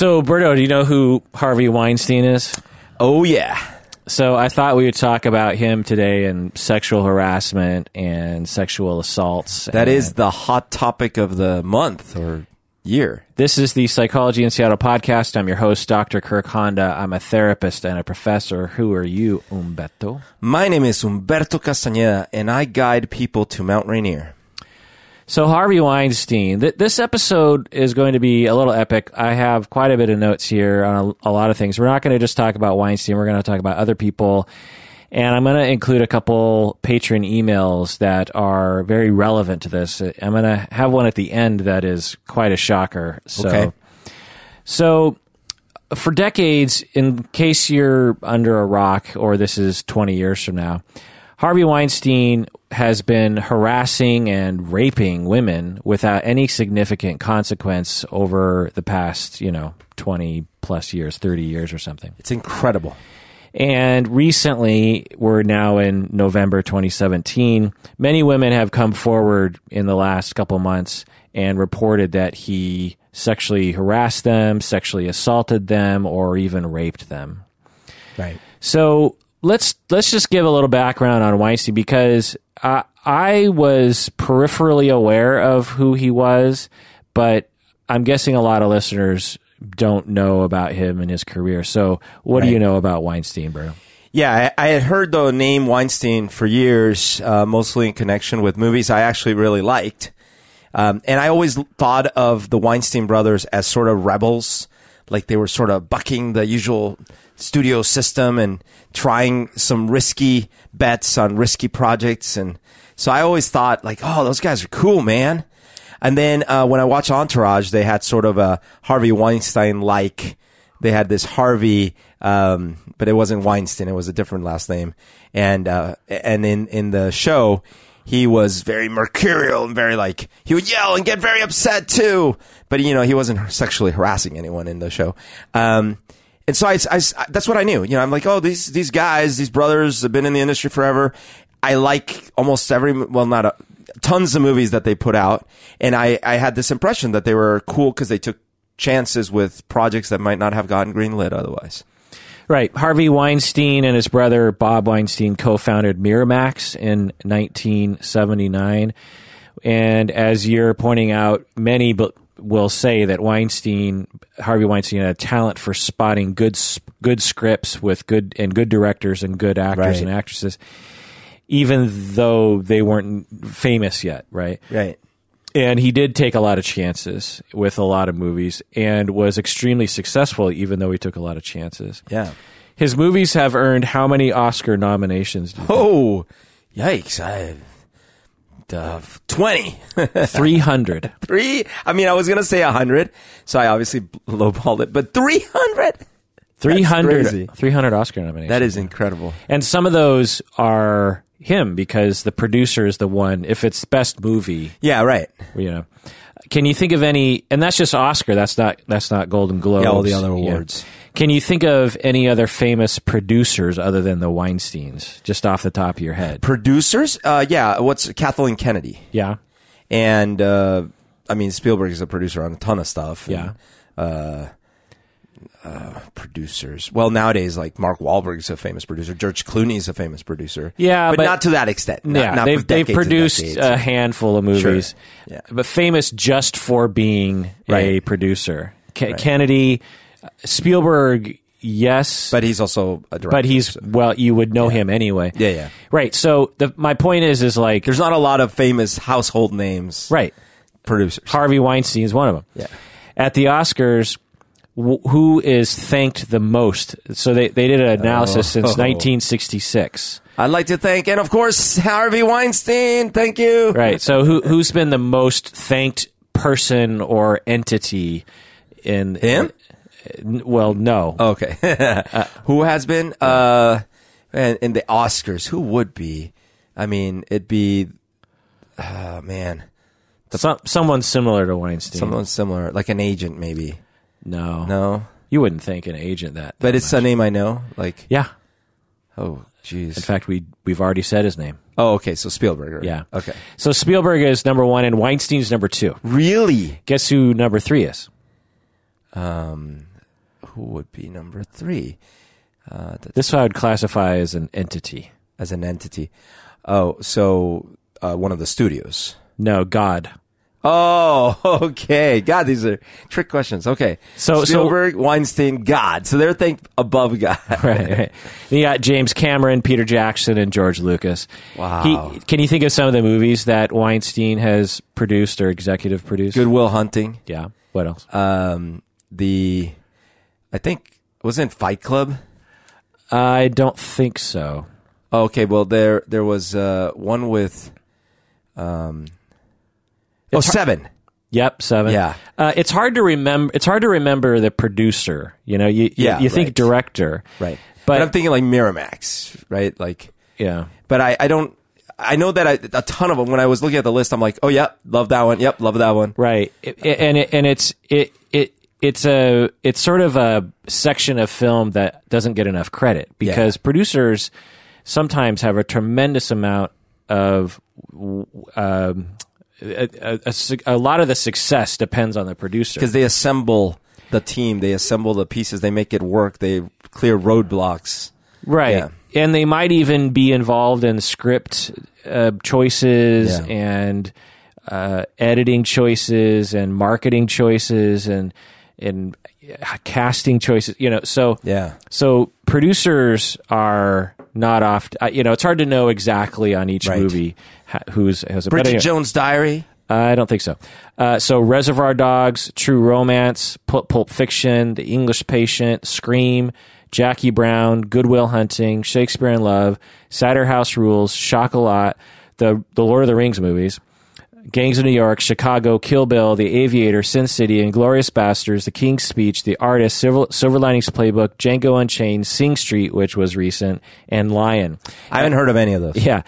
So, Berto, do you know who Harvey Weinstein is? Oh yeah. So, I thought we would talk about him today and sexual harassment and sexual assaults. That is the hot topic of the month or year. This is the Psychology in Seattle podcast. I'm your host, Dr. Kirk Honda. I'm a therapist and a professor. Who are you, Humberto? My name is Humberto Castañeda, and I guide people to Mount Rainier. So, Harvey Weinstein, th- this episode is going to be a little epic. I have quite a bit of notes here on a, a lot of things. We're not going to just talk about Weinstein, we're going to talk about other people. And I'm going to include a couple patron emails that are very relevant to this. I'm going to have one at the end that is quite a shocker. So, Okay. so for decades, in case you're under a rock or this is 20 years from now, Harvey Weinstein has been harassing and raping women without any significant consequence over the past, you know, 20 plus years, 30 years or something. It's incredible. And recently, we're now in November 2017. Many women have come forward in the last couple months and reported that he sexually harassed them, sexually assaulted them, or even raped them. Right. So let's let's just give a little background on Weinstein because I, I was peripherally aware of who he was, but I'm guessing a lot of listeners don't know about him and his career. So what do you know about Weinstein, bro? Yeah, I, I had heard the name Weinstein for years, uh, mostly in connection with movies I actually really liked. Um, and I always thought of the Weinstein brothers as sort of rebels, like they were sort of bucking the usual studio system and trying some risky bets on risky projects. And so I always thought, like, oh, those guys are cool, man. And then uh, when I watch Entourage, they had sort of a Harvey Weinstein like. They had this Harvey, um, but it wasn't Weinstein. It was a different last name. And uh, and in in the show, he was very mercurial and very like he would yell and get very upset too. But you know, he wasn't sexually harassing anyone in the show. Um, and so I, I- that's what I knew. You know, I'm like, oh, these these guys, these brothers have been in the industry forever. I like almost every, well, not a, tons of movies that they put out, and I I had this impression that they were cool because they took chances with projects that might not have gotten greenlit otherwise. Right. Harvey Weinstein and his brother Bob Weinstein co-founded Miramax in 1979. And as you're pointing out, many b- will say that Weinstein, Harvey Weinstein, had a talent for spotting good, good scripts with good and good directors and good actors Right. and actresses, even though they weren't famous yet. Right Right. and he did take a lot of chances with a lot of movies and was extremely successful even though he took a lot of chances Yeah. his movies have earned how many oscar nominations Oh, yikes! I uh, twenty. think? 300 Three. I mean, I was gonna say a hundred, so I obviously lowballed it, but three hundred. 300 crazy. 300 oscar nominations That is incredible. and some of those are him because the producer is the one if it's best movie Yeah. Right. you know can you think of any and that's just oscar that's not that's not golden Globe. Yeah, all the other awards. Can you think of any other famous producers other than the weinsteins just off the top of your head Producers. Uh, yeah. What's Kathleen Kennedy? yeah And uh, I mean, Spielberg is a producer on a ton of stuff. and, Yeah. uh, uh, producers. Well, nowadays, like Mark Wahlberg's a famous producer. George Clooney's a famous producer. Yeah, but, but- not to that extent. Not, yeah not they've, they've produced a handful of movies Yeah. but famous just for being a Right. producer Ke- kennedy spielberg yes but he's also a director. but he's so- well you would know him anyway Yeah, yeah. right so the, my point is is like there's not a lot of famous household names. right Producers. harvey weinstein is one of them Yeah. at the oscars wh- who is thanked the most so they, they did an analysis since Oh. 1966 I'd like to thank, and of course, Harvey Weinstein. Thank you. right so who, who's been the most thanked person or entity in Him? Well no Okay. who has been? Uh, and in the Oscars, who would be? I mean, it'd be, uh, man, Some, someone similar to Weinstein. someone similar, like an agent, maybe. no, No, you wouldn't think an agent that. but that it's much. a name I know. Like, yeah. oh, jeez. In fact, we we've already said his name. Oh, okay. So Spielberg. right? Yeah. Okay. So Spielberg is number one, and Weinstein's number two. Really? Guess who number three is? Um, who would be number three? Uh, th- This I would classify as an entity. as an entity. Oh, so uh, one of the studios. No, God. Oh, okay. God, these are trick questions. Okay. So- so- Spielberg, Weinstein, God. So they're think above God. Right, right. You got James Cameron, Peter Jackson, and George Lucas. Wow. He, can you think of some of the movies that Weinstein has produced or executive produced? Goodwill Hunting. Yeah. What else? Um, the, I think, was in Fight Club? I don't think so. Oh, okay. Well, there, there was uh, one with, um, oh, Seven. Yep, seven. Yeah. uh, it's hard to remember. It's hard to remember the producer. You know, you you, Yeah, you think right. director, Right. But, But I'm thinking like Miramax, right? Like, yeah, but I, I don't, I know that I, a ton of them, when I was looking at the list, I'm like, oh, yep, love that one. Yep, love that one. right. It- and it, and it's it it it's a it's sort of a section of film that doesn't get enough credit because producers sometimes have a tremendous amount of um, a, a- a a lot of the success depends on the producer. because they assemble the team, they assemble the pieces, they make it work, they clear roadblocks. right Yeah. and they might even be involved in script uh, choices Yeah. and uh, editing choices and marketing choices and and uh, casting choices you know so Yeah, so producers are not off uh, you know it's hard to know exactly on each Right. movie who's has a Bridget anyway, Jones' Diary. I don't think so. Uh, so Reservoir Dogs, True Romance, Pulp, Pulp Fiction, The English Patient, Scream, Jackie Brown, Goodwill Hunting, Shakespeare in Love, Cider House Rules, Chocolat, the the Lord of the Rings movies, Gangs of New York, Chicago, Kill Bill, The Aviator, Sin City, Inglourious Basterds, The King's Speech, The Artist, Silver, Silver Linings Playbook, Django Unchained, Sing Street, which was recent, and Lion. I haven't heard of any of those. Yeah.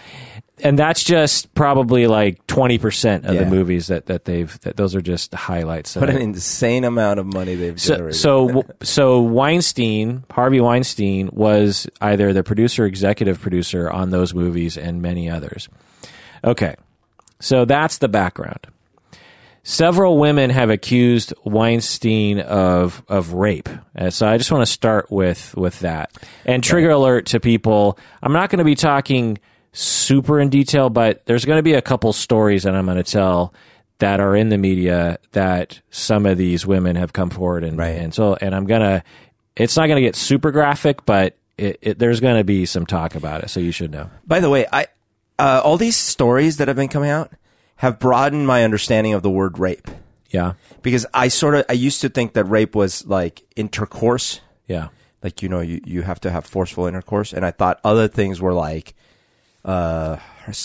And that's just probably like 20% of Yeah. the movies that, that they've, that those are just highlights. What an insane amount of money they've So, generated. so, so Weinstein, Harvey Weinstein was either the producer, executive producer on those movies and many others. Okay. So that's the background. Several women have accused Weinstein of of rape, Uh, so I just want to start with with that. And trigger alert to people: I'm not going to be talking super in detail, but there's going to be a couple stories that I'm going to tell that are in the media that some of these women have come forward and Right. and so and I'm gonna. It's not going to get super graphic, but it, it, there's going to be some talk about it, so you should know. By the way, I uh, all these stories that have been coming out have broadened my understanding of the word rape. Yeah, because I sort of I used to think that rape was like intercourse, yeah, like you know you you have to have forceful intercourse, and I thought other things were like uh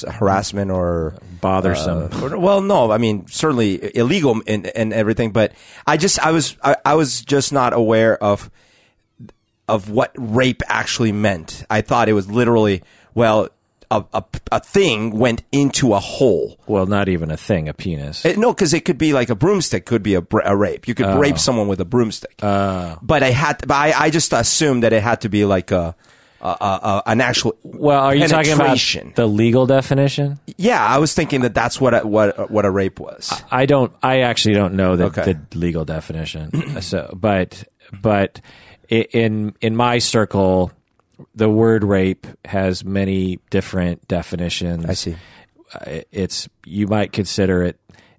harassment or bothersome. uh, or- well, no, I mean certainly illegal and and everything, but I just I was I, I was just not aware of of what rape actually meant. I thought it was literally well a a, a thing went into a hole. well, not even a thing, a penis. It- no, because it could be like a broomstick could be a, a rape. You could Oh. rape someone with a broomstick. Oh. but I had, but I, I just assumed that it had to be like a, a, a, a an actual. Well, are you talking about the legal definition? Yeah, I was thinking that that's what a, what what a rape was. I don't. I actually don't know the, Okay. the legal definition. so, but but in in my circle, the word rape has many different definitions. I see. Uh, It's you might consider it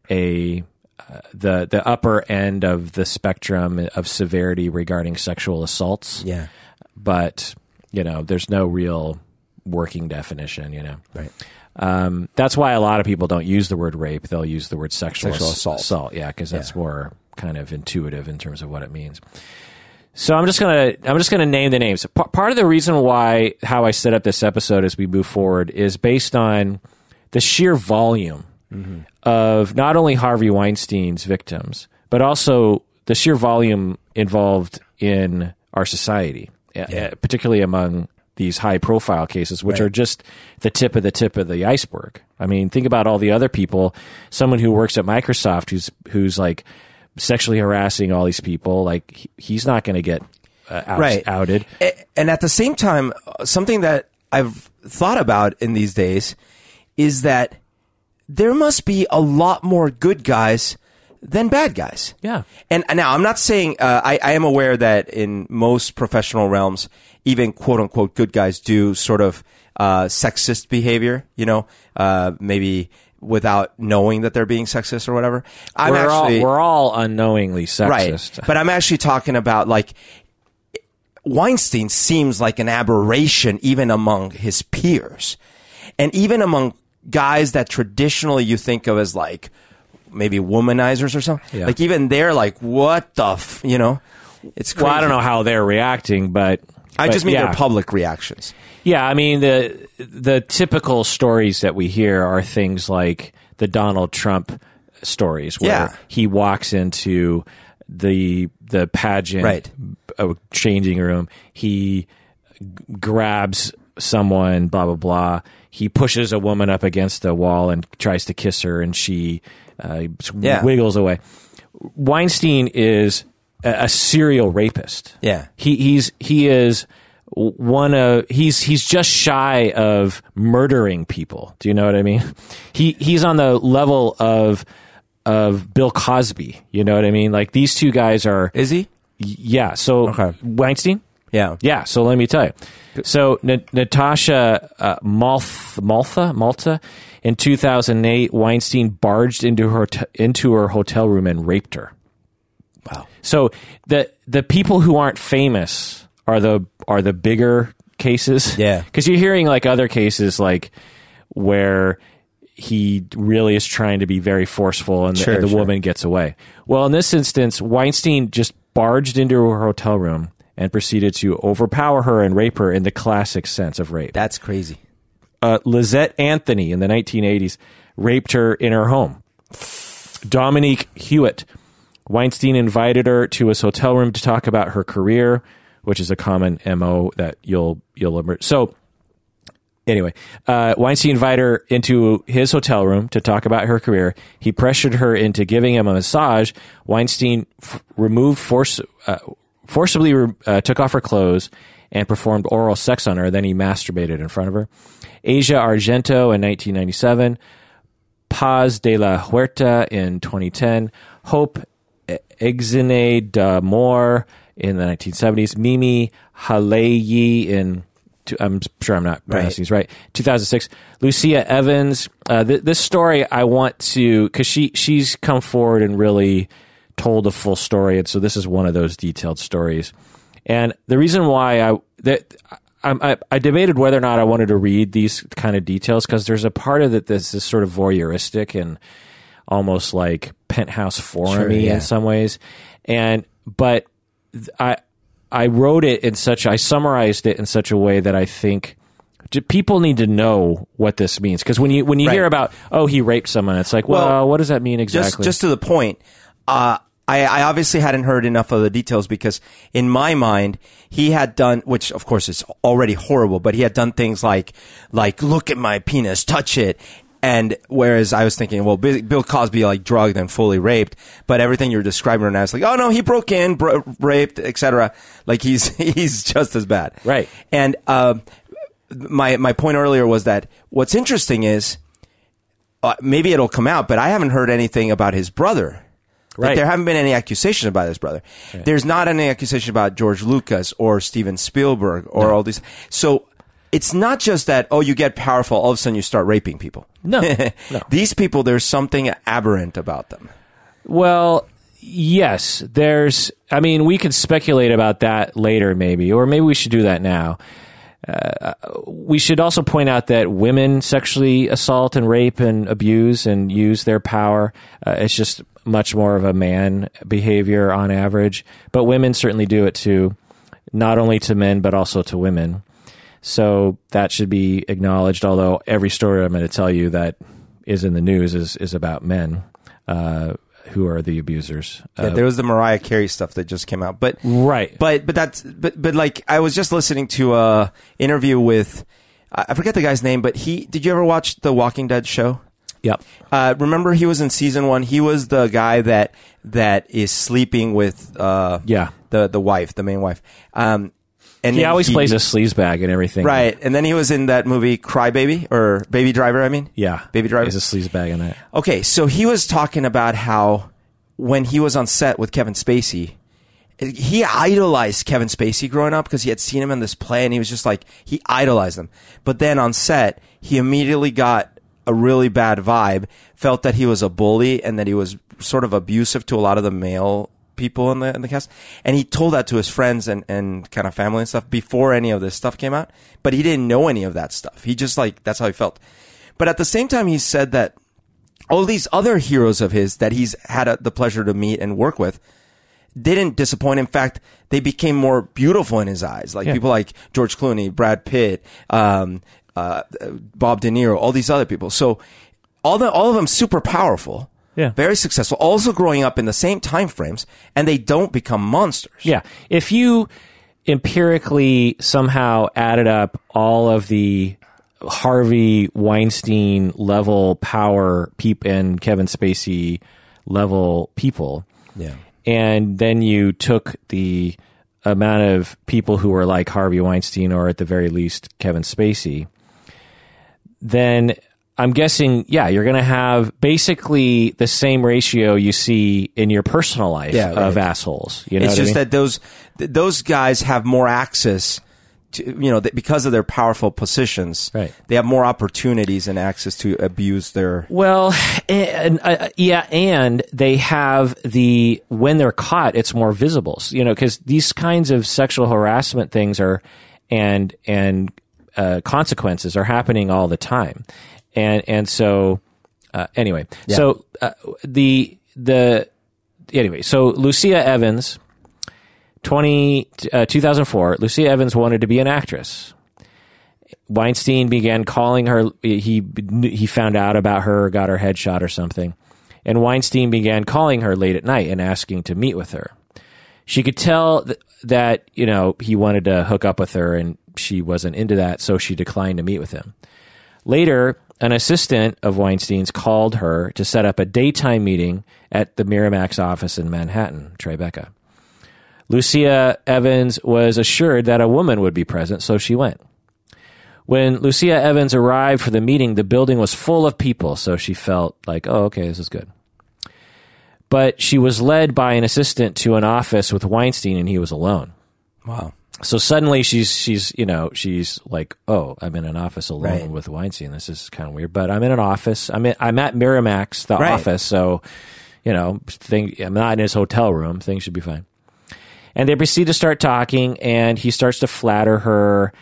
a uh, the the upper end of the spectrum of severity regarding sexual assaults. Yeah, But you know, there's no real working definition. You know. right. Um, that's why a lot of people don't use the word rape. They'll use the word sexual, Sexual ass- assault. Assault, yeah, because that's Yeah. more kind of intuitive in terms of what it means. So I'm just gonna I'm just gonna name the names. P- part of the reason why how I set up this episode as we move forward is based on the sheer volume of not only Harvey Weinstein's victims, but also the sheer volume involved in our society, uh, particularly among these high profile cases, which Right. are just the tip of the tip of the iceberg. I mean, think about all the other people, someone who works at Microsoft who's, who's like sexually harassing all these people. Like he- he's not going to get uh, out, Right. outed. And at the same time, uh, something that I've thought about in these days is that there must be a lot more good guys than bad guys. Yeah. And and now I'm not saying uh, I, I am aware that in most professional realms, even quote unquote good guys do sort of uh, sexist behavior. You know, uh, maybe without knowing that they're being sexist or whatever. I'm we're actually all we're all unknowingly sexist. right, but I'm actually talking about like Weinstein seems like an aberration even among his peers, and even among guys that traditionally you think of as like maybe womanizers or something. Yeah. Like even they're like, what the, f-? you know? It's crazy. well, I don't know how they're reacting, but I but just mean yeah. their public reactions. Yeah, I mean the the typical stories that we hear are things like the Donald Trump stories, where Yeah. he walks into the the pageant Right. uh, changing room, he g- grabs someone, blah blah blah. He pushes a woman up against the wall and tries to kiss her, and she uh, Yeah. wiggles away. Weinstein is a, a serial rapist. Yeah. he he's he is one of he's he's just shy of murdering people. Do you know what I mean? He he's on the level of of Bill Cosby. You know what I mean? Like these two guys are Is he? yeah. So Okay. Weinstein. Yeah. Yeah, so let me tell you. So N- Natasha uh, Malth- Maltha Malta in 2008, Weinstein barged into her t- into her hotel room and raped her. So the the people who aren't famous are the are the bigger cases. Yeah. because you're hearing like other cases like where he really is trying to be very forceful and the, Sure, and the sure. woman gets away. Well, in this instance, Weinstein just barged into her hotel room and proceeded to overpower her and rape her in the classic sense of rape. That's crazy. Uh, Lysette Anthony in the 1980s raped her in her home. Dominique Huett. Weinstein invited her to his hotel room to talk about her career, which is a common MO that you'll you'll emerge. So anyway, uh, Weinstein invited her into his hotel room to talk about her career. He pressured her into giving him a massage. Weinstein f- removed force, uh, forcibly re- uh, took off her clothes and performed oral sex on her. Then he masturbated in front of her. Asia Argento in 1997. Paz de la Huerta in 2010. Hope Exiner d'Amore in the 1970s. Mimi Haleyi in, I'm sure I'm not pronouncing these right, 2006. Lucia Evans. Uh, th- this story I want to, because she, she's come forward and really told a full story. And so this is one of those detailed stories. And the reason why I, that, I, I, I debated whether or not I wanted to read these kind of details because there's a part of it that's is sort of voyeuristic and almost like penthouse forumy Sure, yeah. in some ways. And but I I wrote it in such I summarized it in such a way that I think people need to know what this means because when you when you Right. hear about oh he raped someone it's like well, Well, what does that mean Just exactly? just to the point. Uh, I, I obviously hadn't heard enough of the details because in my mind he had done, which of course is already horrible, but he had done things like like look at my penis, touch it. And whereas I was thinking, well, Bill Cosby like drugged and fully raped, but everything you're describing right now is like, oh no, he broke in, bro- raped, etc. Like he's he's just as bad, Right. And um, my my point earlier was that what's interesting is uh, maybe it'll come out, but I haven't heard anything about his brother. Like Right. there haven't been any accusations about his brother. There's not any accusation about George Lucas or Steven Spielberg or all these. So it's not just that oh you get powerful all of a sudden you start raping people. No, no. These people there's something aberrant about them. Well, yes, there's. I mean, we could speculate about that later, maybe, or maybe we should do that now. Uh, we should also point out that women sexually assault and rape and abuse and use their power. Uh, it's just much more of a man behavior on average, but women certainly do it too, not only to men but also to women. So that should be acknowledged. Although every story I'm going to tell you that is in the news is is about men uh, who are the abusers. Yeah, Uh, there was the Mariah Carey stuff that just came out, but right. But but that's but but like I was just listening to a interview with I forget the guy's name, but he did you ever watch the Walking Dead show? yep. Uh, remember he was in season one. He was the guy that that is sleeping with uh, Yeah. the the wife, the main wife. Um, and He always plays a sleaze bag and everything. right, and then he was in that movie Cry Baby or Baby Driver. I mean, Yeah. Baby Driver. He's a sleaze bag in that. Okay, so he was talking about how when he was on set with Kevin Spacey, he idolized Kevin Spacey growing up because he had seen him in this play and he was just like, he idolized him. But then on set, he immediately got a really bad vibe, felt that he was a bully and that he was sort of abusive to a lot of the male people in the in the cast. And he told that to his friends and, and kind of family and stuff before any of this stuff came out. But he didn't know any of that stuff. He just like that's how he felt. But at the same time, he said that all these other heroes of his that he's had a, the pleasure to meet and work with didn't disappoint. In fact, they became more beautiful in his eyes. Like Yeah. people like George Clooney, Brad Pitt, um, uh, Bob De Niro, all these other people. So all the all of them super powerful, Yeah. very successful, also growing up in the same time frames, and they don't become monsters. Yeah. If you empirically somehow added up all of the Harvey Weinstein level power peep and Kevin Spacey level people, Yeah. and then you took the amount of people who were like Harvey Weinstein or at the very least Kevin Spacey, then I'm guessing, yeah, you're going to have basically the same ratio you see in your personal life Yeah, of right. assholes. You know it's what I just mean? that those th- those guys have more access to you know th- because of their powerful positions. Right. They have more opportunities and access to abuse their. Well, and uh, yeah, and they have the when they're caught, it's more visible. You know, because these kinds of sexual harassment things are and and uh, consequences are happening all the time, and and so uh, anyway, so uh, the the anyway, so Lucia Evans. 20, uh, 2004, Lucia Evans wanted to be an actress. Weinstein began calling her. He he found out about her, got her headshot or something, and Weinstein began calling her late at night and asking to meet with her. She could tell th- that you know he wanted to hook up with her, and she wasn't into that, so she declined to meet with him. Later, an assistant of Weinstein's called her to set up a daytime meeting at the Miramax office in Manhattan, Tribeca. Lucia Evans was assured that a woman would be present, so she went. When Lucia Evans arrived for the meeting, the building was full of people, so she felt like, oh, okay, this is good. But she was led by an assistant to an office with Weinstein, and he was alone. Wow. So suddenly she's she's you know she's like, oh, I'm in an office alone Right. with Weinstein. This is kind of weird, but I'm in an office. I'm in, I'm at Miramax, the Right. office. So you know, thing, I'm not in his hotel room. Things should be fine. And they proceed to start talking, and he starts to flatter her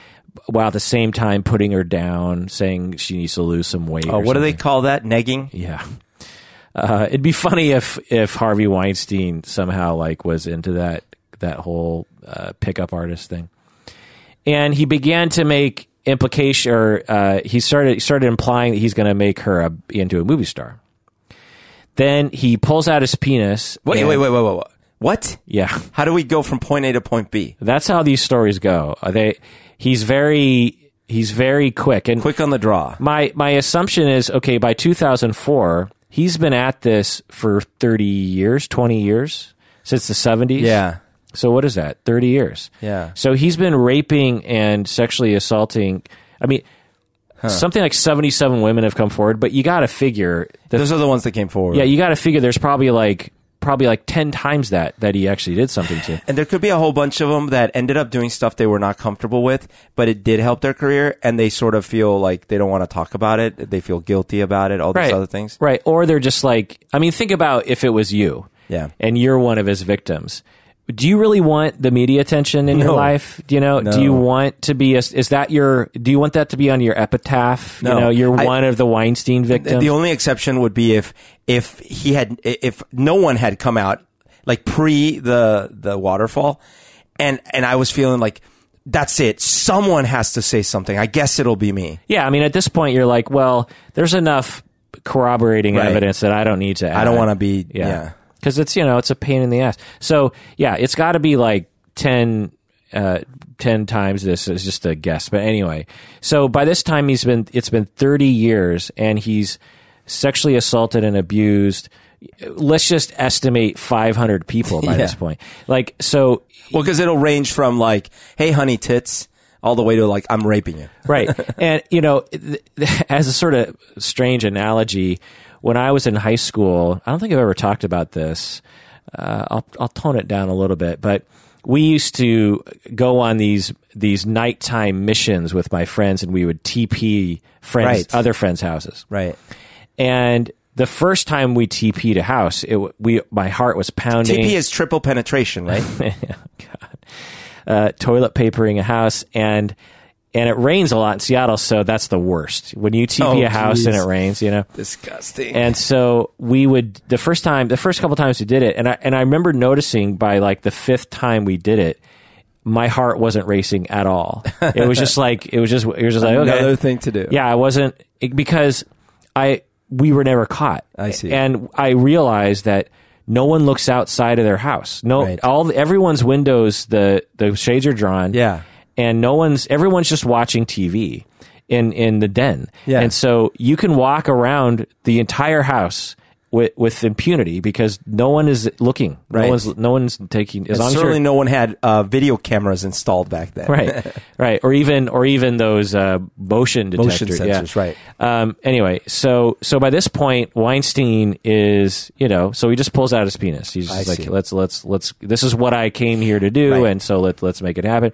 while at the same time putting her down, saying she needs to lose some weight. Oh, what do they call that? Negging. Yeah. Uh, it'd be funny if if Harvey Weinstein somehow like was into that that whole uh, pickup artist thing, and he began to make implication or uh, he started started implying that he's going to make her a, into a movie star. Then he pulls out his penis. Wait, and- wait, wait, wait, wait, wait. What? Yeah, How do we go from point A to point B? that's how these stories go. They he's very he's very quick and Quick on the draw. my my assumption is okay by 2004 he's been at this for 30 years 20 years since the 70s Yeah. So what is that 30 years Yeah. so he's been raping and sexually assaulting i mean something like 77 women have come forward but you got to figure the, Those are the ones that came forward. yeah you got to figure there's probably like probably like 10 times that that he actually did something to And there could be a whole bunch of them that ended up doing stuff they were not comfortable with, but it did help their career, and they sort of feel like they don't want to talk about it. They feel guilty about it. All these right other things. right or they're just like i mean think about if it was you Yeah. and you're one of his victims. Do you really want the media attention in your life? Do you know? Do you want to be? A, is that your? Do you want that to be on your epitaph? No. You know, you're I- one of the Weinstein victims. The only exception would be if if he had if no one had come out like pre the the waterfall, and and I was feeling like that's it. Someone has to say something. I guess it'll be me. yeah, I mean, at this point, you're like, well, there's enough corroborating Right. evidence that I don't need to. I don't want to be. Yeah. Because it's you know it's a pain in the ass. So yeah, it's got to be like 10, uh, 10 times this is just a guess. But anyway, so by this time he's been it's been thirty years and he's sexually assaulted and abused. Let's just estimate five hundred people by Yeah. this point. Like so, Well, because it'll range from like, "Hey, honey, tits," all the way to like, "I'm raping you." right? and you know, th- th- as a sort of strange analogy, when I was in high school, I don't think I've ever talked about this. Uh, I'll I'll tone it down a little bit, but we used to go on these these nighttime missions with my friends, and we would TP friends, Right. other friends' houses. Right. And the first time we TP'd a house, it we my heart was pounding. TP is triple penetration, right? uh, toilet papering a house, and and it rains a lot in Seattle, so that's the worst. When you TP Oh, a house and it rains, you know. Disgusting. And so we would the first time, the first couple times we did it, and I and I remember noticing by like the fifth time we did it, my heart wasn't racing at all. It was just like it was just it was just like okay, Another thing to do. yeah, I wasn't it- because I we were never caught. I see. and I realized that no one looks outside of their house. No, Right. all the, everyone's windows the the shades are drawn. Yeah. And no one's everyone's just watching TV in in the den. Yeah. and so you can walk around the entire house. With, with impunity because no one is looking, no Right. one's no one's taking. As And long as certainly no one had uh, video cameras installed back then. right, right, or even or even those uh, motion Motion detectors, yeah. sensors, right. Um, anyway, so so by this point, Weinstein is you know so he just pulls out his penis. He's just like see. let's let's let's this is what I came here to do, Right. and so let let's make it happen.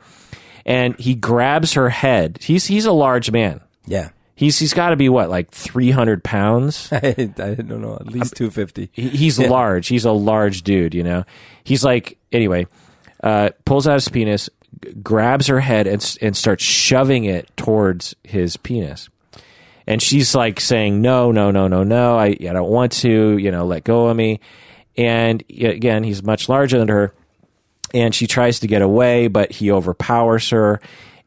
And he grabs her head. He's he's a large man. Yeah. He's he's got to be what like three hundred pounds. I, I don't know. At least 250. He- he's large. He's a large dude, you know. He's like anyway, uh, pulls out his penis, g- grabs her head, and and starts shoving it towards his penis. And she's like saying, "No, no, no, no, no. I, I don't want to. You know, let go of me." And again, he's much larger than her, and she tries to get away, but he overpowers her,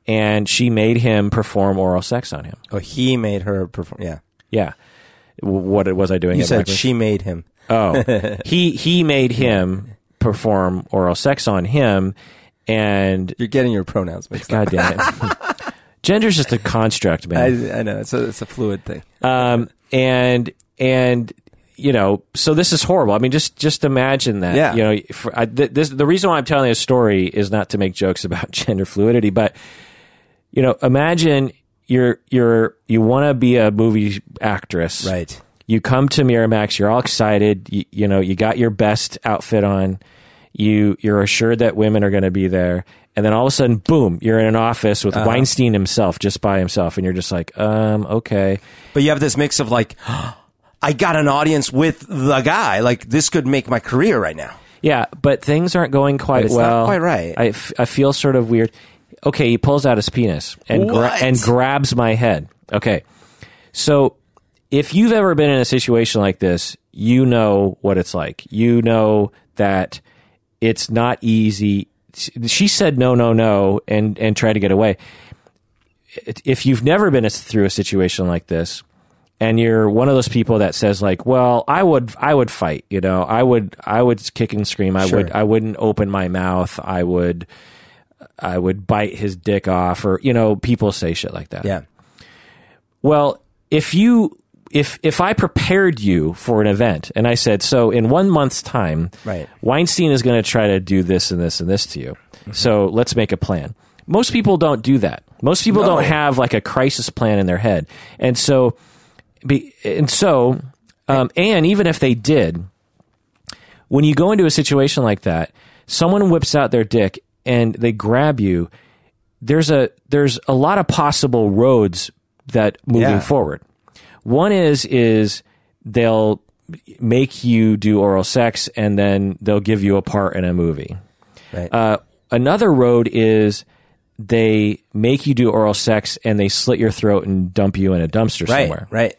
and she made him perform oral sex on him. Oh, he made her perform. Yeah. Yeah. What was I doing? You said she made him. Oh, he he made him perform oral sex on him, and You're getting your pronouns mixed up. God damn it, gender's just a construct, man. I, I know. It's a, it's a fluid thing. Um, and and you know, so this is horrible. I mean, just just imagine that. Yeah. You know, for, I, th- this the reason why I'm telling this story is not to make jokes about gender fluidity, but you know, imagine you're you're you want to be a movie actress, Right. you come to Miramax, you're all excited, you, you know, you got your best outfit on, you you're assured that women are going to be there, and then all of a sudden, boom, you're in an office with Weinstein himself, just by himself, and you're just like, um, okay, But you have this mix of like, I got an audience with the guy. Like this could make my career right now. yeah, but things aren't going quite But it's not well. quite right. I, f- I feel sort of weird. Okay, he pulls out his penis and gra- and grabs my head. Okay, so if you've ever been in a situation like this, you know what it's like. You know that it's not easy. She said no, no, no, and and tried to get away. If you've never been through a situation like this, and you're one of those people that says like, "Well, I would, I would fight," you know, I would, I would kick and scream. I Sure. would, I wouldn't open my mouth. I would, I would bite his dick off, or you know, people say shit like that. Yeah. Well, if you if if I prepared you for an event and I said, so in one month's time, Right. Weinstein is going to try to do this and this and this to you. Mm-hmm. So let's make a plan. Most people don't do that. Most people No. don't have like a crisis plan in their head, and so, be, and so, um, and even if they did, when you go into a situation like that, someone whips out their dick and they grab you. There's a there's a lot of possible roads that moving Yeah. forward. One is is they'll make you do oral sex and then they'll give you a part in a movie. Right. Uh, another road is they make you do oral sex and they slit your throat and dump you in a dumpster right. somewhere Right.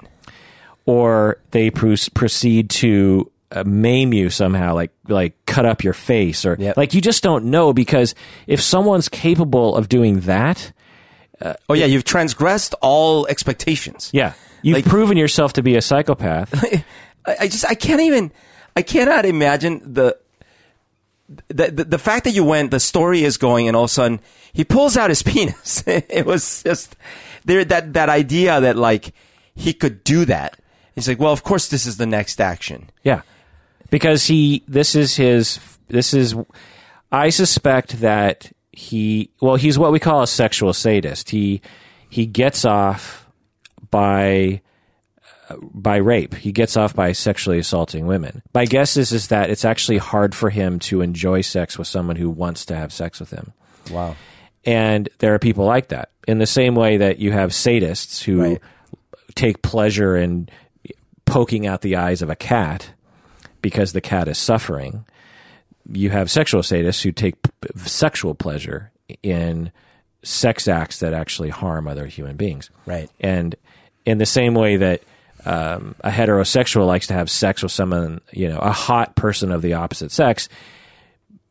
or they pr- proceed to uh, maim you somehow, like like cut up your face, or Yep. like you just don't know because if someone's capable of doing that, Oh yeah, you've transgressed all expectations. yeah, you've Like- proven yourself to be a psychopath. I just I can't even I cannot imagine the the, the the fact that you went the story is going and all of a sudden he pulls out his penis. it was just there that that idea that like he could do that. He's like, well, of course this is the next action. yeah, because he this is his this is I suspect that he well he's what we call a sexual sadist. He he gets off by by rape. He gets off by sexually assaulting women. My guess is is that it's actually hard for him to enjoy sex with someone who wants to have sex with him. Wow. And there are people like that. In the same way that you have sadists who Right. take pleasure in poking out the eyes of a cat because the cat is suffering. You have sexual sadists who take p- sexual pleasure in sex acts that actually harm other human beings. Right. And in the same way that um, a heterosexual likes to have sex with someone, you know, a hot person of the opposite sex,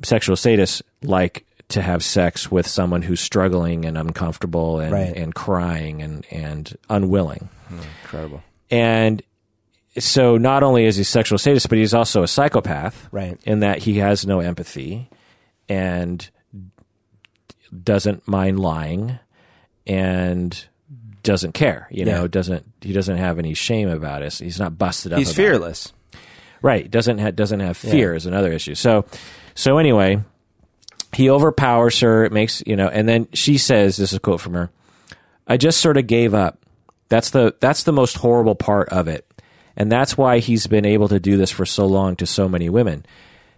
sexual sadists like to have sex with someone who's struggling and uncomfortable and, Right. and crying and, and unwilling. Incredible. And so not only is he sexual sadist, but he's also a psychopath. Right. In that he has no empathy and doesn't mind lying and doesn't care. You know, Yeah. doesn't he doesn't have any shame about it. He's not busted up. He's about it. fearless. Right. Doesn't ha- doesn't have fear is another issue. So so anyway, he overpowers her. It makes you know, and then she says, "This is a quote from her. I just sort of gave up. That's the that's the most horrible part of it, and that's why he's been able to do this for so long to so many women.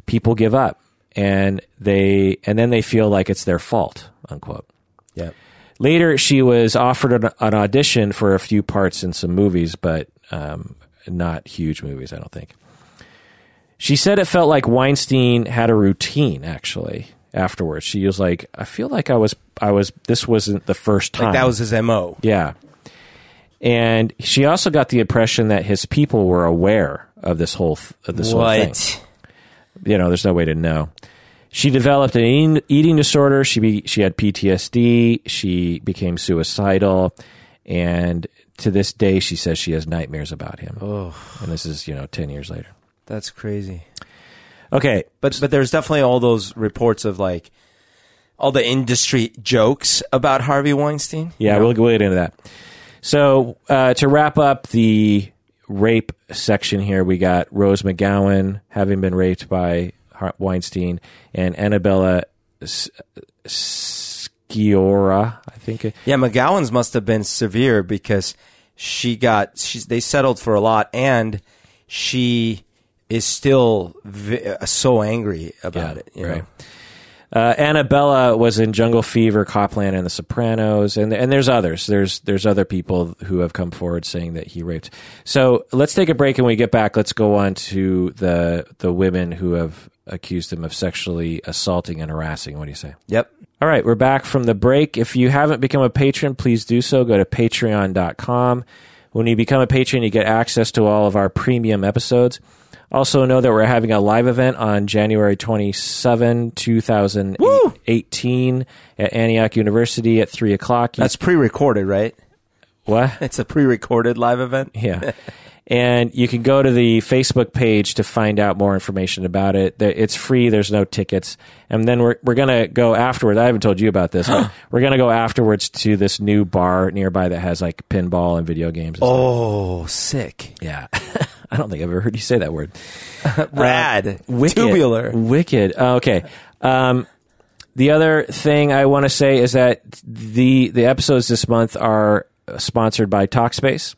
People give up, and they and then they feel like it's their fault." Unquote. Yeah. Later, she was offered an, an audition for a few parts in some movies, but um, not huge movies, I don't think. She said it felt like Weinstein had a routine. Actually, afterwards, she was like, "I feel like I was, I was. This wasn't the first time. Like that was his mo. yeah." And she also got the impression that his people were aware of this whole th- of this whole thing you know, there's no way to know. She developed an eating, eating disorder. She be, she had PTSD. She became suicidal, and to this day, she says she has nightmares about him. Oh, And this is you know ten years later. that's crazy. Okay, But but there's definitely all those reports of like all the industry jokes about Harvey Weinstein. yeah, we'll, we'll get into that. So uh, to wrap up the rape section here, we got Rose McGowan having been raped by Weinstein, and Annabella Sciorra, I think. it- Yeah, McGowan's must have been severe because she got she's they settled for a lot and she is still vi- uh, so angry about Yeah, it. You right. know? Uh, Annabella was in Jungle Fever, Cop Land, and The Sopranos, and and there's others. There's there's other people who have come forward saying that he raped. So let's take a break, and when we get back, let's go on to the the women who have accused him of sexually assaulting and harassing. What do you say? Yep. All right, we're back from the break. If you haven't become a patron, please do so. Go to patreon.com. When you become a patron, you get access to all of our premium episodes. Also, know that we're having a live event on January 27, 2018 at Antioch University at 3 o'clock. That's pre-recorded, right? what? It's a pre-recorded live event. Yeah. and you can go to the Facebook page to find out more information about it. It's free. There's no tickets. And then we're, we're going to go afterwards. I haven't told you about this, but we're going to go afterwards to this new bar nearby that has like pinball and video games. And stuff. Oh, sick. Yeah. I don't think I've ever heard you say that word. Rad. Wicked. Tubular. Wicked. Oh, okay. Um, the other thing I want to say is that the the episodes this month are sponsored by Talkspace,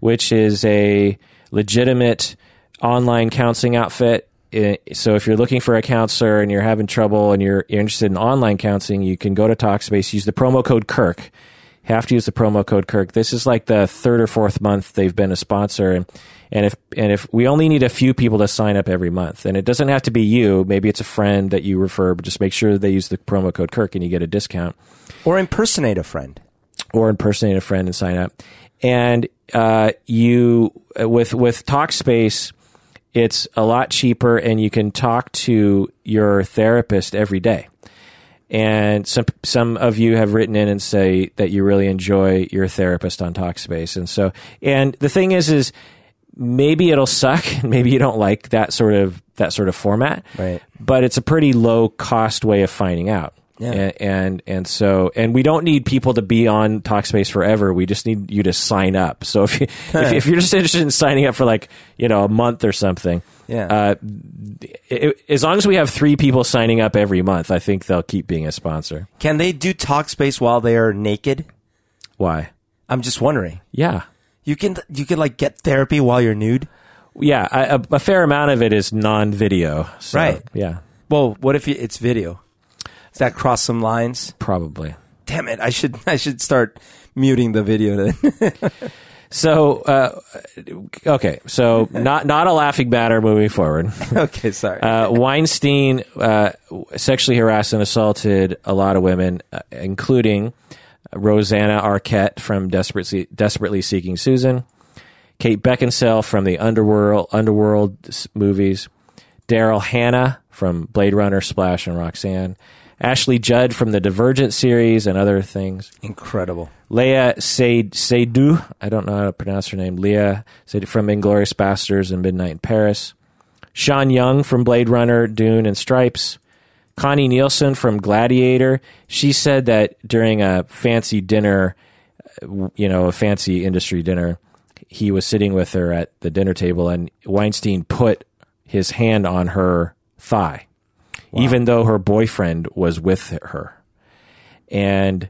which is a legitimate online counseling outfit. So if you're looking for a counselor and you're having trouble and you're, you're interested in online counseling, you can go to Talkspace. Use the promo code Kirk. Have to use the promo code Kirk. This is like the third or fourth month they've been a sponsor, and, and if and if we only need a few people to sign up every month, and it doesn't have to be you. Maybe it's a friend that you refer, but just make sure they use the promo code Kirk and you get a discount Or impersonate a friend. or impersonate a friend and sign up. And uh, you with with Talkspace, it's a lot cheaper, and you can talk to your therapist every day. And some some of you have written in and say that you really enjoy your therapist on Talkspace, and so and the thing is is maybe it'll suck, maybe you don't like that sort of that sort of format, Right. But it's a pretty low cost way of finding out. Yeah. And, and and so and we don't need people to be on Talkspace forever. We just need you to sign up. So if you if, if you're just interested in signing up for like you know a month or something, Yeah. uh, it, as long as we have three people signing up every month, I think they'll keep being a sponsor. Can they do Talkspace while they are naked? Why? I'm just wondering. Yeah, You can you can like get therapy while you're nude. Yeah, I, a, a fair amount of it is non-video. So, Right. Yeah, Well, what if you, it's video? Does that cross some lines? probably. Damn it! I should I should start muting the video then. So, uh, okay, so not not a laughing matter moving forward. okay, sorry. Uh, Weinstein uh, sexually harassed and assaulted a lot of women, uh, including Rosanna Arquette from Desperately, Desperately Seeking Susan, Kate Beckinsale from the Underworld Underworld movies, Daryl Hannah from Blade Runner, Splash, and Roxanne, Ashley Judd from the Divergent series and other things. Incredible. Léa Sey- Seydoux, I don't know how to pronounce her name. Léa Seydoux from Inglourious Basterds and Midnight in Paris. Sean Young from Blade Runner, Dune, and Stripes. Connie Nielsen from Gladiator. She said that during a fancy dinner, uh, you know, a fancy industry dinner, he was sitting with her at the dinner table and Weinstein put his hand on her thigh, even though her boyfriend was with her. And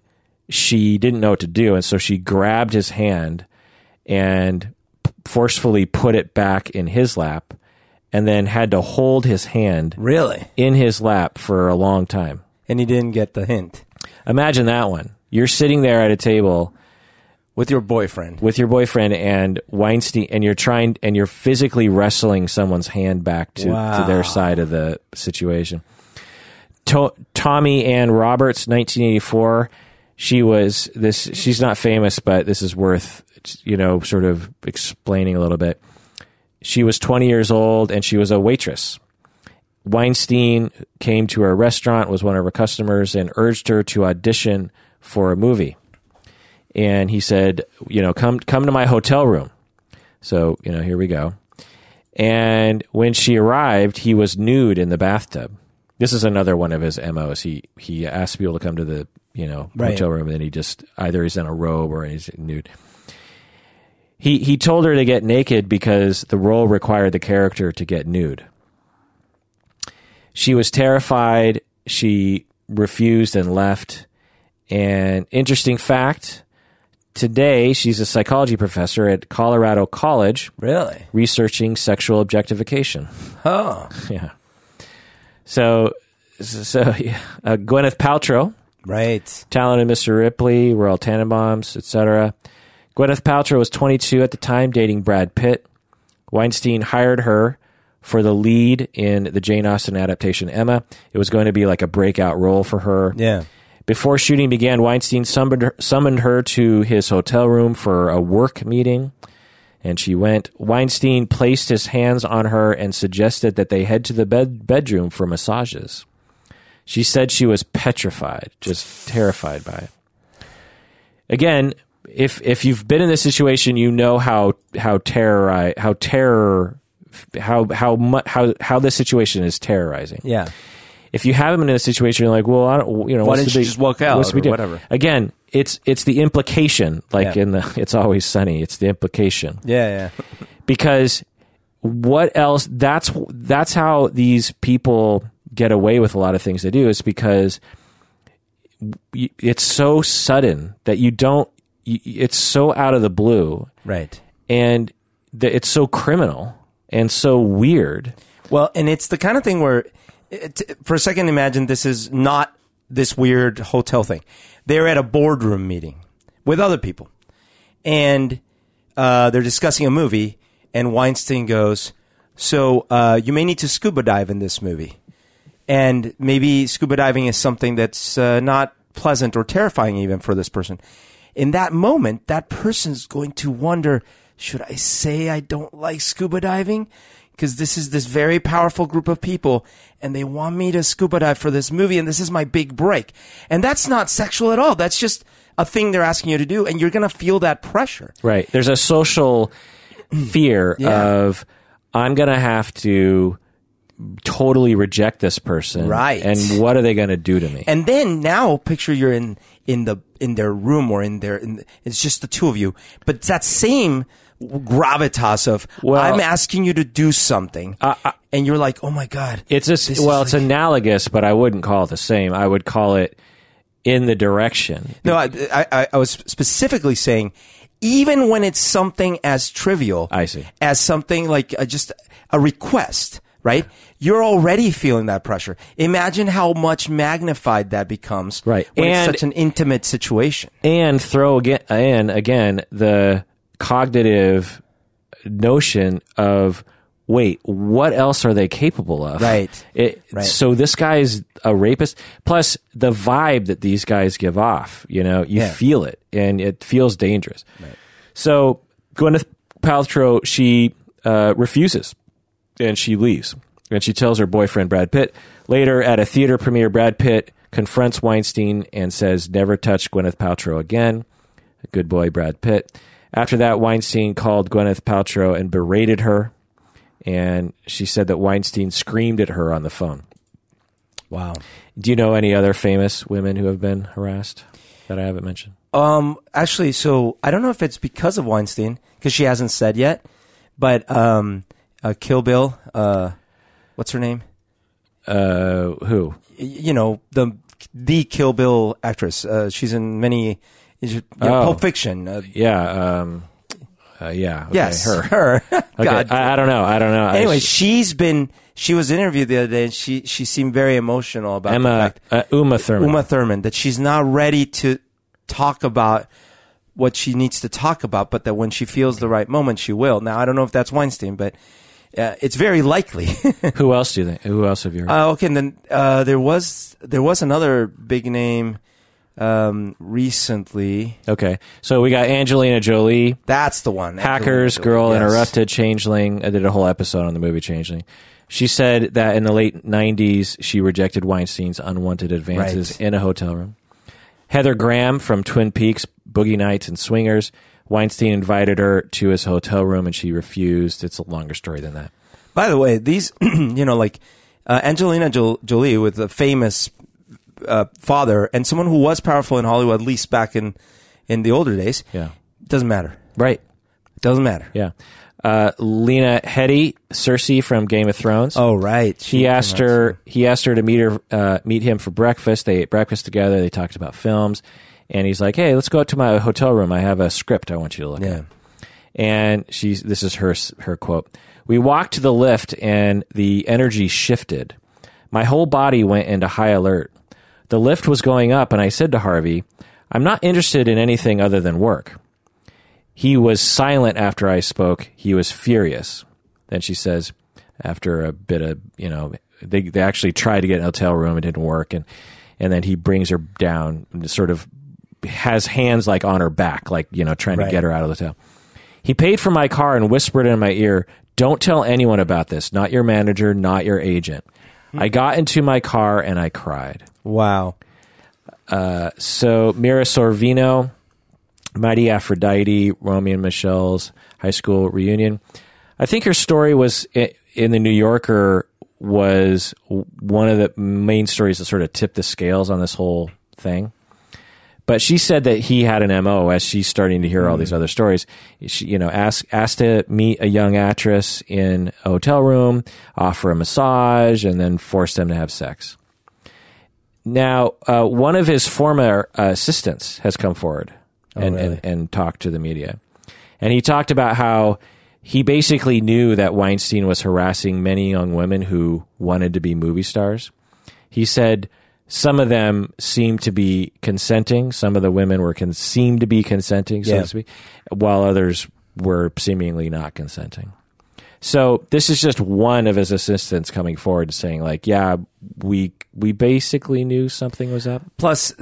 she didn't know what to do. And so she grabbed his hand and forcefully put it back in his lap and then had to hold his hand Really? in his lap for a long time. And he didn't get the hint Imagine that one. You're sitting there at a table with your boyfriend. with your boyfriend and Weinstein, and you're trying and you're physically wrestling someone's hand back to, to Wow. their side of the situation. To- Tomi-Ann Roberts, 1984. She was this. She's not famous, but this is worth you know sort of explaining a little bit. She was 20 years old and she was a waitress. Weinstein came to her restaurant, was one of her customers, and urged her to audition for a movie. And he said, you know, come come to my hotel room. So, you know, here we go. And when she arrived, he was nude in the bathtub. This is another one of his MOs. He he asked people to come to the, you know, Right. hotel room and then he just either he's in a robe or he's nude. He he told her to get naked because the role required the character to get nude. She was terrified. She refused and left. And interesting fact today, she's a psychology professor at Colorado College Really? researching sexual objectification. Oh, Yeah. So, so yeah. Uh, Gwyneth Paltrow, right. talented Mr. Ripley, Royal Tenenbaums, etc. Gwyneth Paltrow was 22 at the time, dating Brad Pitt. Weinstein hired her for the lead in the Jane Austen adaptation Emma. It was going to be like a breakout role for her. Yeah. Before shooting began, Weinstein summoned her, summoned her to his hotel room for a work meeting, and she went. Weinstein placed his hands on her and suggested that they head to the bed, bedroom for massages. She said she was petrified, just terrified by it. Again, if if you've been in this situation, you know how how terror how terror how how mu- how how this situation is terrorizing Yeah. if you haven't been in a situation, you're like, well, I don't, you know, Why didn't you big- just walk out what's the big or deal? whatever? Again, it's it's the implication, like Yeah. in the "It's Always Sunny." It's the implication Yeah. Yeah. because what else? That's that's how these people get away with a lot of things they do is because it's so sudden that you don't. It's so out of the blue, Right. and that it's so criminal and so weird. Well, and it's the kind of thing where, it, for a second, imagine this is not this weird hotel thing. They're at a boardroom meeting with other people, and uh, they're discussing a movie. And Weinstein goes, "So uh, you may need to scuba dive in this movie, and maybe scuba diving is something that's uh, not pleasant or terrifying even for this person." In that moment, that person's going to wonder, should I say I don't like scuba diving? Because this is this very powerful group of people and they want me to scuba dive for this movie and this is my big break. And that's not sexual at all. That's just a thing they're asking you to do and you're going to feel that pressure. Right. There's a social fear Yeah. of I'm going to have to totally reject this person. Right. And what are they going to do to me? And then now picture you're in in the in their room or in their in, it's just the two of you. But it's that same gravitas of Well- I'm asking you to do something, and you're like, oh my god, it's a, well, it's like- analogous, but I wouldn't call it the same. I would call it in the direction. No, I, I, I was specifically saying, even when it's something as trivial I see. as something like uh, just a request, right? You're already feeling that pressure. Imagine how much magnified that becomes, Right. When And- it's such an intimate situation. and throw again in again the cognitive notion of wait what else are they capable of Right. It, Right. so this guy's a rapist plus the vibe that these guys give off you know you Yeah. feel it and it feels dangerous so gwyneth paltrow she uh, refuses and she leaves and she tells her boyfriend brad pitt later at a theater premiere brad pitt confronts weinstein and says never touch gwyneth paltrow again. Good boy brad pitt. After that weinstein called gwyneth paltrow and berated her. And she said that weinstein screamed at her on the phone. Wow. do you know any other famous women who have been harassed that i haven't mentioned? Um, actually, so I don't know if it's because of Weinstein because she hasn't said yet, but um, uh, Kill Bill, uh, what's her name? uh, who Y- You know the the Kill Bill actress. Uh, she's in many. It- yeah, Oh. Pulp Fiction. Uh, yeah um, uh, yeah okay, yes, her her. okay. God. I, I don't know i don't know I- anyway, she's been. She was interviewed the other day, and she she seemed very emotional about the emma fact uh, uma thurman Uma Thurman that she's not ready to talk about what she needs to talk about, but that when she feels the right moment, she will. Now, I don't know if that's Weinstein, but uh, it's very likely. who else do you think who else have you heard uh, okay, and then uh, there was there was another big name um, recently. okay so we got angelina jolie That's the one. Hackers, Girl yes. Interrupted, Changeling. I did a whole episode on the movie Changeling. She said that in the late 90s, she rejected Weinstein's unwanted advances Right. in a hotel room. Heather Graham from Twin Peaks, Boogie Nights, and Swingers. Weinstein invited her to his hotel room and she refused. It's a longer story than that. By the way, these, you know, like uh, Angelina Jo- Jolie with a famous uh, father and someone who was powerful in Hollywood, at least back in in the older days. Yeah. Doesn't matter. Right. Doesn't matter. Yeah. Uh, Lena Headey, Cersei from Game of Thrones. Oh, right. he asked her he asked her to meet her uh, meet him for breakfast they ate breakfast together they talked about films and he's like hey let's go out to my hotel room i have a script i want you to look Yeah. at and she's this is her her quote we walked to the lift and the energy shifted my whole body went into high alert the lift was going up and i said to harvey i'm not interested in anything other than work he was silent after I spoke. He was furious. Then she says, after a bit of, you know, they, they actually tried to get an hotel room. It didn't work. And, and then he brings her down sort of has hands like on her back, like, you know, trying Right. to get her out of the hotel. He paid for my car and whispered in my ear, don't tell anyone about this. Not your manager, not your agent. I got into my car and I cried. Wow. Uh, so Mira Sorvino, Mighty Aphrodite, Romeo and Michele's high school reunion. I think her story was in the New Yorker was one of the main stories that sort of tipped the scales on this whole thing. But she said that he had an MO as she's starting to hear all these other stories. She, you know, asked asked to meet a young actress in a hotel room, offer a massage, and then force them to have sex. Now, uh, one of his former uh, assistants has come forward and, really? and, and talked to the media. And he talked about how he basically knew that Weinstein was harassing many young women who wanted to be movie stars. He said some of them seemed to be consenting. Some of the women were con- seemed to be consenting, so Yeah. to speak, while others were seemingly not consenting. So this is just one of his assistants coming forward saying, like, yeah, we we basically knew something was up. Plus,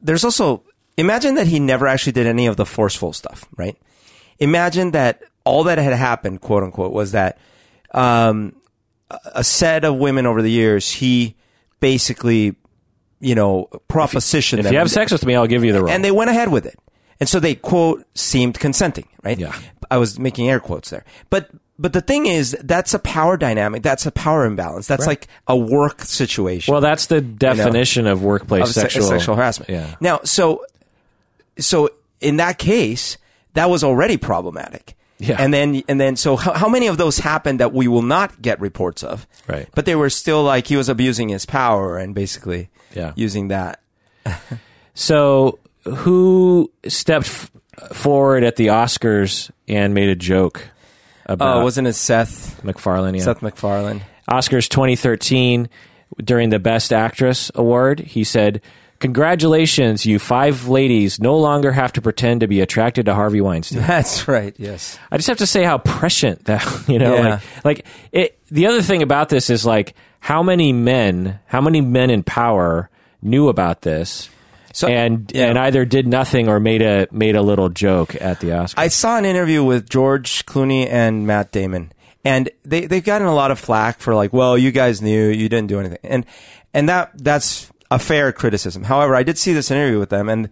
there's also imagine that he never actually did any of the forceful stuff, right? Imagine that all that had happened, quote unquote, was that um, a set of women over the years he basically, you know, proposition. If them, you have sex with me, I'll give you the role. and they went ahead with it, and so they quote seemed consenting, right? Yeah. I was making air quotes there, but. But the thing is, that's a power dynamic. That's a power imbalance. That's like a work situation well, that's the definition of workplace of se- sexual sexual harassment. Yeah. Now, so so in that case, that was already problematic. Yeah. And then and then so how, how many of those happened that we will not get reports of? Right. But they were still like he was abusing his power and basically Yeah. using that. So, who stepped f- forward at the Oscars and made a joke oh, about Oh, wasn't it Seth MacFarlane. Yeah. Seth MacFarlane? Oscars 2013 during the Best Actress award, he said, "Congratulations, you five ladies no longer have to pretend to be attracted to Harvey Weinstein." That's right. Yes. I just have to say how prescient that you know, Yeah. like, like it. The other thing about this is like how many men, how many men in power knew about this, So- and yeah. and either did nothing or made a made a little joke at the Oscars. I saw an interview with George Clooney and Matt Damon, and they they've gotten a lot of flack for like, well, you guys knew, you didn't do anything, and and that that's a fair criticism. However, I did see this interview with them, and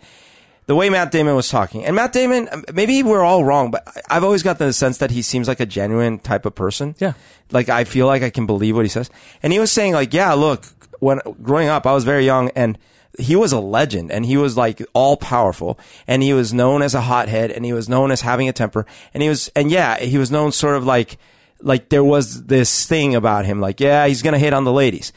the way Matt Damon was talking, and Matt Damon, um, maybe we're all wrong, but I've always got the sense that he seems like a genuine type of person. Yeah. like I feel like I can believe what he says, and he was saying like, yeah, look, when growing up, I was very young and. He was a legend and he was like all powerful and he was known as a hothead and he was known as having a temper and he was, and yeah, he was known sort of like, like there was this thing about him, like, yeah, he's going to hit on the ladies.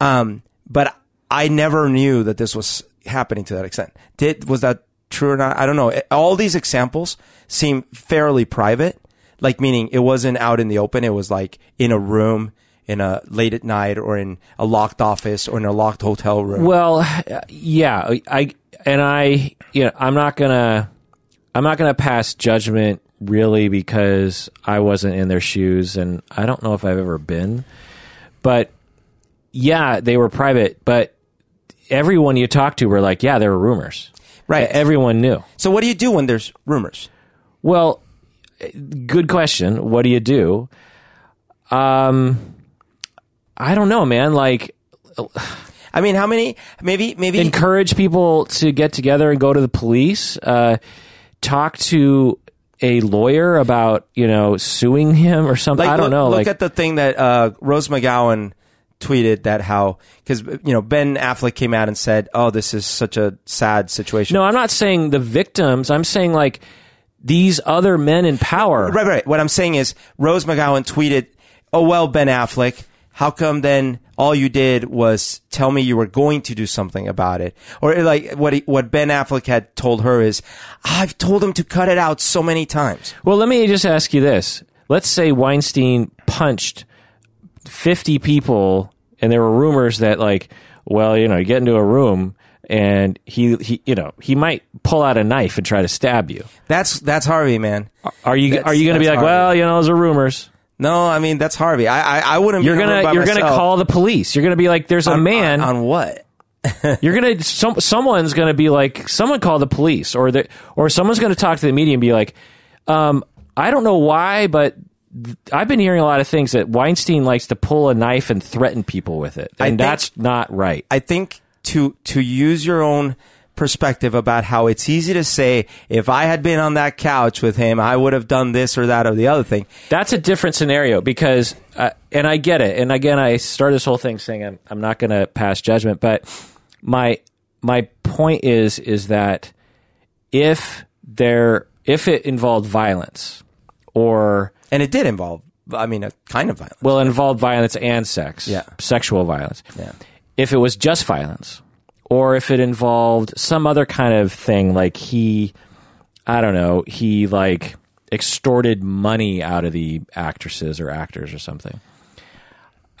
Um, but I never knew that this was happening to that extent. Did, was that true or not? I don't know. All these examples seem fairly private, like meaning it wasn't out in the open. It was like in a room in a late at night or in a locked office or in a locked hotel room. Well, yeah, I and I, you know, I'm not gonna, I'm not gonna pass judgment really because I wasn't in their shoes, and I don't know if I've ever been, but yeah, they were private, but everyone you talked to were like, yeah, there were rumors, Right. Everyone knew. so what do you do when there's rumors? Well, good question. What do you do? Um, I don't know, man. Like, I mean, how many? Maybe, maybe. encourage people to get together and go to the police. Uh, talk to a lawyer about you know suing him or something. I don't look, know. Look like at the thing that uh, Rose McGowan tweeted that how because you know Ben Affleck came out and said, "Oh, this is such a sad situation." no, I'm not saying the victims. I'm saying like these other men in power. right, right. What I'm saying is Rose McGowan tweeted, "Oh well, Ben Affleck, how come then all you did was tell me you were going to do something about it?" Or like what he, what Ben Affleck had told her is, "I've told him to cut it out so many times." Well, let me just ask you this. Let's say Weinstein punched 50 people and there were rumors that like, well, you know, you get into a room and he, he you know, he might pull out a knife and try to stab you. That's that's Harvey, man. Are you That's- are you going to be like, Harvey. well, you know, those are rumors. No, I mean that's Harvey. I I, I wouldn't. You're be in a room gonna you're gonna call the police. You're gonna be like, there's a On- man. on, on what? you're gonna some someone's gonna be like, someone call the police, or the or someone's gonna talk to the media and be like, um, I don't know why, but. I've been hearing a lot of things that Weinstein likes to pull a knife and threaten people with it, and think- that's not right. I think to to use your own perspective about how it's easy to say if I had been on that couch with him, I would have done this or that or the other thing. That's a different scenario because, uh, and I get it. And again, I start this whole thing saying I'm, I'm not going to pass judgment, but my my point is is that if there if it involved violence or And it did involve, I mean, a kind of violence. well, it involved violence and sex, Yeah. sexual violence. Yeah. If it was just violence, or if it involved some other kind of thing, like he, I don't know, he like extorted money out of the actresses or actors or something.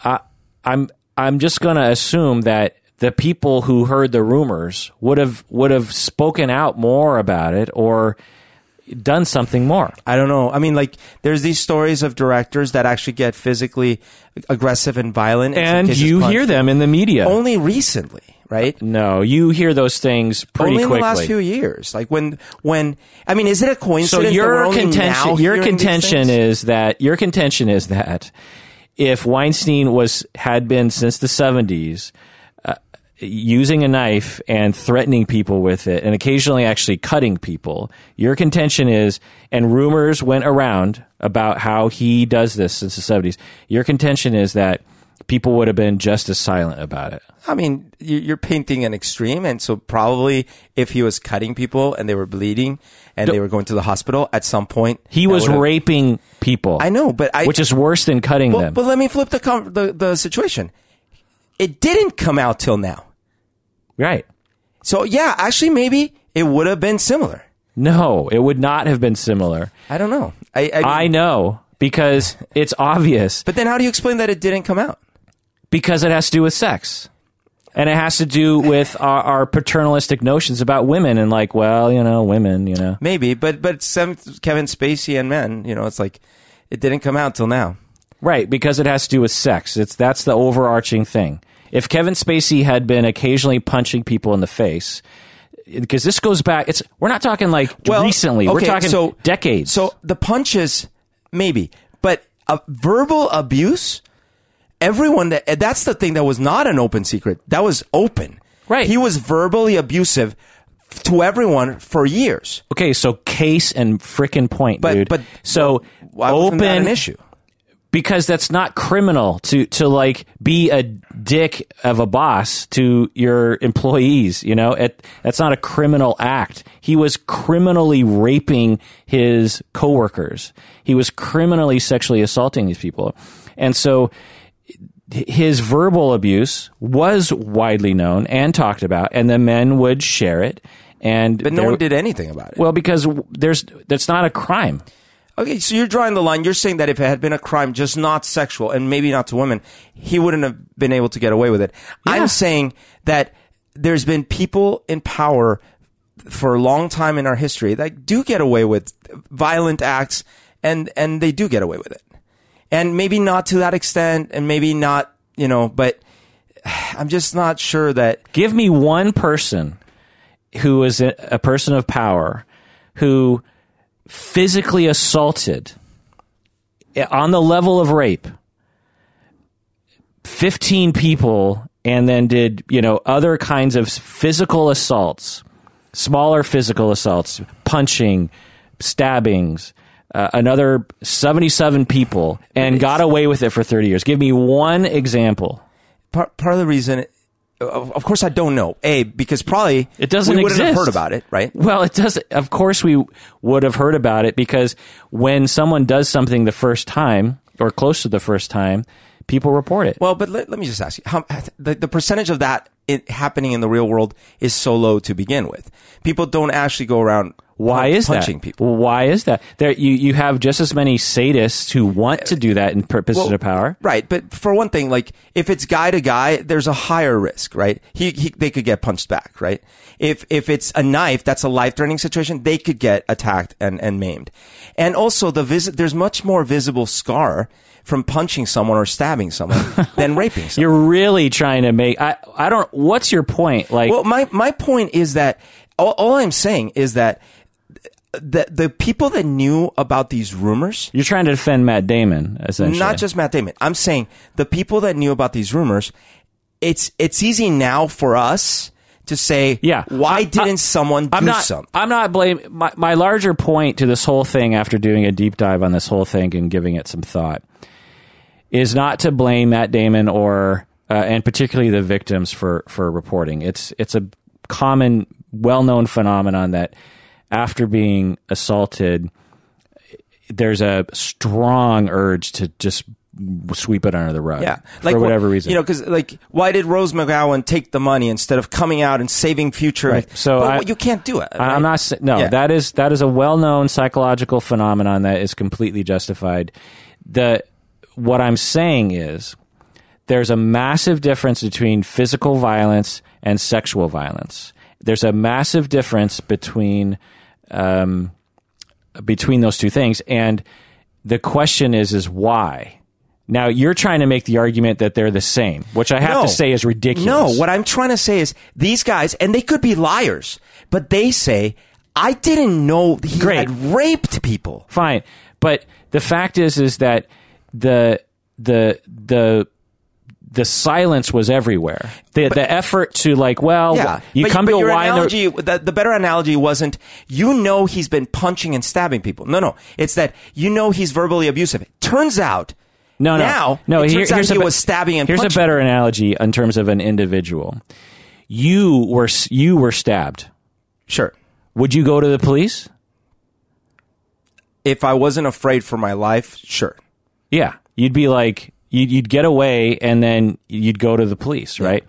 I, I'm I'm just gonna assume that the people who heard the rumors would have would have spoken out more about it or done something more. I don't know. I mean, like, there's these stories of directors that actually get physically aggressive and violent. in And cases you hear them in the media. only recently, right? No, you hear those things pretty only in quickly. the last few years. Like when, when, I mean, is it a so coincidence? that your we're only now contention, your contention is that your contention is that if Weinstein was had been since the seventies uh, using a knife and threatening people with it, and occasionally actually cutting people, your contention is, and rumors went around about how he does this since the seventies. Your contention is that people would have been just as silent about it. I mean, you- you're painting an extreme, and so probably if he was cutting people and they were bleeding and they were going to the hospital at some point, He was raping people. I know, but I which is worse than cutting But, them. but let me flip the, the the situation. It didn't come out till now. Right. So yeah, actually, maybe it would have been similar. No, it would not have been similar. I don't know. I, I, I know because it's obvious but then how do you explain that it didn't come out? because it has to do with sex. And it has to do with our, our paternalistic notions about women and like, well, you know, women, you know. Maybe, but but some Kevin Spacey and men, you know, it's like it didn't come out till now. Right, because it has to do with sex. It's that's the overarching thing. If Kevin Spacey had been occasionally punching people in the face, because this goes back, it's we're not talking like Well, recently. we're talking so- decades. So the punches, maybe, but uh, verbal abuse. Everyone that that's the thing that was not an open secret. That was open. Right. He was verbally abusive to everyone for years. okay, so case and frickin' point, But dude. but so why open an issue? Because that's not criminal to to like be a dick of a boss to your employees you know? It, that's not a criminal act. He was criminally raping his coworkers. He was criminally sexually assaulting these people. And so his verbal abuse was widely known and talked about and the men would share it and But no there- one did anything about it. well because there's that's not a crime Okay, so you're drawing the line. You're saying that if it had been a crime, just not sexual, and maybe not to women, he wouldn't have been able to get away with it. Yeah. I'm saying that there's been people in power for a long time in our history that do get away with violent acts, and and they do get away with it, and maybe not to that extent, and maybe not, you know, but I'm just not sure that. Give me one person who is a, a person of power who physically assaulted on the level of rape 15 people and then did, you know, other kinds of physical assaults, smaller physical assaults, punching, stabbings, uh, another 77 people and got away with it for 30 years. Give me one example. Part, part of the reason, of, of course, I don't know. A because probably It doesn't we wouldn't have heard about it, right? Well, it does. Of course, we would have heard about it because when someone does something the first time or close to the first time, people report it. Well, but let, let me just ask you: how, the the percentage of that it, happening in the real world is so low to begin with. People don't actually go around. Why is punching that? people? Why is that? There, you you have just as many sadists who want to do that in purposes Well, of power. Right, but for one thing, like if it's guy to guy, there's a higher risk, right? He, he they could get punched back, right? If if it's a knife, that's a life threatening situation. They could get attacked and, and maimed, and also the visit. There's much more visible scar from punching someone or stabbing someone than raping someone. You're really trying to make. I I don't. What's your point? Like, Well, my my point is that all, all I'm saying is that the the people that knew about these rumors, you're trying to defend Matt Damon, essentially. not just Matt Damon. I'm saying the people that knew about these rumors. It's it's easy now for us to say, Yeah. why I- didn't I- someone do I'm not. something? I'm not blaming. My, my larger point to this whole thing, after doing a deep dive on this whole thing and giving it some thought, is not to blame Matt Damon or uh, and particularly the victims for for reporting. It's it's a common, well known phenomenon that after being assaulted, there's a strong urge to just sweep it under the rug. Yeah, for whatever wh- reason. you know, because like, why did Rose McGowan take the money instead of coming out and saving future? Right. So But I- you can't do it. I- right? I'm not. No, Yeah. that is that is a well-known psychological phenomenon that is completely justified. The what I'm saying is there's a massive difference between physical violence and sexual violence. There's a massive difference between um, between those two things, and the question is is why. Now you're trying to make the argument that they're the same, which I have No. to say is ridiculous. No, what I'm trying to say is these guys, and they could be liars, but they say, I didn't know he Great. had raped people. fine but the fact is is that the the the the silence was everywhere the the effort to like well Yeah. you but, come but to a your wine analogy, the, the better analogy wasn't, you know he's been punching and stabbing people. No, no. It's that you know he's verbally abusive. Turns out, no no now, no it here- here's he a, was stabbing and here's punching. a better analogy in terms of an individual you were you were stabbed Sure. would you go to the police If I wasn't afraid for my life, sure. Yeah, you'd be like you'd, you'd get away and then you'd go to the police, right?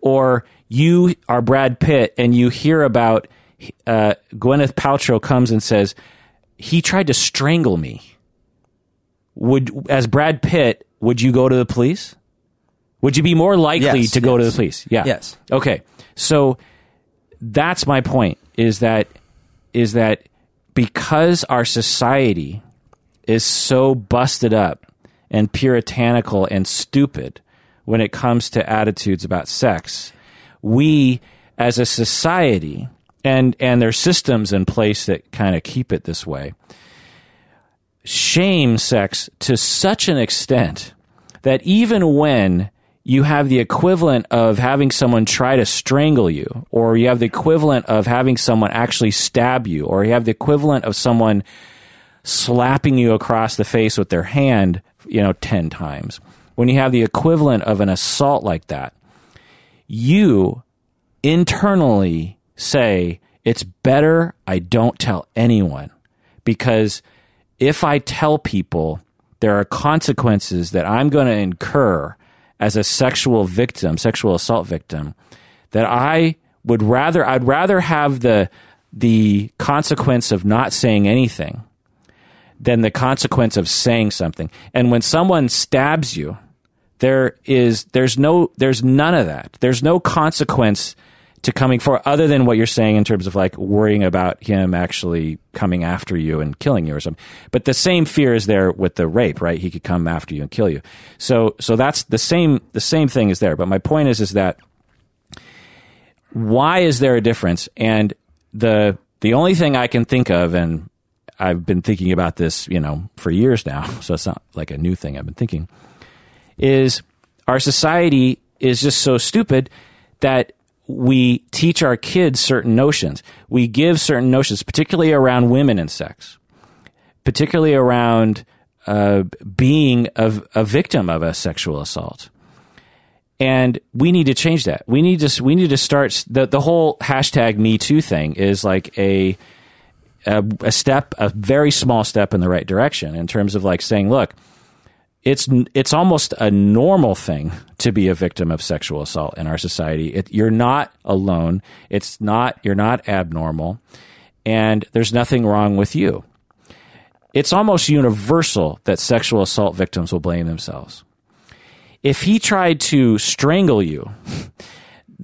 Or you are Brad Pitt and you hear about uh, Gwyneth Paltrow comes and says he tried to strangle me, would as Brad Pitt, would you go to the police? Would you be more likely Yes, to go to the police? Yeah. Yes. Okay. So that's my point is that is that because our society is so busted up and puritanical and stupid when it comes to attitudes about sex, we as a society and and there's systems in place that kind of keep it this way shame sex to such an extent that even when you have the equivalent of having someone try to strangle you, or you have the equivalent of having someone actually stab you, or you have the equivalent of someone slapping you across the face with their hand, you know, 10 times. When you have the equivalent of an assault like that, you internally say, it's better I don't tell anyone because if I tell people there are consequences that I'm going to incur as a sexual victim, sexual assault victim, that I would rather I'd rather have the the consequence of not saying anything than the consequence of saying something. And when someone stabs you, there is there's no there's none of that. There's no consequence to coming for other than what you're saying in terms of like worrying about him actually coming after you and killing you or something. But the same fear is there with the rape, right? He could come after you and kill you. So so that's the same the same thing is there. But my point is is that why is there a difference? And the the only thing I can think of, and I've been thinking about this, you know, for years now, so it's not like a new thing I've been thinking, is our society is just so stupid that we teach our kids certain notions. We give certain notions, particularly around women and sex, particularly around uh, being a, a victim of a sexual assault and we need to change that. We need to we need to start the the whole hashtag Me Too thing is like a, a a step, a very small step in the right direction in terms of like saying, look, it's it's almost a normal thing to be a victim of sexual assault in our society. It, you're not alone. It's not you're not abnormal, and there's nothing wrong with you. It's almost universal that sexual assault victims will blame themselves if he tried to strangle you,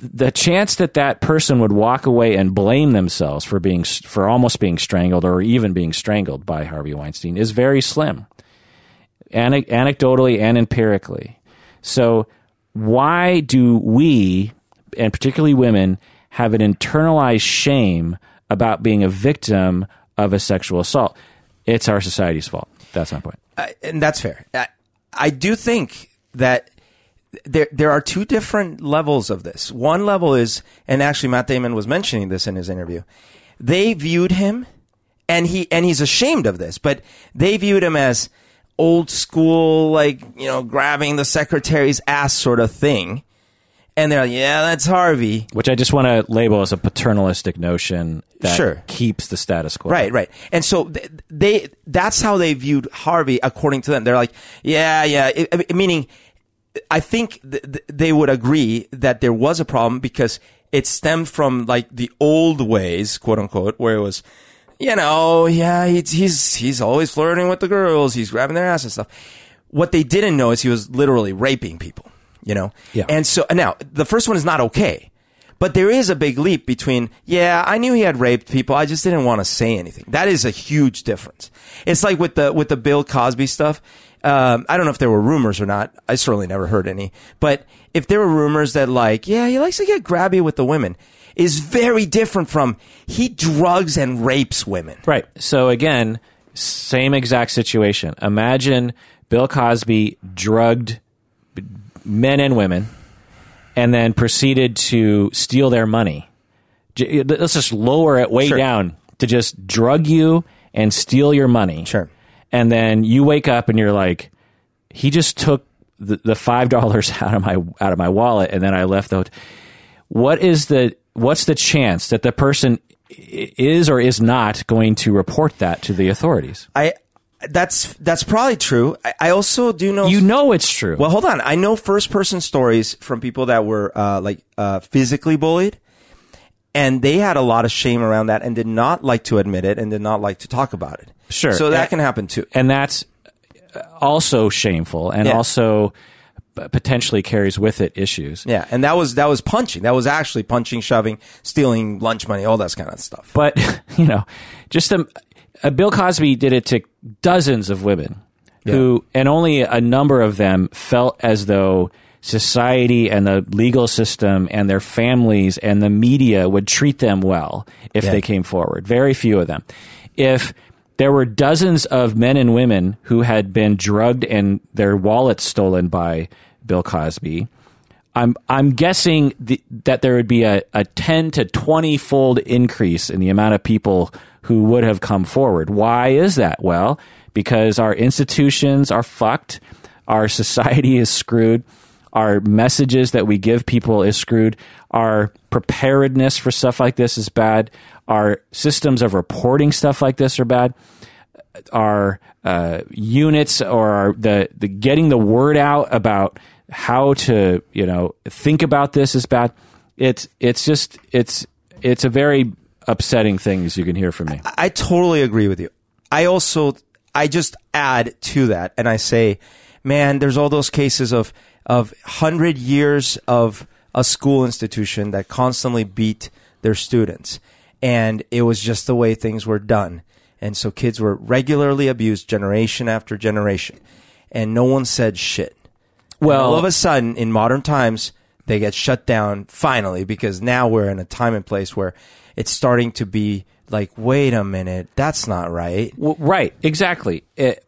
the chance that that person would walk away and blame themselves for being for almost being strangled or even being strangled by Harvey Weinstein is very slim, Ane- anecdotally and empirically. So, why do we, and particularly women, have an internalized shame about being a victim of a sexual assault? It's our society's fault. That's my point. And that's fair. I, I do think that there there are two different levels of this. One level is, and actually Matt Damon was mentioning this in his interview. They viewed him, and he and he's ashamed of this, but they viewed him as old school, like you know, grabbing the secretary's ass sort of thing. And they're like, yeah, that's Harvey. Which I just want to label as a paternalistic notion that Sure. keeps the status quo. Right, right. And so th- they, that's how they viewed Harvey according to them. They're like, yeah, yeah, it, meaning I think th- th- they would agree that there was a problem because it stemmed from like the old ways, quote unquote, where it was, you know, yeah, he's, he's, he's always flirting with the girls. He's grabbing their ass and stuff. What they didn't know is he was literally raping people, you know? Yeah. And so now the first one is not okay. But there is a big leap between, yeah, I knew he had raped people. I just didn't want to say anything. That is a huge difference. It's like with the, with the Bill Cosby stuff. Um, I don't know if there were rumors or not. I certainly never heard any. But if there were rumors that like, yeah, he likes to get grabby with the women is very different from he drugs and rapes women. Right. So again, same exact situation. Imagine Bill Cosby drugged men and women and then proceeded to steal their money. Let's just lower it way Sure. down to just drug you and steal your money. Sure. And then you wake up and you're like, he just took the, the five dollars out of my out of my wallet and then I left the hotel. What is the what's the chance that the person is or is not going to report that to the authorities? I, that's, that's probably true. I, I also do know. You know it's true. Well, hold on. I know first person stories from people that were uh, like uh, physically bullied, And they had a lot of shame around that and did not like to admit it and did not like to talk about it. Sure. So that Uh, can happen too. and that's uh, also shameful and Yeah. also uh, potentially carries with it issues. Yeah, and that was that was punching. That was actually punching, shoving, stealing lunch money, all that kind of stuff. But you know, just a, a Bill Cosby did it to dozens of women who, and only a number of them felt as though society and the legal system and their families and the media would treat them well if Yeah. they came forward. Very few of them. If there were dozens of men and women who had been drugged and their wallets stolen by Bill Cosby, I'm I'm guessing the, that there would be a, a 10 to 20 fold increase in the amount of people who would have come forward. Why is that? Well, because our institutions are fucked, our society is screwed, our messages that we give people is screwed, our preparedness for stuff like this is bad, our systems of reporting stuff like this are bad our uh, units or our, the the getting the word out about how to you know think about this is bad. It's it's just it's it's a very upsetting thing as you can hear from me. I totally agree with you. I also I just add to that and I say, man, there's all those cases of of 100 years of a school institution that constantly beat their students and it was just the way things were done. And so kids were regularly abused generation after generation and no one said shit. Well- all of a sudden in modern times they get shut down finally because now we're in a time and place where it's starting to be like wait a minute that's not right Well, right, exactly. It,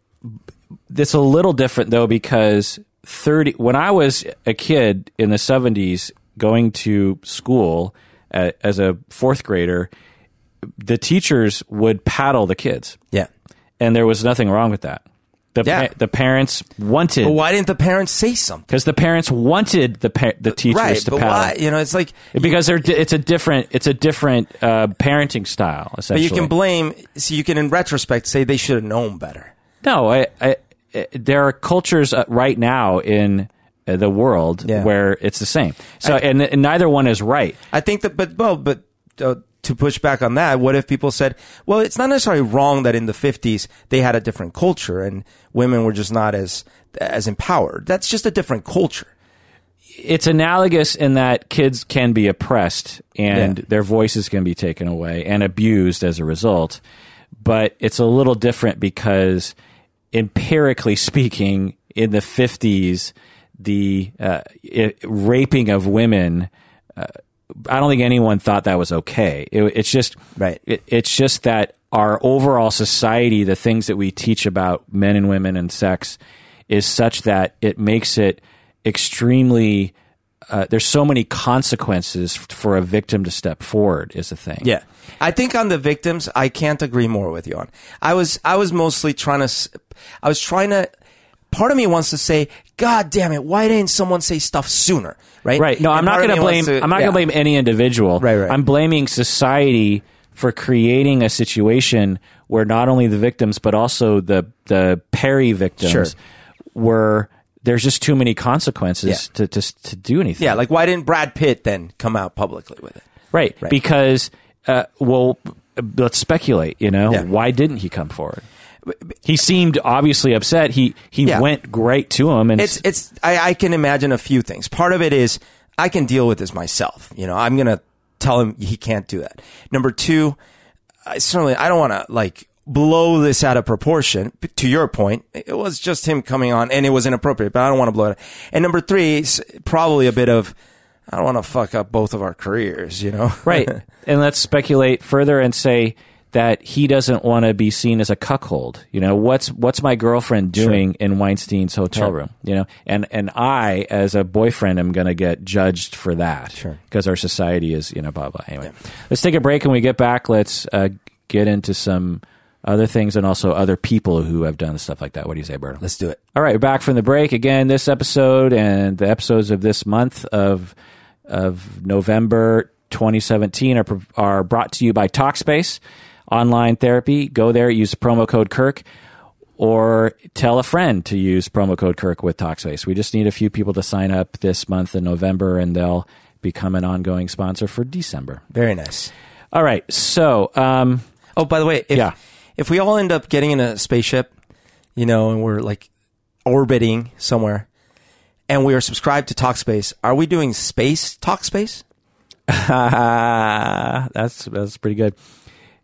it's a little different though because thirty. When I was a kid in the seventies, going to school as a fourth grader, the teachers would paddle the kids, yeah and there was nothing wrong with that. The Yeah. pa- the parents wanted but why didn't the parents say something because the parents wanted the pa- the teachers right to but paddle why you know it's like because they're di- it's a different it's a different uh, parenting style. but Essentially, you can blame so you can in retrospect say they should have known better No, I, I, there are cultures uh, right now in the world Yeah. where it's the same. So, and, and neither one is right. i think that but well but uh, to push back on that what if people said well it's not necessarily wrong that in the 50s they had a different culture and women were just not as as empowered that's just a different culture It's analogous in that kids can be oppressed and Yeah. their voices can be taken away and abused as a result. But it's a little different because empirically speaking, in the 50s, the uh, i raping of women uh, I don't think anyone thought that was okay. It, it's just Right. It, it's just that our overall society, the things that we teach about men and women and sex, is such that it makes it extremely. Uh, there's so many consequences for a victim to step forward. Is the thing. Yeah. I think on the victims, I can't agree more with you on. I was, I was mostly trying to, I was trying to, part of me wants to say, God damn it, why didn't someone say stuff sooner? Right? Right. No, And I'm not going to blame. I'm not yeah. going to blame any individual. Right, right. I'm blaming society for creating a situation where not only the victims but also the the peri victims Sure. were there's just too many consequences Yeah. to, to to do anything. Yeah, like why didn't Brad Pitt then come out publicly with it? right. Right. Because uh, well, let's speculate. You know, Yeah. why didn't he come forward? He seemed obviously upset. He he Yeah. went right to him and It's it's I, I can imagine a few things. Part of it is I can deal with this myself. You know, I'm gonna tell him he can't do that. Number two, I certainly I don't want to like blow this out of proportion. To your point, it was just him coming on, and it was inappropriate. But I don't want to blow it. And number three, probably a bit of I don't want to fuck up both of our careers. You know, Right. and let's speculate further and say that he doesn't want to be seen as a cuckold. You know, what's what's my girlfriend doing in Weinstein's hotel room? You know, and and I as a boyfriend am going to get judged for that. Sure. Because our society is, you know, blah blah. Anyway, let's take a break. When we get back, let's uh, get into some other things and also other people who have done stuff like that. What do you say, Berto? let's do it. All right, we're back from the break again. This episode and the episodes of this month of of November 2017 are are brought to you by Talkspace online therapy. Go there, use promo code Kirk, or tell a friend to use promo code Kirk with Talkspace. We just need a few people to sign up this month in November, and they'll become an ongoing sponsor for December. Very nice. All right. So, um, Oh, by the way, if, Yeah. if we all end up getting in a spaceship, you know, and we're like orbiting somewhere, and we are subscribed to Talkspace, are we doing space Talkspace? that's that's pretty good.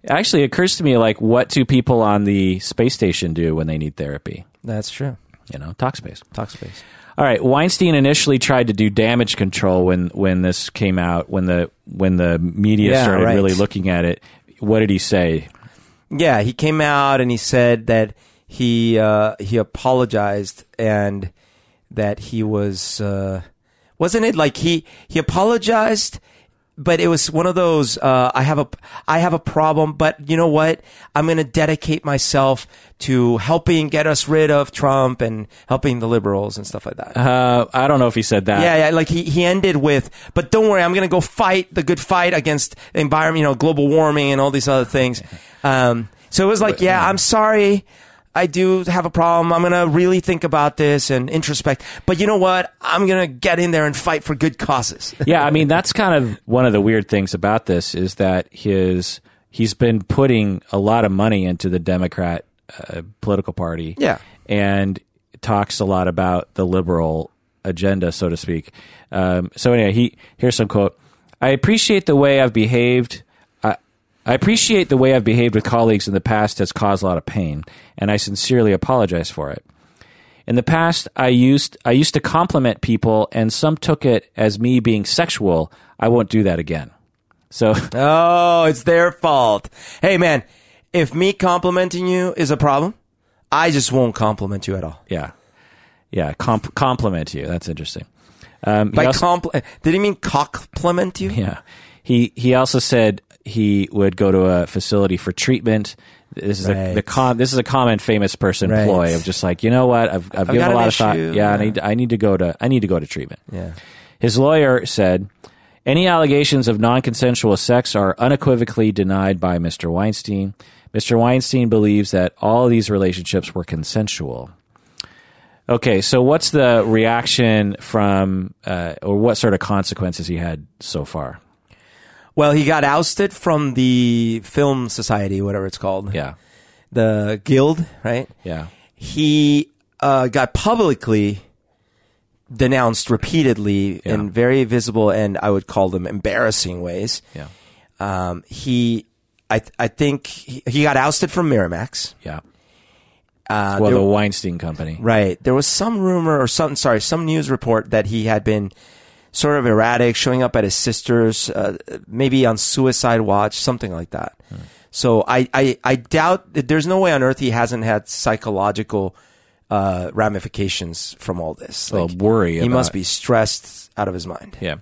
Actually, it occurs to me like, what do people on the space station do when they need therapy? That's true. You know, talk space. Talk space. All right, Weinstein initially tried to do damage control when when this came out, when the when the media Yeah, started right. really looking at it. What did he say? Yeah, he came out and he said that he uh, he apologized and that he was uh, wasn't it like he he apologized but it was one of those uh, I have a I have a problem but you know what I'm going to dedicate myself to helping get us rid of Trump and helping the liberals and stuff like that. Uh, I don't know if he said that. Yeah, yeah, like he, he ended with, but don't worry, I'm going to go fight the good fight against environment, you know, global warming and all these other things. Um, so it was like, yeah, I'm sorry. I do have a problem. I'm going to really think about this and introspect. But you know what? I'm going to get in there and fight for good causes. yeah, I mean that's kind of one of the weird things about this is that his he's been putting a lot of money into the Democrat uh, political party. Yeah. and talks a lot about the liberal agenda, so to speak. Um, so anyway, he here's some quote. I appreciate the way I've behaved. I, appreciate the way I've behaved with colleagues in the past has caused a lot of pain, and I sincerely apologize for it. In the past, I used I used to compliment people, and some took it as me being sexual. I won't do that again. So oh, it's their fault. Hey, man, if me complimenting you is a problem, I just won't compliment you at all. yeah, yeah, comp- compliment you. That's interesting. Um, By also- compl- did he mean compliment you? Yeah. He he also said he would go to a facility for treatment. This is a the com- this is a common famous person Right. ploy of just like you know what I've I've, given got a lot of thought. issue, Yeah, I need I need to go to I need to go to treatment. Yeah. His lawyer said any allegations of non-consensual sex are unequivocally denied by Mr. Weinstein. Mr. Weinstein believes that all these relationships were consensual. Okay, so what's the reaction from, uh, or what sort of consequences he had so far? Well, he got ousted from the film society, whatever it's called. Yeah, The guild, right? yeah. He uh, got publicly denounced repeatedly Yeah. in very visible and I would call them embarrassing ways. Yeah. Um, he, I, I think he, he got ousted from Miramax. Yeah. Uh, Well, there- the Weinstein Company. Right. There was some rumor or something, sorry, some news report that he had been sort of erratic, showing up at his sister's, uh, maybe on suicide watch, something like that. So I, I, I doubt that there's no way on earth he hasn't had psychological uh, ramifications from all this. Well, worry He must be stressed out of his mind. Yeah.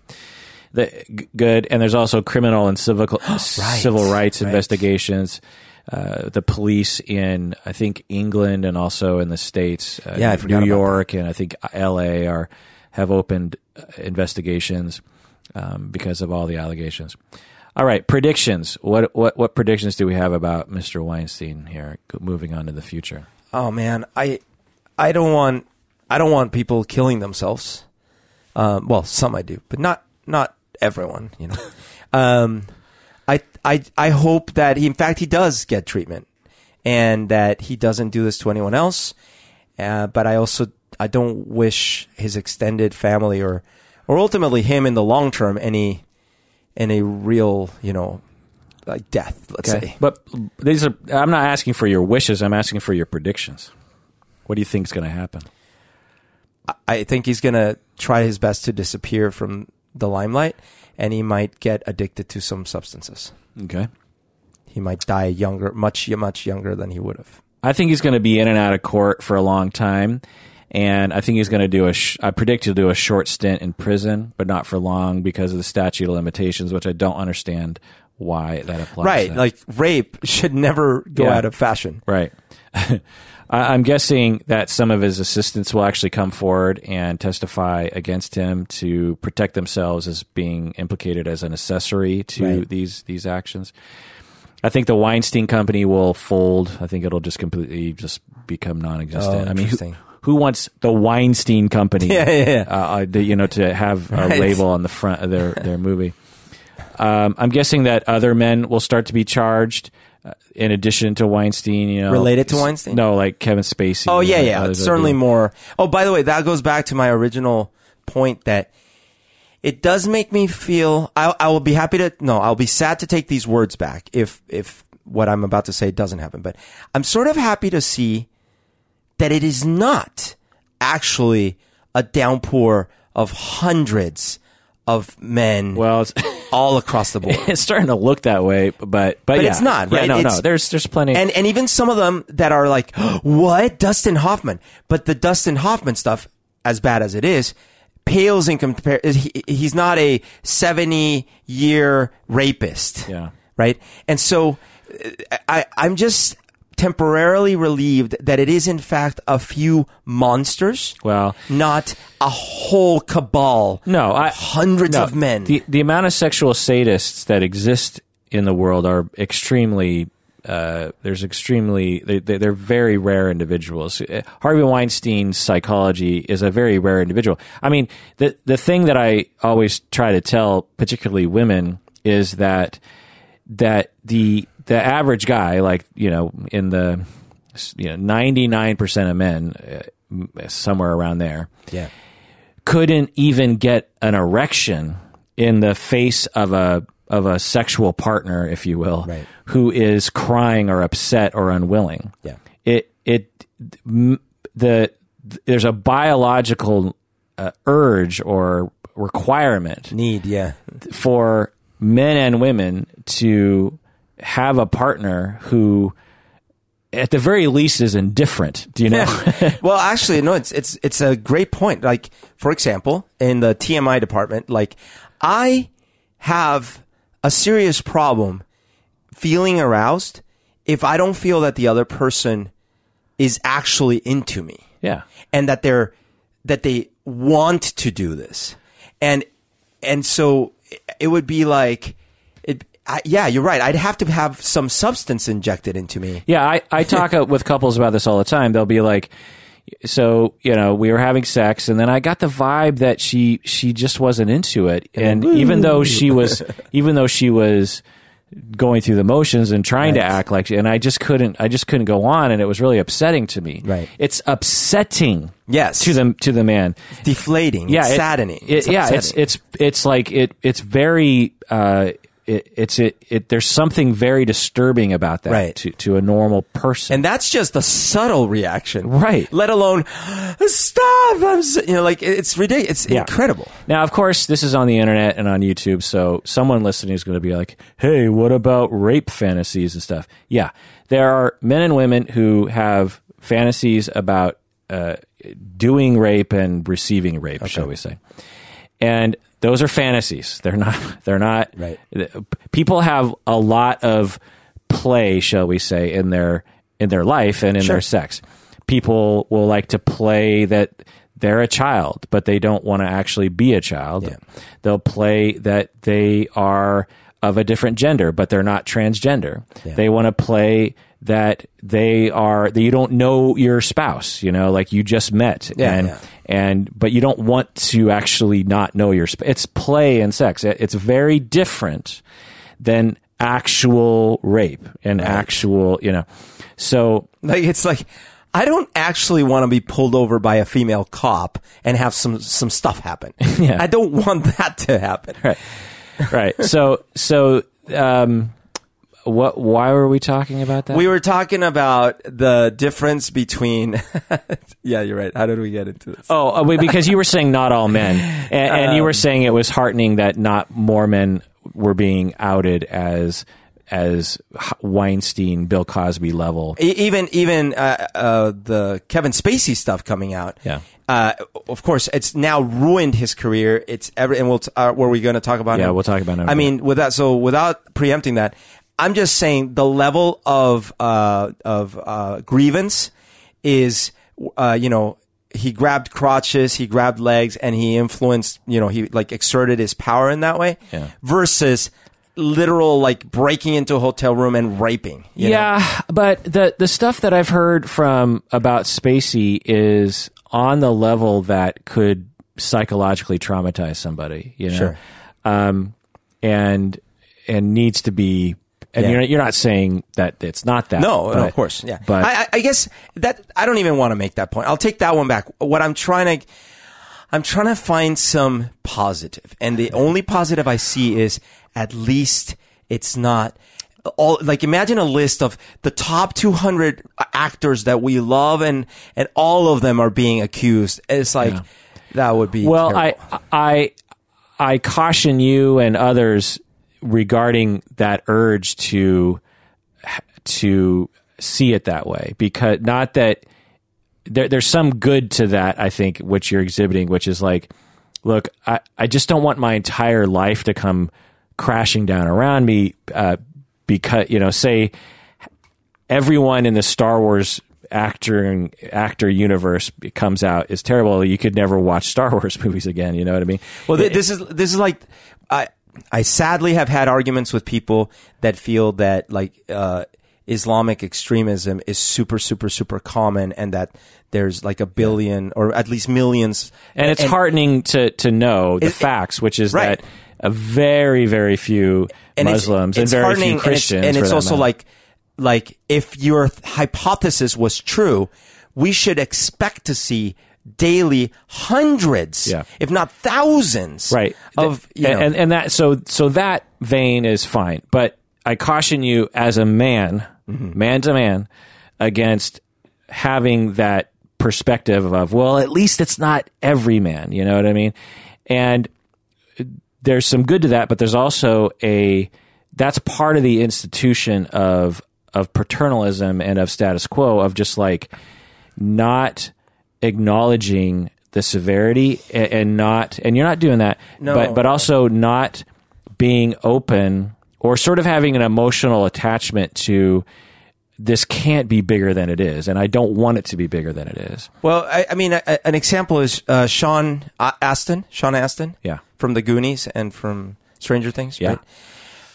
The, g- good. And there's also criminal and civil civil rights right. investigations. Uh, the police in I think England and also in the states, uh, Yeah, New York and I think L.A. are have opened uh, investigations um, because of all the allegations. All right, predictions. What what what predictions do we have about Mr. Weinstein here? Moving on to the future. Oh man, I I don't want I don't want people killing themselves. Um, well, some I do, but not not everyone. You know, um, I I I hope that he, in fact, he does get treatment, and that he doesn't do this to anyone else. Uh, but I also I don't wish his extended family or or ultimately him in the long term any any real you know like death. Let's say. But these are. I'm not asking for your wishes. I'm asking for your predictions. What do you think is going to happen? I think he's going to try his best to disappear from the limelight and he might get addicted to some substances. Okay. He might die younger, much, much younger than he would have. I think he's going to be in and out of court for a long time. And I think he's going to do a, sh- I predict he'll do a short stint in prison, but not for long because of the statute of limitations, which I don't understand why that applies. Right. to. Like rape should never go Yeah. out of fashion. Right. I- I'm guessing that some of his assistants will actually come forward and testify against him to protect themselves as being implicated as an accessory to Right. these these actions. I think the Weinstein Company will fold. I think it'll just completely just become non-existent. Oh, I mean, who. Who wants the Weinstein Company? Yeah, yeah, yeah. Uh, uh, the- you know, to have a Right. label on the front of their their movie. Um, I'm guessing that other men will start to be charged. Uh, in addition to Weinstein, you know, Related to Weinstein? No, like Kevin Spacey. Oh yeah, yeah, certainly more. Oh, by the way, that goes back to my original point that it does make me feel. I, I will be happy to. No, I'll be sad to take these words back if if what I'm about to say doesn't happen. But I'm sort of happy to see that it is not actually a downpour of hundreds of men Well, it's, all across the board. it's starting to look that way, but but, But yeah. it's not, right? no, no. It's- There's there's plenty. and and even some of them that are like, what Dustin Hoffman? But the Dustin Hoffman stuff, as bad as it is, pales in compare. He, he's not a seventy year rapist, Yeah. right? And so, uh, I I'm just temporarily relieved that it is in fact a few monsters, well, not a whole cabal. no, I, hundreds no, of men. The the amount of sexual sadists that exist in the world are extremely. Uh, there's extremely they, they, they're very rare individuals. Uh, Harvey Weinstein's psychology is a very rare individual. I mean, the the thing that I always try to tell, particularly women, is that that the the average guy, like you know, in the you know ninety nine percent of men, uh, somewhere around there, yeah, couldn't even get an erection in the face of a of a sexual partner, if you will, Right. who is crying or upset or unwilling. Yeah. It it m- the there's a biological uh, urge or requirement need yeah. for men and women to have a partner who at the very least is indifferent. Do you know? Well, actually, no. It's it's it's a great point. Like, for example, in the TMI department, like I have a serious problem feeling aroused if I don't feel that the other person is actually into me. Yeah. And that they're that they want to do this. And and so it would be like I, yeah you're right i'd have to have some substance injected into me Yeah, I, I talk uh, with couples about this all the time. They'll be like, so you know, we were having sex, and then I got the vibe that she she just wasn't into it, and even though she was, even though she was going through the motions and trying to act like, and I just couldn't, I just couldn't go on, and it was really upsetting to me. Right. It's upsetting. Yes. To the to the man. deflating Yeah. it's it- saddening it- It's yeah. It's it's it's like it. It's very. Uh, it, it's it, it. There's something very disturbing about that Right. to to a normal person. and that's just a subtle reaction Right. let alone stop i'm s-" you know like it's ridiculous it's Yeah. incredible Now, of course, this is on the internet and on YouTube, so someone listening is going to be like, "Hey, what about rape fantasies and stuff?" Yeah, there are men and women who have fantasies about uh, doing rape and receiving rape, shall we say? And those are fantasies. They're not. They're not. Right. People have a lot of play, shall we say, in their in their life and in Sure. their sex. People will like to play that they're a child, but they don't want to actually be a child. Yeah. They'll play that they are of a different gender, but they're not transgender. Yeah. They want to play that they are that you don't know your spouse, you know, like you just met Yeah, and yeah. and but you don't want to actually not know your sp- it's play and sex. It- It's very different than actual rape and actual, you know. So like it's like I don't actually want to be pulled over by a female cop and have some some stuff happen. Yeah. I don't want that to happen. right right so so um what why were we talking about that We were talking about the difference between. yeah, you're right. How did we get into this? oh uh, wait, because you were saying not all men and, and you were saying it was heartening that not more men were being outed as as Weinstein Bill Cosby level even even uh, uh, the Kevin Spacey stuff coming out. Yeah. Uh, of course, it's now ruined his career. It's every and we'll t- uh, were we going to talk about? Yeah, we'll talk about him. I mean, without so without preempting that, I'm just saying the level of uh, of uh, grievance is, uh, you know, he grabbed crotches, he grabbed legs, and he influenced, you know, he like exerted his power in that way. Yeah. Versus literal like breaking into a hotel room and raping. you know? yeah, but the the stuff that I've heard from about Spacey is on the level that could psychologically traumatize somebody. You know, Sure. um, and and needs to be. And Yeah. you're you're not saying that it's not that. No, no, of course, yeah. But I, I- I guess that I don't even want to make that point. I'll take that one back. What I'm trying to, I'm trying to find some positive. and the only positive I see is at least it's not all. Like imagine a list of the top 200 actors that we love, and and all of them are being accused. It's like that would be Well, terrible. I I I caution you and others regarding that urge to to see it that way because not that there, there's some good to that I think which you're exhibiting which is like look I, I just don't want my entire life to come crashing down around me uh, because you know say everyone in the Star Wars actor actor universe comes out is terrible. You could never watch Star Wars movies again. You know what I mean? Well, th- this is this is like I I sadly have had arguments with people that feel that like uh, Islamic extremism is super super super common and that there's like a billion or at least millions and it's heartening to to know the It- facts, which is Right. that a very very few and it's- Muslims it's and very few Christians, and it's, and it's also matter. like like if your hypothesis was true, we should expect to see daily hundreds, Yeah. if not thousands, right of you know, and and that so so that vein is fine but i caution you as a man Mm-hmm. man to man against having that perspective of well at least it's not every man you know what i mean and there's some good to that but there's also a that's part of the institution of of paternalism and of status quo of just like not acknowledging the severity and, and not and you're not doing that No. but but also not being open or sort of having an emotional attachment to this can't be bigger than it is and I don't want it to be bigger than it is Well, I, I mean, a, a- an example is uh, Sean Astin, Sean Astin, Yeah. from The Goonies and from Stranger Things. Yeah. right?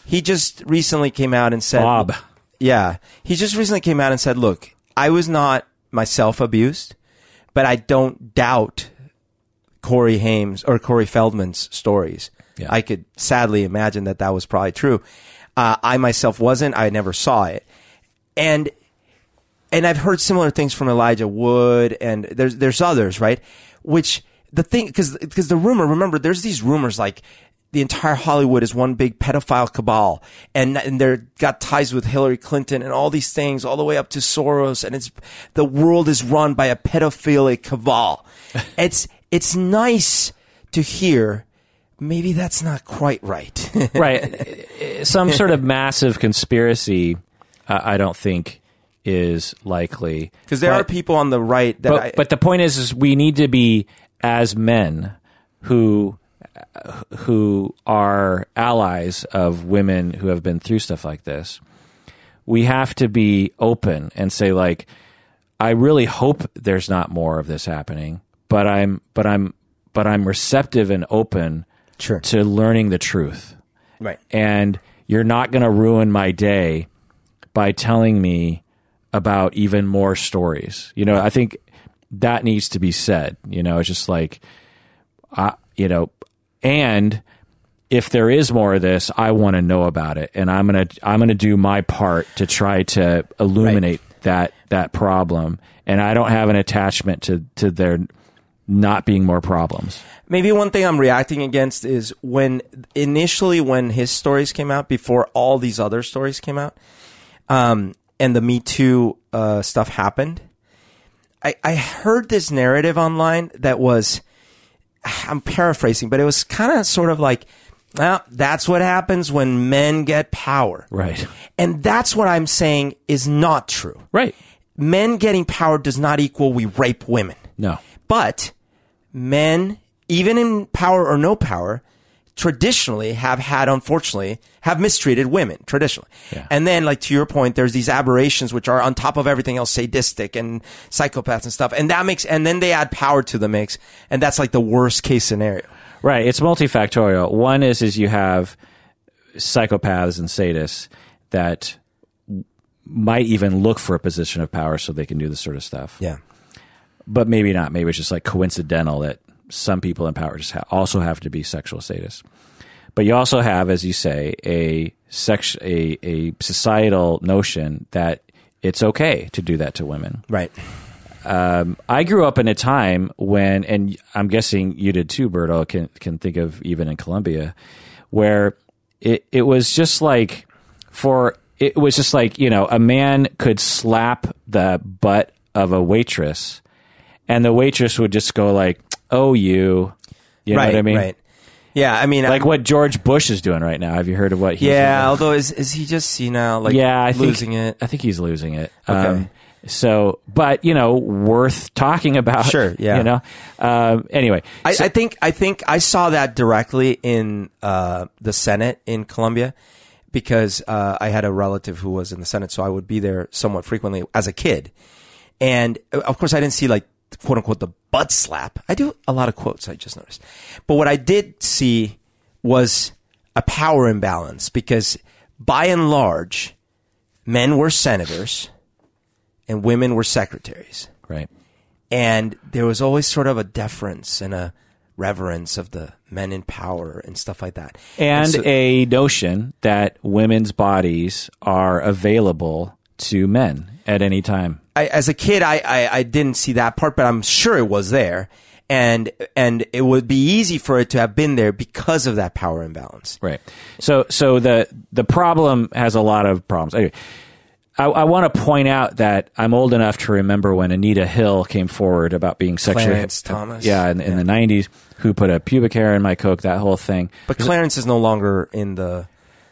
He just recently came out and said, Bob. Yeah, he just recently came out and said, "Look, I was not myself abused, but I don't doubt Corey Haim's or Corey Feldman's stories. Yeah. I could sadly imagine that that was probably true. Uh, I myself wasn't. I never saw it, and and I've heard similar things from Elijah Wood, and there's there's others, right? Which the thing because because the rumor, remember, there's these rumors like the entire Hollywood is one big pedophile cabal, and and they're got ties with Hillary Clinton and all these things, all the way up to Soros, and it's the world is run by a pedophilic cabal. it's it's nice to hear. Maybe that's not quite right. right some sort of massive conspiracy uh, I don't think is likely Because there But- are people on the right that but, I, but the point is, is we need to be as men who who are allies of women who have been through stuff like this. We have to be open and say like, I really hope there's not more of this happening, but I'm but I'm but I'm receptive and open Sure. to learning the truth right. and you're not going to ruin my day by telling me about even more stories. You know, I think that needs to be said. You know, it's just like, I, you know, and if there is more of this, I want to know about it, and I'm gonna I'm gonna do my part to try to illuminate that that problem. And I don't have an attachment to to there not being more problems. Maybe one thing I'm reacting against is when initially when his stories came out before all these other stories came out, um, and the Me Too uh, stuff happened. I, I heard this narrative online that was, I'm paraphrasing, but it was kind of sort of like, well, that's what happens when men get power. Right. And that's what I'm saying is not true. Right. Men getting power does not equal we rape women. No. But men, even in power or no power, traditionally have had, unfortunately, have mistreated women traditionally. Yeah. And then, like to your point, there's these aberrations which are on top of everything else, sadistic and psychopaths and stuff. And that makes, and then they add power to the mix. And that's like the worst case scenario. Right. It's multifactorial. One is is you have psychopaths and sadists that might even look for a position of power so they can do this sort of stuff. Yeah. but maybe not. Maybe it's just like coincidental that some people in power just ha- also have to be sexual sadists. But you also have, as you say, a sex a, a societal notion that it's okay to do that to women. Right. Um, I grew up in a time when, and I'm guessing you did too, Berto, can can think of even in Colombia, where it it was just like for it was just like you know a man could slap the butt of a waitress, and the waitress would just go like, "Oh, you," you know right. what I mean? Right. Yeah. I mean, Like I- what George Bush is doing right now. Have you heard of what? He's Yeah. doing? Although is is he just senile? Like yeah, I think, losing it. I think he's losing it. Okay. Um, so, but you know, worth talking about. Sure, yeah. You know. Um, anyway, I, so- I think I think I saw that directly in uh, the Senate in Colombia because uh, I had a relative who was in the Senate, so I would be there somewhat frequently as a kid. And of course, I didn't see like quote unquote the butt slap. I do a lot of quotes. I just noticed, but what I did see was a power imbalance because by and large, men were senators and women were secretaries right. and there was always sort of a deference and a reverence of the men in power and stuff like that. And so- a notion that women's bodies are available to men at any time. I, as a kid, I, I I didn't see that part, but I'm sure it was there, and and it would be easy for it to have been there because of that power imbalance. Right. So so the the problem has a lot of problems. Anyway, I, I want to point out that I'm old enough to remember when Anita Hill came forward about being sexually Clarence Thomas. Yeah, in, in the '90s, who put a pubic hair in my coke, that whole thing. But Clarence is no longer in the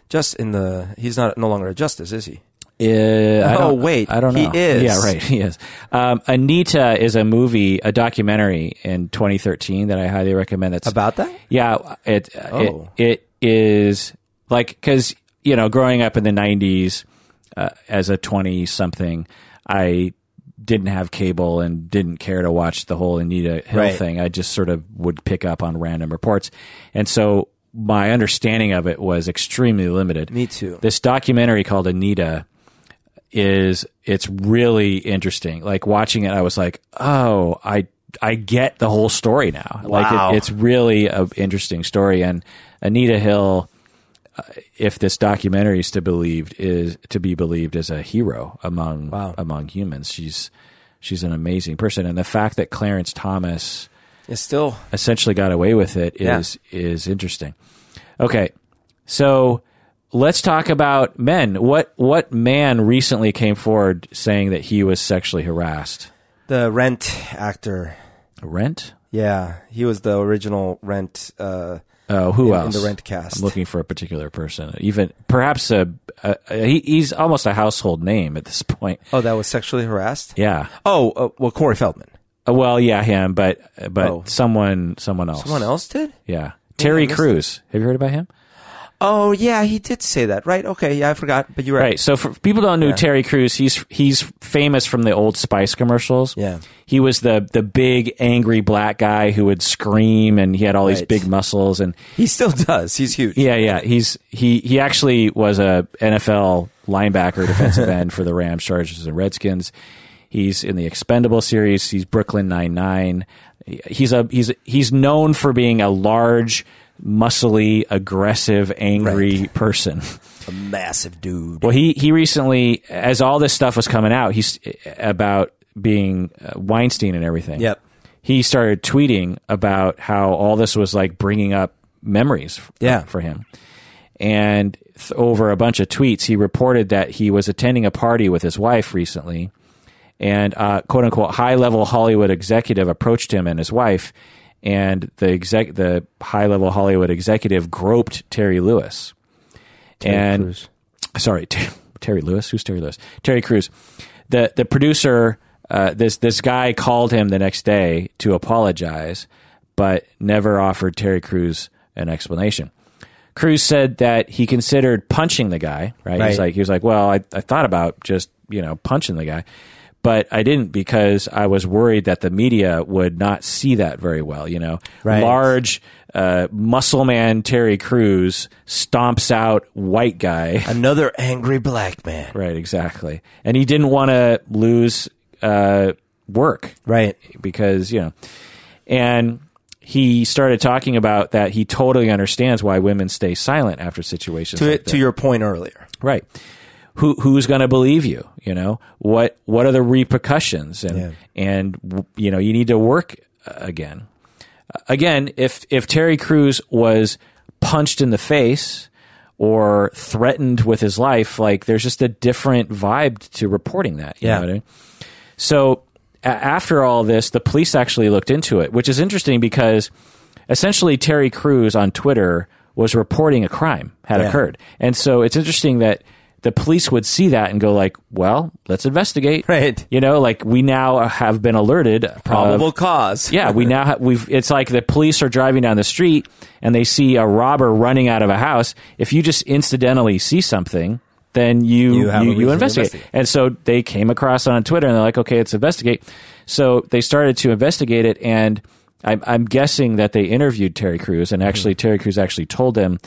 just in the he's not no longer a justice, is he? Uh, I Oh, wait, I don't know. he is. Yeah, right. He is. Um, Anita is a movie, a documentary in 2013 that I highly recommend. That's About that? Yeah, it Oh. it it is like because you know growing up in the '90s uh, as a 20 something, I didn't have cable and didn't care to watch the whole Anita Hill Right. thing. I just sort of would pick up on random reports, and so my understanding of it was extremely limited. Me too. This documentary called Anita is it's really interesting. Like watching it, I was like, oh, I I get the whole story now. Wow. Like it, it's really an interesting story. And Anita Hill, uh, if this documentary is to believed, is to be believed as a hero among Wow. among humans. She's she's an amazing person, and the fact that Clarence Thomas is still essentially got away with it is Yeah. is is interesting. Okay, so let's talk about men. What what man recently came forward saying that he was sexually harassed? the Rent actor. Rent? Yeah, he was the original Rent. Uh, Oh, who In- in else? the Rent cast. I'm looking for a particular person. Even perhaps a, a, a he, he's almost a household name at this point. oh, that was sexually harassed. Yeah. Oh, uh, well, Corey Feldman. Uh, Well, yeah, him, but but Oh. someone someone else. Someone else did. Yeah. Terry Crews. Have you heard about him? Oh, yeah, he did say that, right? Okay, yeah, I forgot, but you're right. Right. So for people don't know Yeah. Terry Crews, he's he's famous from the old Spice commercials. Yeah. He was the the big angry black guy who would scream and he had all these big muscles and He still does. He's huge. yeah, yeah. He's he he actually was a NFL linebacker, defensive end for the Rams, Chargers, and Redskins. He's in the Expendable series. He's Brooklyn Nine Nine. He's a he's he's known for being a large, muscly, aggressive, angry person. A massive dude. Well, he he recently, as all this stuff was coming out, he's about being uh, Weinstein and everything. Yep. He started tweeting about how all this was like bringing up memories. Yeah. For him, and th- over a bunch of tweets, he reported that he was attending a party with his wife recently, and uh, quote unquote high level Hollywood executive approached him and his wife, and the exec the high level Hollywood executive groped Terry Lewis and Crews. sorry, Ter- Terry Lewis. Who's Terry Lewis? Terry Crews. The the producer. Uh, this this guy called him the next day to apologize, but never offered Terry Crews an explanation. Crews said that he considered punching the guy. Right? He's like he was like, well, I, I thought about just you know punching the guy, but I didn't because I was worried that the media would not see that very well. You know, Right. large uh, muscle man Terry Crews stomps out white guy. Another angry black man. Right, exactly. And he didn't want to lose uh, work Right. because you know and he started talking about that he totally understands why women stay silent after situations To like to your point earlier. right who who's going to believe you you know what what are the repercussions and Yeah. and you know you need to work uh, again again if if Terry Crews was punched in the face or threatened with his life like there's just a different vibe to reporting that you Yeah. I mean? So a- after all this, the police actually looked into it, which is interesting because essentially Terry Crews on Twitter was reporting a crime had Yeah. occurred, and so it's interesting that the police would see that and go like, "Well, let's investigate." Right. You know, like we now have been alerted. of- Probable cause. yeah, we now have, we've. It's like the police are driving down the street and they see a robber running out of a house. If you just incidentally see something, then you You you, you, investigate. investigate. And so they came across on Twitter and they're like, okay, let's investigate. So they started to investigate it, and I'm, I'm guessing that they interviewed Terry Crews, and actually Terry Crews actually told them.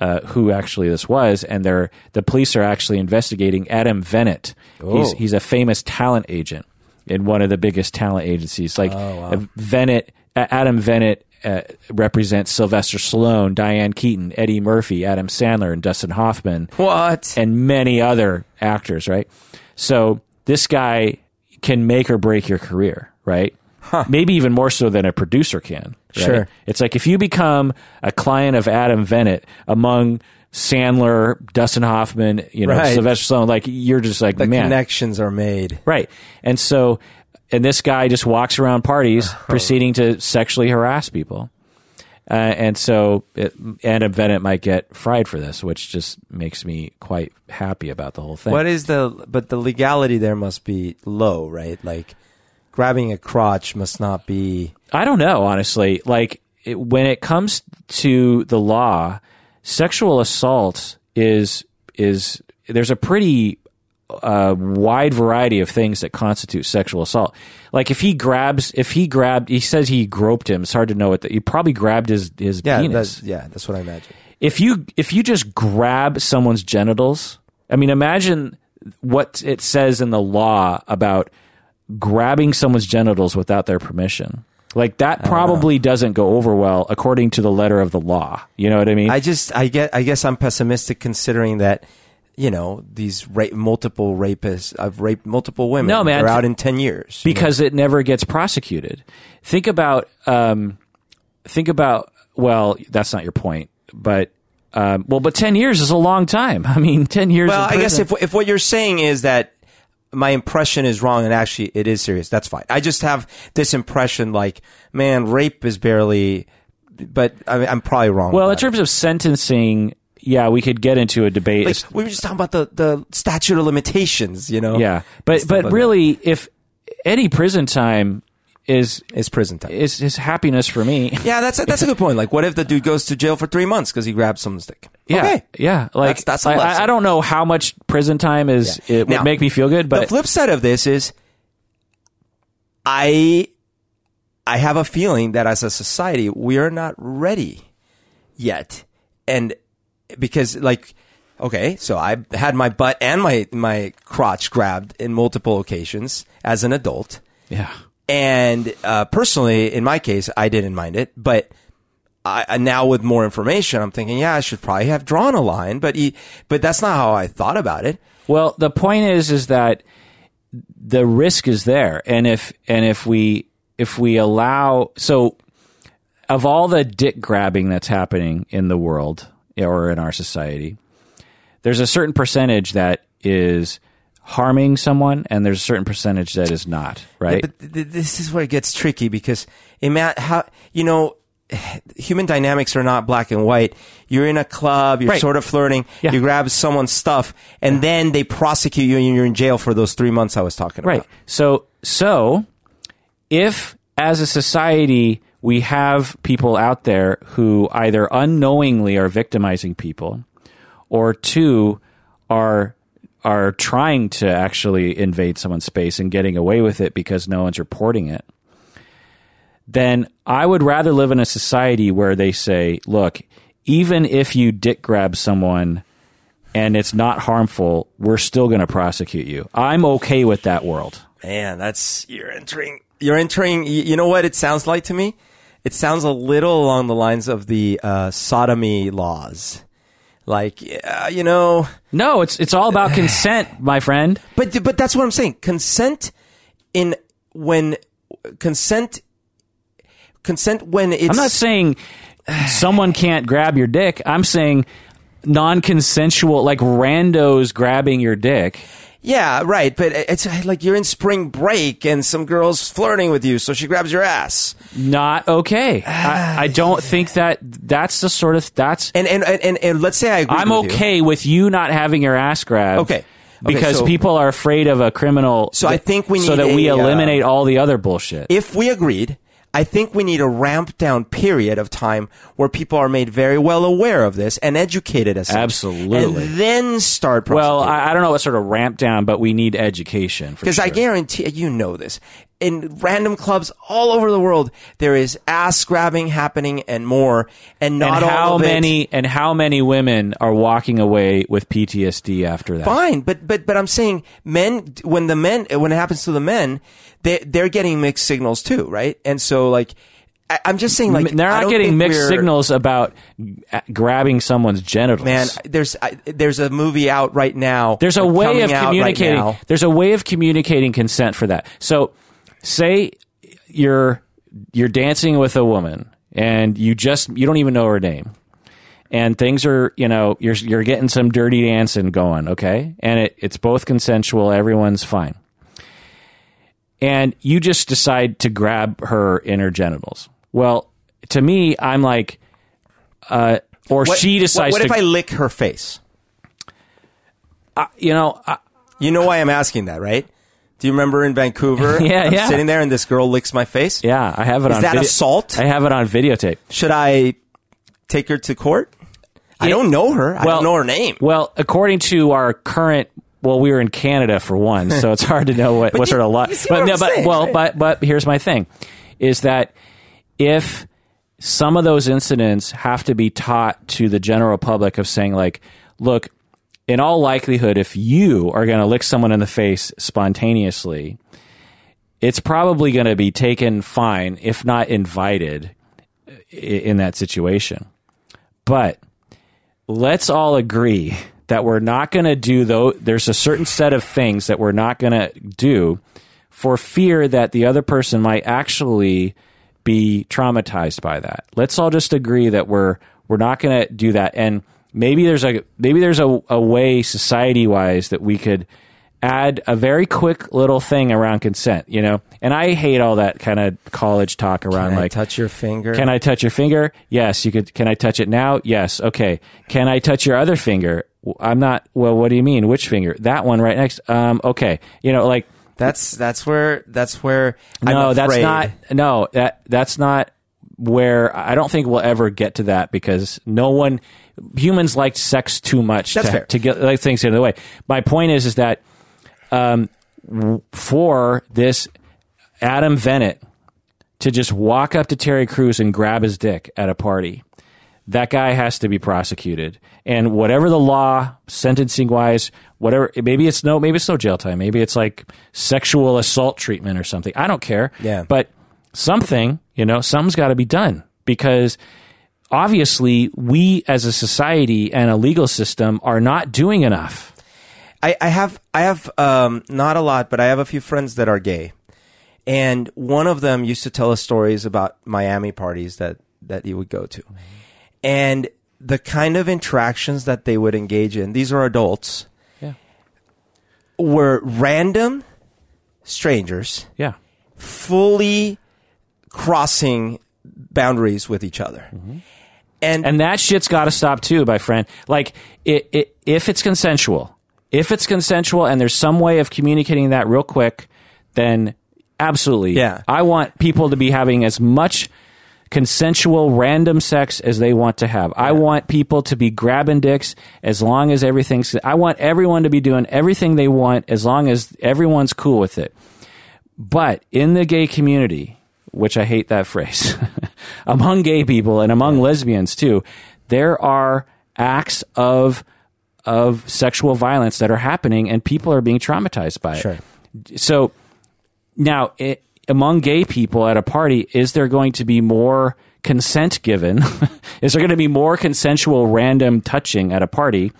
Uh, who actually this was, and they're the police are actually investigating Adam Venit. He's Oh. he's a famous talent agent in one of the biggest talent agencies. Like uh, Venit, uh, Adam Venit uh, represents Sylvester Stallone, Diane Keaton, Eddie Murphy, Adam Sandler, and Dustin Hoffman, What? and many other actors. Right. So this guy can make or break your career. Right. Maybe even more so than a producer can. Right? Sure. It's like if you become a client of Adam Venit among Sandler, Dustin Hoffman, you know, Right. Sylvester Stallone, like you're just like, the man, connections are made. Right. And so, and this guy just walks around parties Oh. proceeding to sexually harass people. Uh, and so, it, Adam Venit might get fried for this, which just makes me quite happy about the whole thing. What is the but the legality there must be low, right? Like grabbing a crotch must not be I don't know, honestly. Like, it, when it comes to the law, sexual assault is, is, there's a pretty a wide variety of things that constitute sexual assault. Like if he grabs, if he grabbed, he says he groped him. It's hard to know what the, he probably grabbed his his yeah, penis. that's yeah, that's what I imagine. If you if you just grab someone's genitals, I mean, imagine what it says in the law about grabbing someone's genitals without their permission. Like that probably doesn't go over well according to the letter of the law. You know what I mean? I just I get I guess I'm pessimistic considering that you know these rape, multiple rapists I've raped multiple women. No, man. They're out in ten years. you know? because it never gets prosecuted. Think about um, think about well, that's not your point, but um, well, but ten years is a long time. I mean, ten years. Well, I guess if if what you're saying is that my impression is wrong and actually it is serious, that's fine. I just have this impression like, man, rape is barely, but I mean, I'm probably wrong. well, in about it. terms of sentencing, yeah, we could get into a debate. like, we were just talking about the the statute of limitations, you know? yeah, but but like really, if any prison time is It's prison time. is his happiness for me. Yeah, that's a, that's a good point. Like, what if the dude goes to jail for three months because he grabbed someone's dick? Yeah, Okay. yeah. Like That's- that's I- I, lesson. I don't know how much prison time is. Yeah. It would make me feel good, but the flip side of this is, I, I have a feeling that as a society we are not ready yet, and because like, okay, so I had my butt and my my crotch grabbed in multiple occasions as an adult, yeah. And uh, personally, in my case, I didn't mind it, but. I, now with more information, I'm thinking, yeah, I should probably have drawn a line, but he, but that's not how I thought about it. Well, the point is, is that the risk is there, and if and if we if we allow so of all the dick grabbing that's happening in the world or in our society, there's a certain percentage that is harming someone, and there's a certain percentage that is not. Right? But th- th- this is where it gets tricky because ima- how you know human dynamics are not black and white. You're in a club, you're Right. sort of flirting, Yeah. you grab someone's stuff, and then they prosecute you and you're in jail for those three months I was talking Right. about. Right so so if as a society we have people out there who either unknowingly are victimizing people or two are are trying to actually invade someone's space and getting away with it because no one's reporting it then I would rather live in a society where they say, look, even if you dick grab someone and it's not harmful, we're still going to prosecute you. I'm okay with that world. Man, that's you're entering. You're entering. You know what it sounds like to me? It sounds a little along the lines of the uh, sodomy laws. Like, uh, you know, No, it's it's all about consent, my friend. but but that's what I'm saying. Consent in when consent consent when it's I'm not saying someone can't grab your dick. I'm saying non-consensual, like randos grabbing your dick. Yeah, right. But it's like you're in spring break and some girl's flirting with you, so she grabs your ass. Not okay. I, I don't think that that's the sort of that's. And and and, and, and let's say I agree I'm with you. okay with you not having your ass grabbed. Okay. Okay, Because so- people are afraid of a criminal. So I think we need so that we a, uh, eliminate all the other bullshit. If we agreed, I think we need a ramp down period of time where people are made very well aware of this and educated as such. Absolutely. And then start well. I, I don't know what sort of ramp down, but we need education for Because I guarantee you know this. In random clubs all over the world, there is ass grabbing happening and more, and not and how all of it- many and how many women are walking away with PTSD after that? Fine, but but but I'm saying men when the men when it happens to the men, they they're getting mixed signals too, right? And so like, I, I'm just saying like They're not getting mixed signals about uh, grabbing someone's genitals. Man, there's I, there's a movie out right now. there's a way of out right communicating. there's a way of communicating consent for that. So, say you're you're dancing with a woman and you just you don't even know her name, and things are you know you're you're getting some dirty dancing going, okay, and it, it's both consensual. Everyone's fine. And you just decide to grab her inner genitals. Well, to me, I'm like, uh, or What- she decides What, what to, if I lick her face? you know, I, You know why I'm asking that, right? Do you remember in Vancouver? Yeah, I'm yeah. Sitting there and this girl licks my face. Yeah, I have it Is on that video- assault? I have it on videotape. Should I take her to court? I don't know her. I don't know her name. Well, according to our current well, we were in Canada for one, so it's hard to know what, what you- sort of law. But no, but well, but but here's my thing: is that if some of those incidents have to be taught to the general public of saying like, look, in all likelihood, if you are going to lick someone in the face spontaneously, it's probably going to be taken fine, if not invited, in that situation. But let's all agree that we're not going to do though there's a certain set of things that we're not going to do for fear that the other person might actually be traumatized by that let's all just agree that we're we're not going to do that and maybe there's a maybe there's a, a way society wise that we could add a very quick little thing around consent you know and i hate all that kind of college talk around Can I like touch your finger? can I touch your finger? Yes, you could. Can I touch it now? Yes. Okay. Can I touch your other finger? I'm not. Well, what do you mean? Which finger? That one right next. Um. Okay. You know, like That's that's where that's where. no, I'm that's afraid. not. No, that that's not where. I don't think we'll ever get to that because no one. Humans liked sex too much That's to, fair. to get like things in the way. My point is, is that um, for this Adam Venit to just walk up to Terry Crews and grab his dick at a party, that guy has to be prosecuted. And whatever the law, sentencing wise, whatever, maybe it's no, maybe it's no jail time. Maybe it's like sexual assault treatment or something. I don't care. Yeah. But something, you know, something's got to be done because obviously we as a society and a legal system are not doing enough. I, I have I have um, not a lot, but I have a few friends that are gay, and one of them used to tell us stories about Miami parties that that he would go to, and the kind of interactions that they would engage in. These are adults. Yeah. Were random strangers Yeah. fully crossing boundaries with each other, and And that shit's got to stop too, my friend. Like, it, it, if it's consensual, if it's consensual and there's some way of communicating that real quick, then absolutely. Yeah. I want people to be having as much consensual random sex as they want to have. I want people to be grabbing dicks as long as everything's I want everyone to be doing everything they want as long as everyone's cool with it. But in the gay community, which I hate that phrase, among gay people and among lesbians too, there are acts of of sexual violence that are happening and people are being traumatized by it. Sure. So now it, among gay people at a party, is there going to be more consent given? is there going to be more consensual random touching at a party,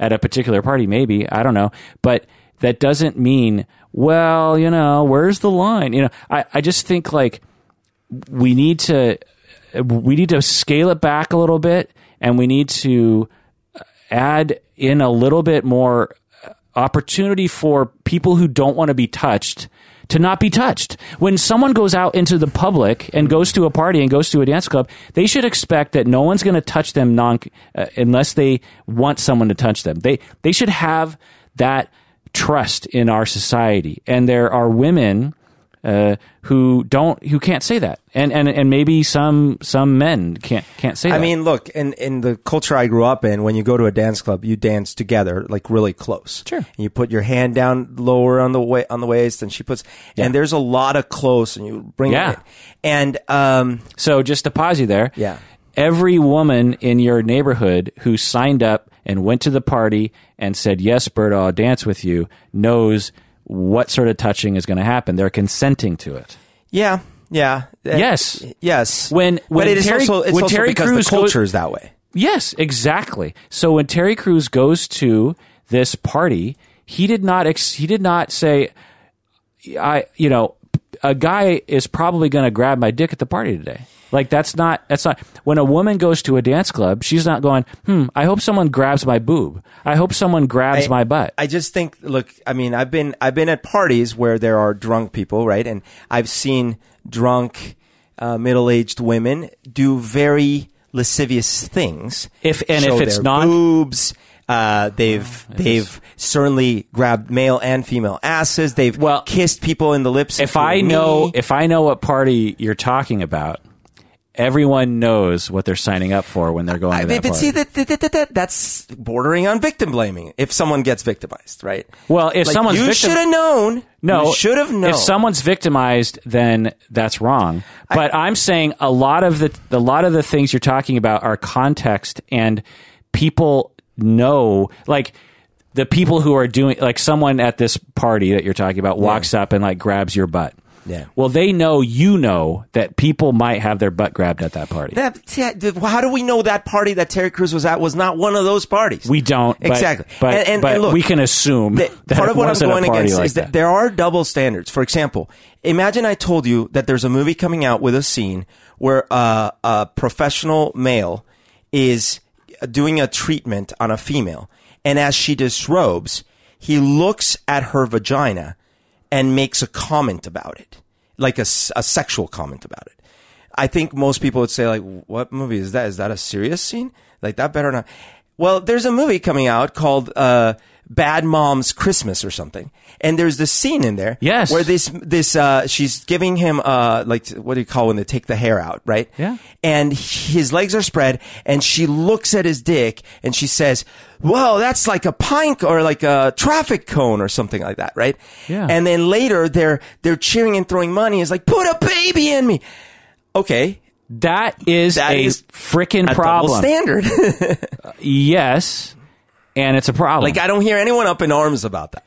at a particular party? Maybe I don't know, but that doesn't mean well, you know, where's the line? You know, I, I just think like we need to we need to scale it back a little bit and we need to add in a little bit more opportunity for people who don't want to be touched to not be touched. When someone goes out into the public and goes to a party and goes to a dance club, they should expect that no one's going to touch them non uh, unless they want someone to touch them. They they should have that trust in our society. And there are women uh, who don't who can't say that, and and and maybe some some men can't can't say. That. I that. mean, look, in in the culture I grew up in, when you go to a dance club, you dance together, like really close. Sure. And you put your hand down lower on the way on the waist, and she puts, and there's a lot of close, and you bring Yeah. it in. And um, So just to pause you there. Yeah. Every woman in your neighborhood who signed up and went to the party and said, Yes, Bert, I'll dance with you, knows what sort of touching is going to happen. They're consenting to it. yeah, yeah, Uh, Yes. yes. When- when it is Terry- also it's when Terry because Crews the goes- is that way. Yes, exactly. So when Terry Crews goes to this party, he did not ex- he did not say I you know a guy is probably going to grab my dick at the party today. Like that's not that's not when a woman goes to a dance club, she's not going, "Hmm, I hope someone grabs my boob. I hope someone grabs I- my butt." I just think, look, I mean, I've been I've been at parties where there are drunk people, right? And I've seen drunk uh, middle aged women do very lascivious things. If- and if it's not- boobs. Uh, they've they've certainly grabbed male and female asses. They've Well, kissed people in the lips. if I know me. if I know what party you're talking about, everyone knows what they're signing up for when they're going to that but party. see that, that, that, that, that that's bordering on victim blaming. If someone gets victimized, right? Well, if Like, someone's you victim- should have known. No, should have known. If someone's victimized, then that's wrong. But I, am saying a lot of the a lot of the things you're talking about are context, and people know, like the people who are doing, like someone at this party that you're talking about walks up and like grabs your butt. Yeah. Well, they know you know that people might have their butt grabbed at that party. That, yeah, how do we know that party that Terry Crews was at was not one of those parties? we don't but- exactly. but and, and, but and look, we can assume the- that part of what I'm going against like is that, that. there are double standards. For example, imagine I told you that there's a movie coming out with a scene where uh, a professional male is doing a treatment on a female, and as she disrobes, he looks at her vagina and makes a comment about it, like a, a sexual comment about it. I think most people would say like, "What movie is that? Is that a serious scene? Like that better not." Well, there's a movie coming out called uh, "Bad Mom's Christmas" or something, and there's this scene in there, Yes. where this this uh, she's giving him uh, like what do you call when they take the hair out, right? Yeah. And his legs are spread, and she looks at his dick, and she says, "Whoa, that's like a pine or like a traffic cone or something like that, right?" Yeah. And then later they're they're cheering and throwing money. It's like, "Put a baby in me." Okay, that is That a freaking problem. standard. yes, and it's a problem. like I don't hear anyone up in arms about that.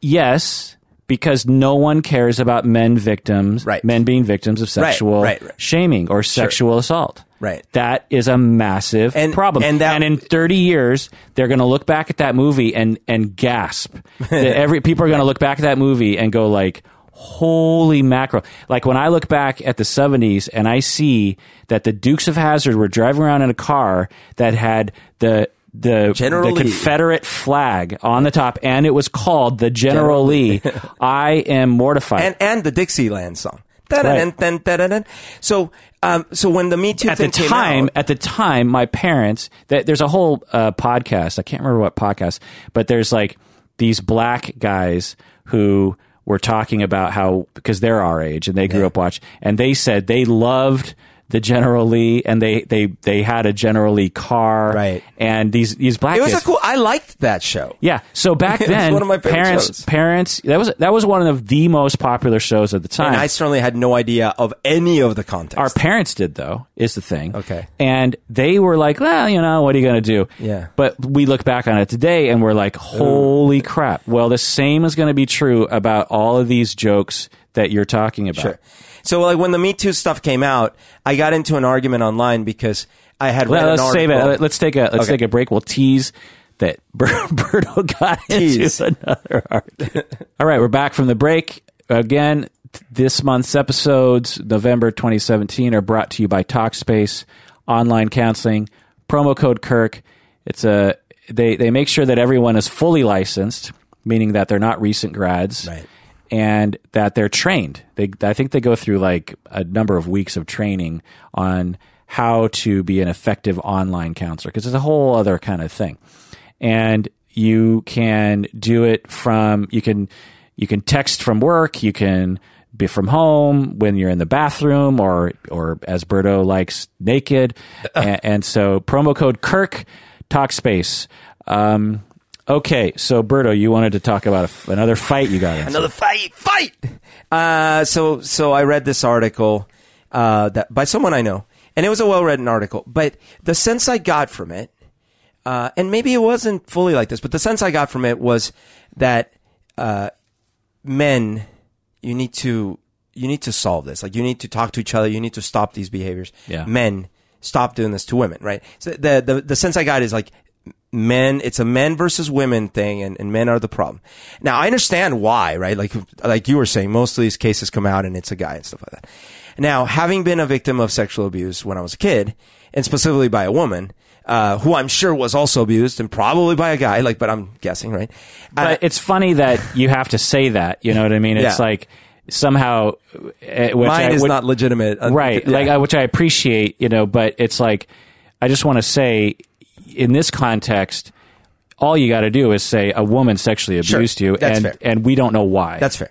Yes, because no one cares about men victims, Right. men being victims of sexual right, right. shaming or sexual assault. Right. That is a massive And- problem. and that- and, in 30 years, they're going to look back at that movie and, and gasp. That Every people are going to look back at that movie and go like, holy mackerel. Like when I look back at the 70s and I see that the Dukes of Hazzard were driving around in a car that had the the, General the. Confederate flag on the top, and it was called the General, General Lee. I am mortified. and and the Dixieland song. Da-da-dun. So, um, so when the Me Too at the time, out, at the time, my parents. That there's a whole uh, podcast. I can't remember what podcast, but there's like these black guys who were talking about how because they're our age and they grew up watch, and they said they loved the General Lee, and they they they had a General Lee car, Right. And these these black it was guys, a cool. I liked that show. Yeah. So back then, one of my parents, shows. parents, that was that was one of the most popular shows at the time. And I certainly had no idea of any of the context. Our parents did though, is the thing. Okay. And they were like, well, you know, what are you going to do? Yeah. But we look back on it today and we're like, holy crap. Well, the same is going to be true about all of these jokes that you're talking about. Sure. So like when the Me Too stuff came out, I got into an argument online because I had read Well, an let's save article. it. Let's take a let's Okay. take a break. We'll tease that Ber- Berto got into another argument. All right, we're back from the break again. This month's episodes, November 2017, are brought to you by Talkspace Online Counseling. Promo code Kirk. It's a they they make sure that everyone is fully licensed, meaning that they're not recent grads, Right. And that they're trained. They I think they go through like a number of weeks of training on how to be an effective online counselor because it's a whole other kind of thing. And you can do it from you can you can text from work, you can be from home when you're in the bathroom or or as Berto likes naked. and, and so promo code Kirk Talkspace. Um, okay, so Berto, you wanted to talk about a f another fight you got into. Another fight, fight. Uh, so so I read this article uh, that by someone I know, and it was a well written article. But the sense I got from it, uh, and maybe it wasn't fully like this, but the sense I got from it was that uh, men, you need to you need to solve this. Like you need to talk to each other. You need to stop these behaviors. Yeah. Men, stop doing this to women. Right. So the the the sense I got is like men it's a men versus women thing and, and men are the problem now i understand why right like like you were saying most of these cases come out and it's a guy and stuff like that now having been a victim of sexual abuse when i was a kid and specifically by a woman uh, who i'm sure was also abused and probably by a guy like but i'm guessing right Uh, But it's funny that you have to say that. You know what I mean? It's Yeah. like somehow, uh, which mine I, is which- not legitimate Uh, right. yeah. Like I, which I appreciate. You know, but it's like I just want to say, in this context, all you got to do is say a woman sexually Sure. abused you, and fair. and we don't know why. That's fair.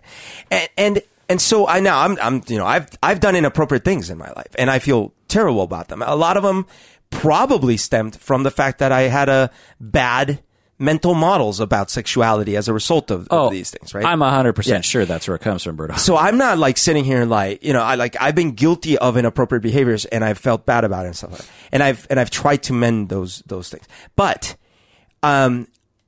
And and and so I now I'm I'm you know I've I've done inappropriate things in my life and I feel terrible about them. A lot of them probably stemmed from the fact that I had a bad mental models about sexuality as a result of, of these things, right? Oh, I'm hundred Yeah. percent sure that's where it comes from, Berto. so I'm not like sitting here and like, you know, I like I've been guilty of inappropriate behaviors and I've felt bad about it and stuff like that. And I've and I've tried to mend those those things. But um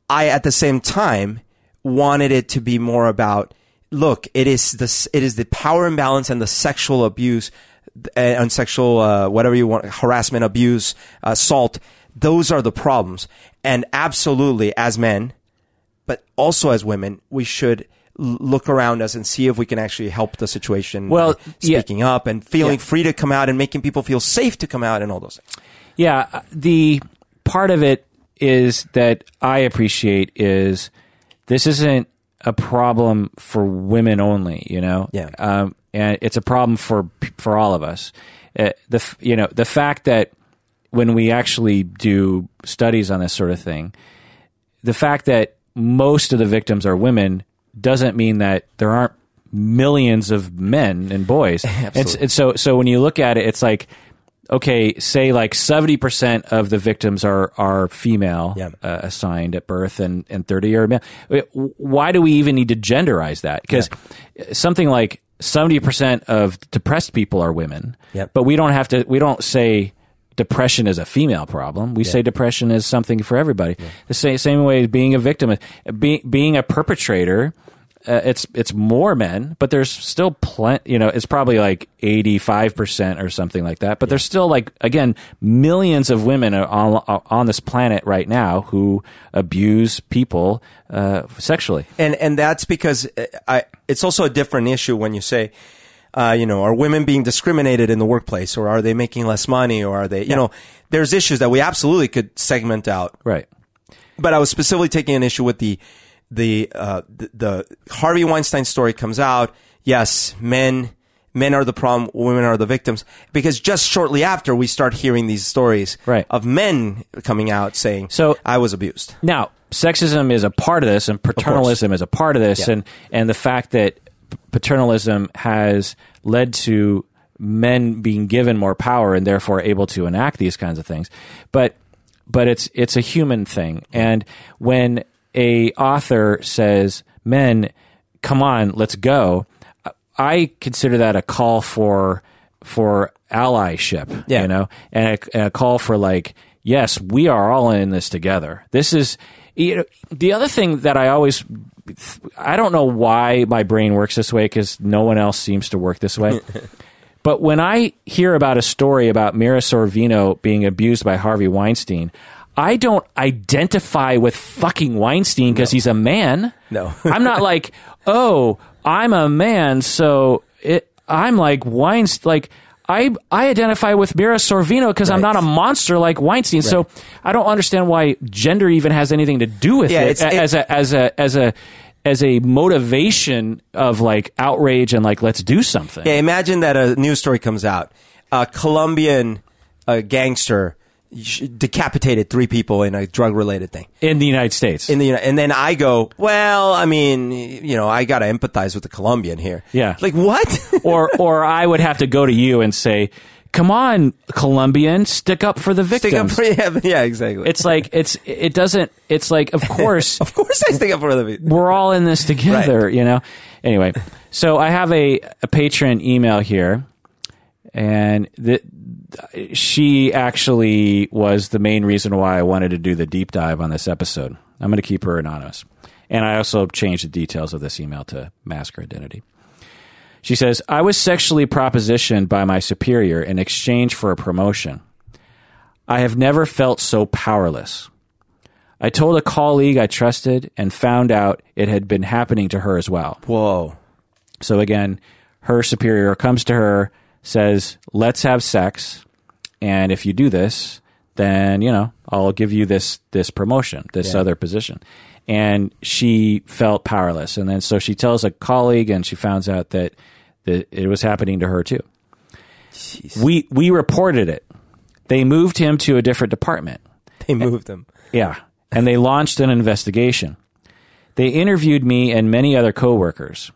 I at the same time wanted it to be more about look, it is this it is the power imbalance and the sexual abuse and, and sexual uh, whatever you want harassment, abuse, assault. Those are the problems. And absolutely as men, but also as women, we should look around us and see if we can actually help the situation. Well, by yeah. speaking up and feeling Yeah. free to come out and making people feel safe to come out and all those things. Yeah, uh, the part of it is that I appreciate is this isn't a problem for women only, you know. Yeah. Um, and it's a problem for for all of us. Uh, the you know the fact that when we actually do studies on this sort of thing, the fact that most of the victims are women doesn't mean that there aren't millions of men and boys. and, s- and so, so when you look at it, it's like, okay, say like seventy percent of the victims are are female Yeah. uh, assigned at birth, and and thirty are male. Why do we even need to genderize that? Because something like seventy percent of depressed people are women, Yep. but we don't have to. We don't say depression is a female problem. We say depression is something for everybody. The same same way as being a victim, being being a perpetrator. Uh, it's it's more men, but there's still plenty. You know, it's probably like eighty five percent or something like that. But there's still like again millions of women are on on this planet right now who abuse people uh, sexually. and and that's because uh, I it's also a different issue when you say uh, you know are women being discriminated in the workplace or are they making less money or are they you know there's issues that we absolutely could segment out Right. but I was specifically taking an issue with the the uh, the, the Harvey Weinstein story comes out yes men men are the problem women are the victims because just shortly after we start hearing these stories Right. of men coming out saying So- I was abused Now, sexism is a part of this, and paternalism is a part of this, Yeah. and and the fact that paternalism has led to men being given more power and therefore able to enact these kinds of things, but but it's it's a human thing, and when a author says, "Men, come on, let's go," I consider that a call for for allyship, Yeah. you know, and a, and a call for like, yes, we are all in this together. This is the other thing that I always, I don't know why my brain works this way because no one else seems to work this way. but when I hear about a story about Mira Sorvino being abused by Harvey Weinstein, I don't identify with fucking Weinstein because he's a man. No. I'm not like, oh, I'm a man, so it, I'm like Weinstein. Like I, I identify with Mira Sorvino because I'm not a monster like Weinstein. So I don't understand why gender even has anything to do with Yeah, it, it's- it- as a as a as a as a motivation of like outrage and like let's do something. Yeah, imagine that a news story comes out. A Colombian uh, gangster decapitated three people in a drug related thing. in the United States. In the and then I go, well, I mean, you know, I got to empathize with the Colombian here. Yeah. like what? or or I would have to go to you and say, "Come on, Colombian, stick up for the Stick up victims." for yeah, yeah, exactly. it's like it's it doesn't. It's like of course of course I stick up for the. Victims. We're all in this together, you know. Anyway, so I have a, a patron email here, and the, she actually was the main reason why I wanted to do the deep dive on this episode. I'm going to keep her anonymous, and I also changed the details of this email to mask her identity. She says, "I was sexually propositioned by my superior in exchange for a promotion. I have never felt so powerless." I told a colleague I trusted and found out it had been happening to her as well. Whoa. So again, her superior comes to her, says, "Let's have sex, and if you do this, then you know I'll give you this this promotion, this other position." And she felt powerless, and then so she tells a colleague, and she finds out that that it was happening to her too. We we reported it. They moved him to a different department. They moved him. Yeah. And they launched an investigation. They interviewed me and many other coworkers.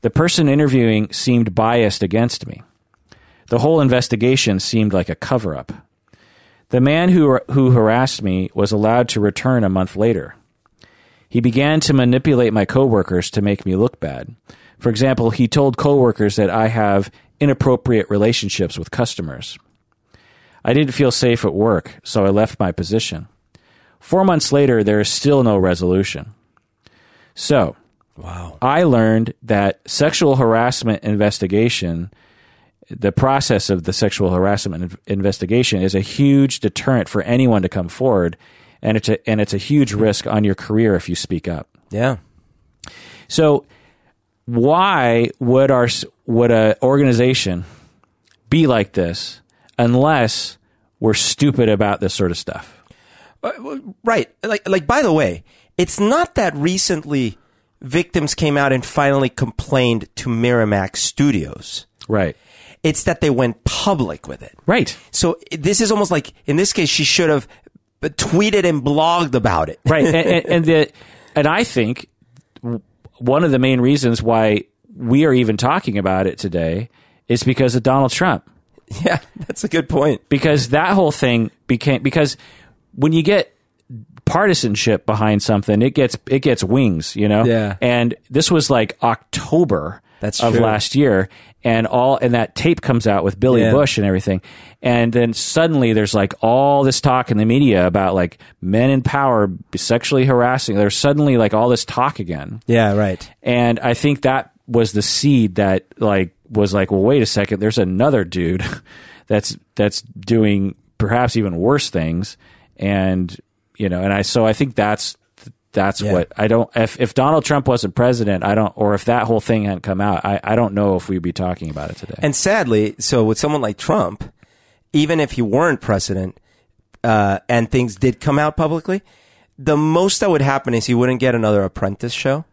The person interviewing seemed biased against me. The whole investigation seemed like a cover up. The man who, who harassed me was allowed to return a month later. He began to manipulate my coworkers to make me look bad. For example, he told coworkers that I have inappropriate relationships with customers. I didn't feel safe at work, so I left my position. Four months later, there is still no resolution. So, Wow. I learned that sexual harassment investigation, the process of the sexual harassment investigation, is a huge deterrent for anyone to come forward, and it's a, and it's a huge mm-hmm. risk on your career if you speak up. Yeah. So, why would our would a organization be like this unless we're stupid about this sort of stuff? Uh, right. Like like by the way, it's not that recently victims came out and finally complained to Miramax Studios. Right. It's that they went public with it. Right. So this is almost like in this case she should have tweeted and blogged about it. right and, and, and the and i think one of the main reasons why we are even talking about it today is because of donald trump Yeah, that's a good point. because that whole thing became because when you get partisanship behind something it gets it gets wings you know Yeah. and this was like october That's of true. last year and all and that tape comes out with billy Yeah. bush and everything and then suddenly there's like all this talk in the media about like men in power sexually harassing there's suddenly like all this talk again Yeah, right. and I think that was the seed that like was like, well, wait a second, there's another dude that's that's doing perhaps even worse things, and you know, and I so I think that's that's Yeah. what I don't. If if Donald Trump wasn't president, I don't, or if that whole thing hadn't come out, I I don't know if we'd be talking about it today. And sadly, so with someone like Trump, even if he weren't president uh, and things did come out publicly, the most that would happen is he wouldn't get another Apprentice show.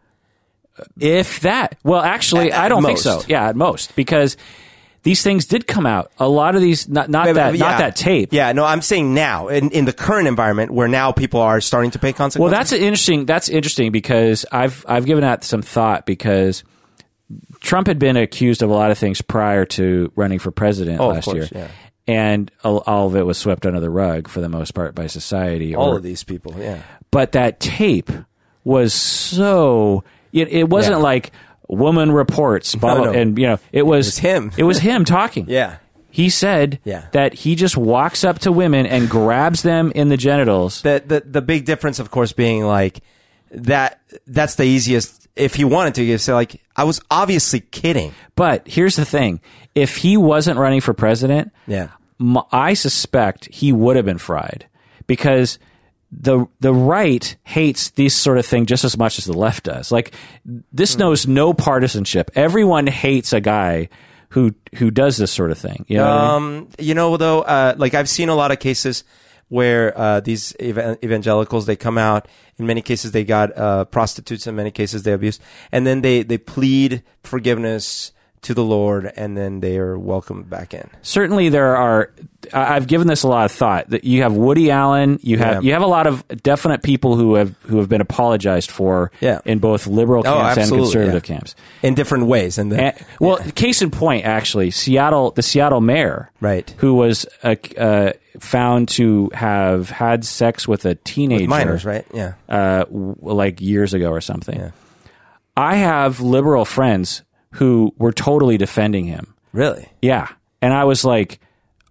If that, well, actually, At- I don't at think so. Yeah, at most, because these things did come out. A lot of these, not not Yeah, that, but- not that tape. Yeah, no, I'm saying now in, in the current environment where now people are starting to pay consequences. Well, that's interesting. That's interesting because I've I've given that some thought because Trump had been accused of a lot of things prior to running for president Oh, of last course, year, yeah. and all, all of it was swept under the rug for the most part by society. all or- of these people. Yeah, but that tape was so it, it wasn't Yeah. like woman reports blah, No, no. and you know it was, was him. it was him talking yeah, he said Yeah. that he just walks up to women and grabs them in the genitals. The, the the big difference, of course, being like that. That's the easiest. If he wanted to, you say like, I was obviously kidding. But here's the thing: if he wasn't running for president, Yeah. I suspect he would have been fried because the the right hates this sort of thing just as much as the left does. Like this knows no partisanship. Everyone hates a guy who who does this sort of thing. You know what I mean? Um, you know, though, uh, like I've seen a lot of cases where uh, these evan- evangelicals they come out. In many cases, they got uh, prostitutes. In many cases, they abused, and then they they plead forgiveness to the Lord, and then they are welcomed back in. Certainly, there are. I've given this a lot of thought. That you have Woody Allen, you have Yeah. you have a lot of definite people who have who have been apologized for Yeah. in both liberal Oh, camps and conservative yeah. camps. in different ways. And then, And, well, case in point, actually, Seattle, the Seattle mayor, Right. who was uh, uh, found to have had sex with a teenager, minors, right? Yeah. uh, like years ago or something. I have liberal friends who were totally defending him. Really? Yeah, and I was like,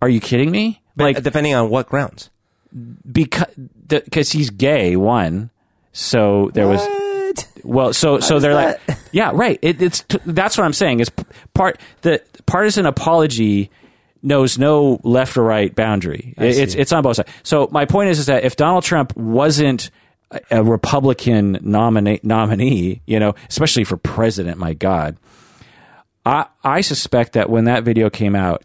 "Are you kidding me?" Like, like depending on what grounds. because because he's gay, one. So there was Well, so so they're that- like, yeah, right. It, it's t- that's what I'm saying. Is part the partisan apology knows no left or right boundary. It- it's it's on both sides. So my point is is that if Donald Trump wasn't a, Republican nominee nominee, you know, especially for president, my God, I I suspect that when that video came out,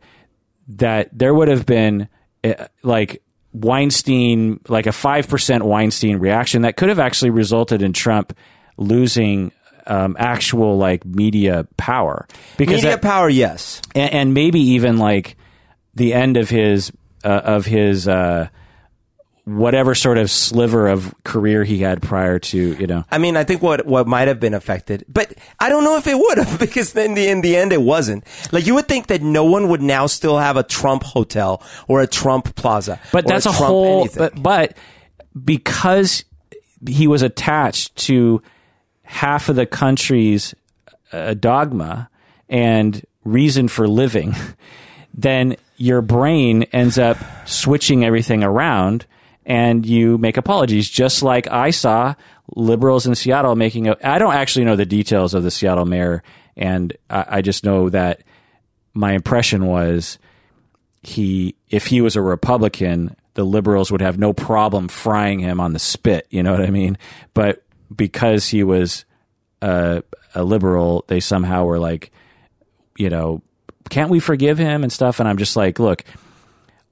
that there would have been uh, like Weinstein, like a five percent Weinstein reaction that could have actually resulted in Trump losing um, actual like media power because Media that- power, yes. and, and maybe even like the end of his uh, of his uh, whatever sort of sliver of career he had prior to you know I mean, I think what what might have been affected, but I don't know if it would have because in the in the end it wasn't. Like you would think that no one would now still have a Trump hotel or a Trump plaza, But that's a, Trump whole. But, but because he was attached to half of the country's uh, dogma and reason for living, then your brain ends up switching everything around and you make apologies. Just like I saw liberals in Seattle making a. I don't actually know the details of the Seattle mayor, and I, I just know that my impression was he if he was a Republican, the liberals would have no problem frying him on the spit. You know what I mean? But because he was a, a liberal, they somehow were like, you know, can't we forgive him and stuff? And I'm just like, look,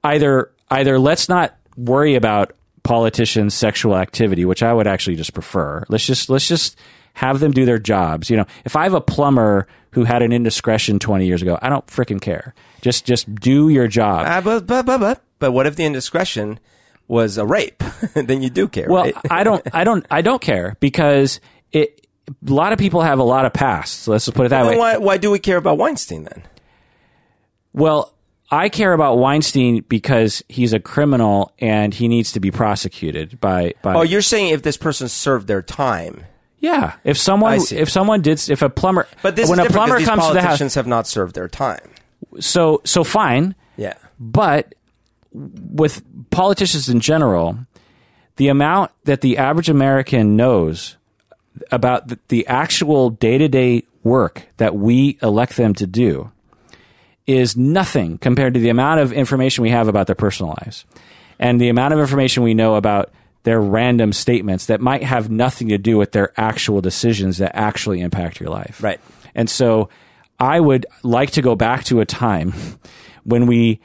either either let's not worry about politicians' sexual activity, which I would actually just prefer. Let's just let's just have them do their jobs. You know, if I have a plumber who had an indiscretion 20 years ago, I don't freaking care. Just just do your job. Ah, but, but but but but what if the indiscretion was a rape? then you do care, Well, right? I don't, I don't, I don't care because it. A lot of people have a lot of pasts. So Let's just put it that way. why why do we care about Weinstein then? Well, I care about Weinstein because he's a criminal and he needs to be prosecuted by. by Oh, you're saying if this person served their time, yeah, if someone, if someone did, if a plumber, but this when is a plumber comes to the house, politicians have not served their time. so so fine. Yeah, But with politicians in general, the amount that the average American knows about the, the actual day to day work that we elect them to do is nothing compared to the amount of information we have about their personal lives and the amount of information we know about their random statements that might have nothing to do with their actual decisions that actually impact your life. Right. And so I would like to go back to a time when we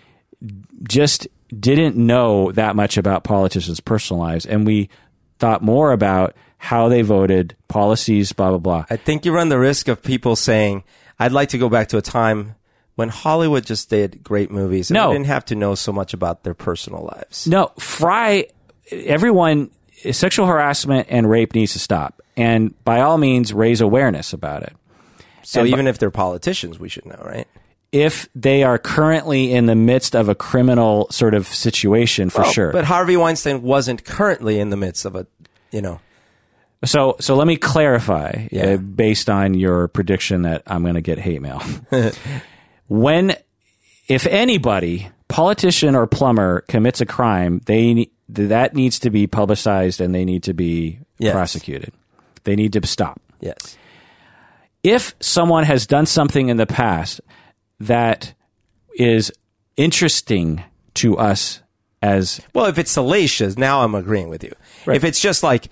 just didn't know that much about politicians' personal lives and we thought more about how they voted, policies, blah, blah, blah. I think you run the risk of people saying, "I'd like to go back to a time." When Hollywood just did great movies, and No. we didn't have to know so much about their personal lives. No, Fry, everyone, sexual harassment and rape needs to stop. And by all means, raise awareness about it. So And- even if they're politicians, we should know, right? If they are currently in the midst of a criminal sort of situation, for Well, sure. But Harvey Weinstein wasn't currently in the midst of a, you know, So, so let me clarify Yeah. uh, based on your prediction that I'm going to get hate mail. when if anybody, politician or plumber, commits a crime, they that needs to be publicized and they need to be Yes. prosecuted. They need to stop. Yes. If someone has done something in the past that is interesting to us as Well, if it's salacious, now I'm agreeing with you. If it's just like,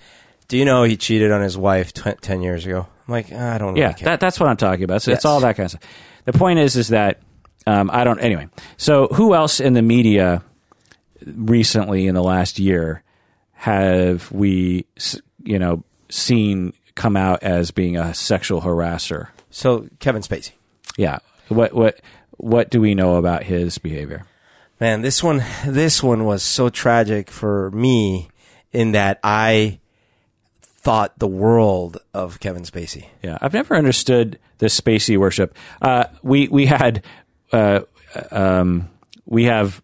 do you know he cheated on his wife tw- 10 years ago? I'm like, I don't really yeah, that, that's what I'm talking about. So it's all that kind of stuff. The point is, is that um, I don't. Anyway, so who else in the media recently in the last year have we, you know, seen come out as being a sexual harasser? so Kevin Spacey. Yeah. What what what do we know about his behavior? Man, this one, this one was so tragic for me in that I thought the world of Kevin Spacey. Yeah, I've never understood this Spacey worship. Uh, we we had uh, um, we have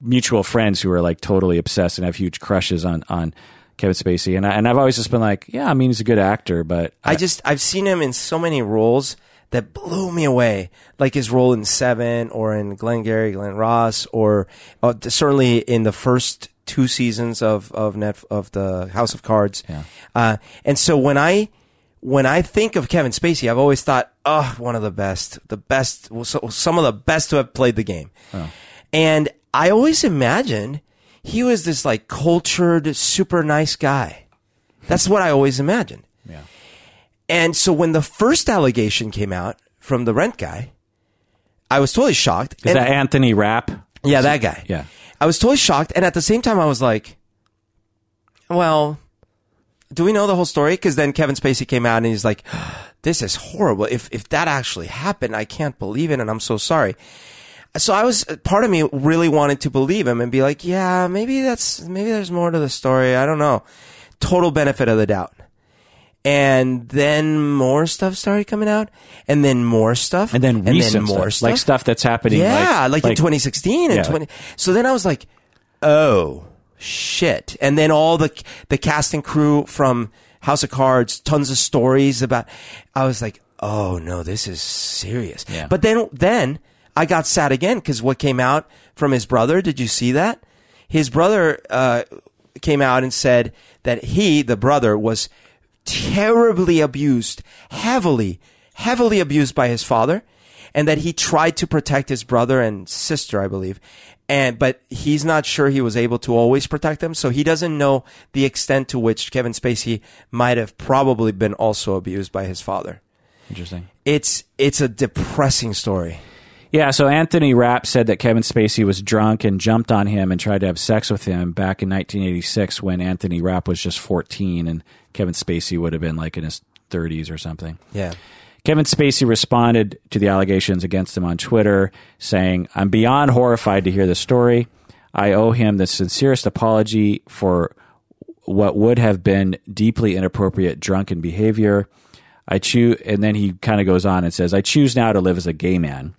mutual friends who are like totally obsessed and have huge crushes on on Kevin Spacey, and I, and I've always just been like, yeah, I mean, he's a good actor, but I just I've seen him in so many roles that blew me away, like his role in Seven or in Glengarry Glen Ross, or uh, certainly in the first two seasons of of Net of the House of Cards. Yeah. Uh, and so when I when I think of Kevin Spacey, I've always thought, oh, one of the best, the best, well, so, some of the best to have played the game. And I always imagined he was this like cultured, super nice guy. That's what I always imagined. yeah, And so when the first allegation came out from the rent guy, I was totally shocked. is And- that Anthony Rapp? yeah, that guy. Yeah, I was totally shocked. And at the same time, I was like, well, do we know the whole story? Because then Kevin Spacey came out and he's like, this is horrible. If, if that actually happened, I can't believe it. And I'm so sorry. So I was, part of me really wanted to believe him and be like, yeah, maybe that's, maybe there's more to the story. I don't know. Total benefit of the doubt. And then more stuff started coming out and then more stuff and then recent more stuff, like stuff that's happening. yeah, like, like, in 2016 and Yeah. 20. So then I was like, oh shit! And then all the the cast and crew from House of Cards, tons of stories about. I was like, oh no, this is serious. Yeah. But then then I got sad again because what came out from his brother? Did you see that? His brother uh, came out and said that he, the brother, was terribly abused, heavily, heavily abused by his father, and that he tried to protect his brother and sister, I believe. And, but he's not sure he was able to always protect them. So he doesn't know the extent to which Kevin Spacey might have probably been also abused by his father. Interesting. It's, it's a depressing story. Yeah, so Anthony Rapp said that Kevin Spacey was drunk and jumped on him and tried to have sex with him back in 1986 when Anthony Rapp was just 14 and Kevin Spacey would have been like in his 30s or something. Yeah. Kevin Spacey responded to the allegations against him on Twitter, saying, I'm beyond horrified to hear the story. I owe him the sincerest apology for what would have been deeply inappropriate drunken behavior. I choose, and then he kind of goes on and says, I choose now to live as a gay man,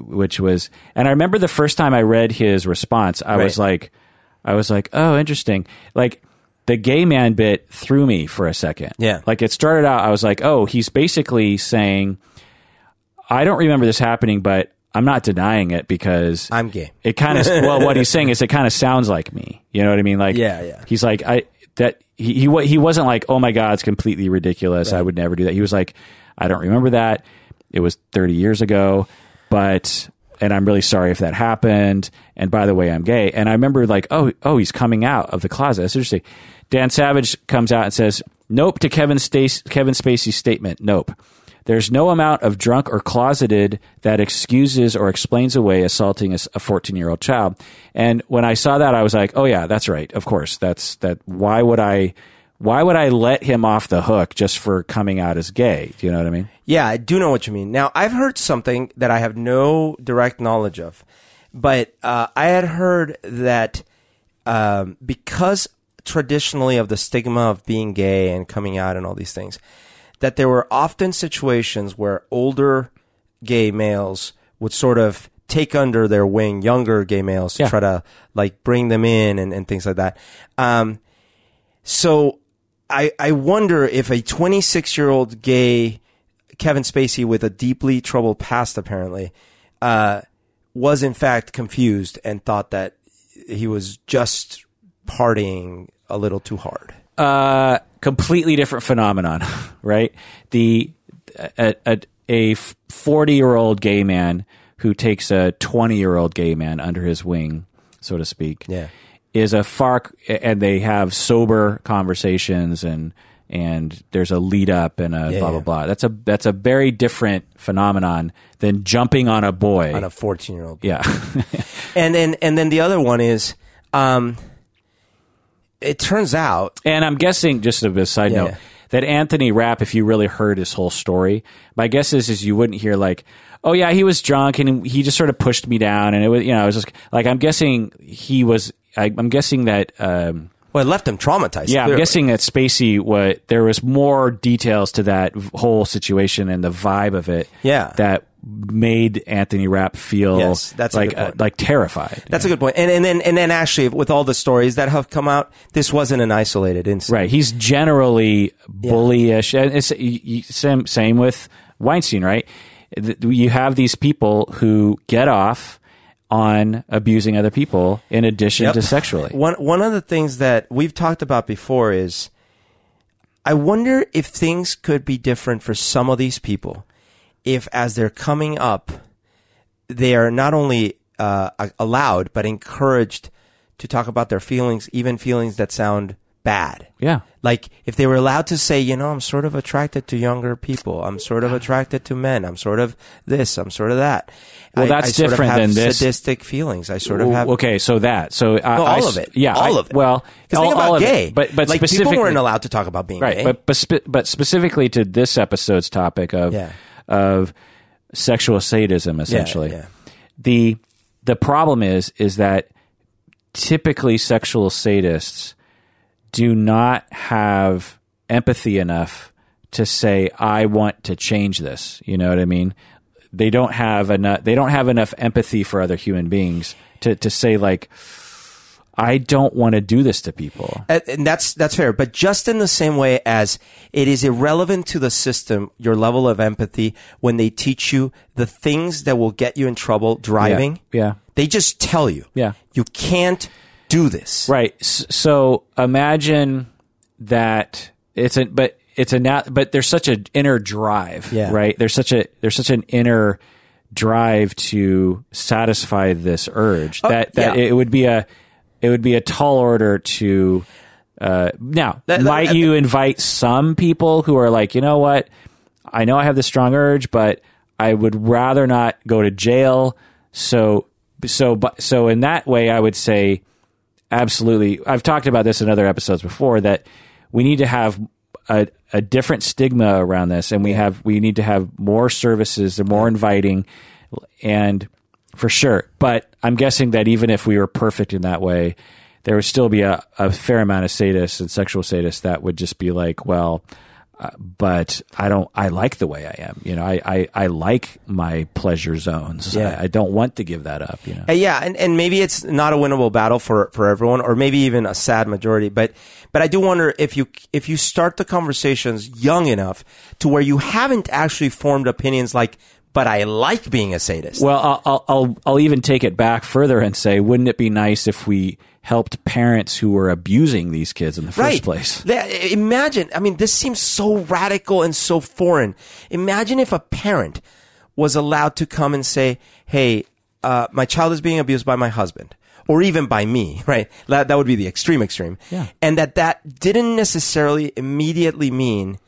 which was, and I remember the first time I read his response, I was like, I was like, oh, interesting. Like, the gay man bit threw me for a second. Yeah. Like it started out, I was like, oh, he's basically saying, I don't remember this happening, but I'm not denying it because I'm gay. it kind of, well, what he's saying is it kind of sounds like me. You know what I mean? Like, Yeah, yeah. He's like, I, that, he, he, he wasn't like, oh my God, it's completely ridiculous. I would never do that. He was like, I don't remember that. It was 30 years ago, but, and I'm really sorry if that happened. And by the way, I'm gay. And I remember like, oh, oh, he's coming out of the closet. That's interesting. Dan Savage comes out and says, nope to Kevin, Stace, Kevin Spacey's statement. Nope. There's no amount of drunk or closeted that excuses or explains away assaulting a 14 year old child. And when I saw that, I was like, oh yeah, that's right. Of course. That's that. Why would I, why would I let him off the hook just for coming out as gay? Do you know what I mean? Yeah, I do know what you mean. Now, I've heard something that I have no direct knowledge of, but uh, I had heard that um, because traditionally of the stigma of being gay and coming out and all these things, that there were often situations where older gay males would sort of take under their wing younger gay males to Yeah. try to like bring them in and, and things like that. Um, so I, I wonder if a 26 year old gay Kevin Spacey with a deeply troubled past, apparently, uh, was in fact confused and thought that he was just partying a little too hard. uh, completely different phenomenon, right? The a a- a forty year old gay man who takes a twenty year old gay man under his wing, so to speak, Yeah. is a far and they have sober conversations and and there's a lead up and a Yeah, blah blah blah. That's a that's a very different phenomenon than jumping on a boy. On a 14 year old. yeah, And then, and then the other one is, um, it turns out, And I'm guessing, just a side Yeah, note, that Anthony Rapp, if you really heard his whole story, my guess is is you wouldn't hear like, oh yeah, he was drunk and he just sort of pushed me down, and it was you know, I was just like, I'm guessing he was. I, I'm guessing that. Um, well, it left him traumatized. yeah, I'm guessing that Spacey. What there was more details to that whole situation and the vibe of it. Yeah. that made Anthony Rapp feel Yes, that's like uh, point. like terrified. That's a good point. And, and then, and then actually, with all the stories that have come out, this wasn't an isolated incident. Right. He's generally bullyish. And it's y- y- same, same with Weinstein, right? You have these people who get off on abusing other people in addition Yep. to sexually. One one of the things that we've talked about before is I wonder if things could be different for some of these people if as they're coming up they are not only uh, allowed but encouraged to talk about their feelings even feelings that sound bad Yeah. like if they were allowed to say you know i'm sort of attracted to younger people i'm sort of attracted to men i'm sort of this i'm sort of that Well, I- that's I sort of different have than this. sadistic feelings i sort of have okay, so that. So I, no, all s- of it. Yeah. all I- of it. Well, because all, think about gay, it. But, but like specifically. people weren't allowed to talk about being right gay. but but, spe- but specifically to this episode's topic of Yeah. of sexual sadism essentially yeah. the the problem is is that typically sexual sadists do not have empathy enough to say I want to change this you know what i mean they don't have enough they don't have enough empathy for other human beings to to say like I don't want to do this to people. And- that's that's fair. But just in the same way as it is irrelevant to the system, your level of empathy when they teach you the things that will get you in trouble driving. Yeah. They just tell you. Yeah. You can't do this. Right. So imagine that it's a but it's a but there's such an inner drive. Yeah. Right. There's such a there's such an inner drive to satisfy this urge that that yeah. it would be a it would be a tall order to uh, now That- that- might you invite some people who are like you know what I know I have this strong urge but I would rather not go to jail so so but so in that way I would say absolutely. I've talked about this in other episodes before that we need to have a, a different stigma around this and we have we need to have more services they're more inviting and for sure. But i'm guessing that even if we were perfect in that way there would still be a, a fair amount of sadists and sexual sadists that would just be like well uh, but I don't. I like the way I am. You know, I I, I like my pleasure zones. Yeah. I, I don't want to give that up. You know. Uh, yeah, and, and maybe it's not a winnable battle for, for everyone, or maybe even a sad majority. But but I do wonder if you if you start the conversations young enough to where you haven't actually formed opinions like, but I like being a sadist. Well, I'll, I'll, I'll, I'll even take it back further and say, wouldn't it be nice if we helped parents who were abusing these kids in the first place? That- imagine, I mean, this seems so radical and so foreign. Imagine if a parent was allowed to come and say, "Hey, uh, my child is being abused by my husband." Or even by me, right? That, that would be the extreme extreme. Yeah. And that that didn't necessarily immediately mean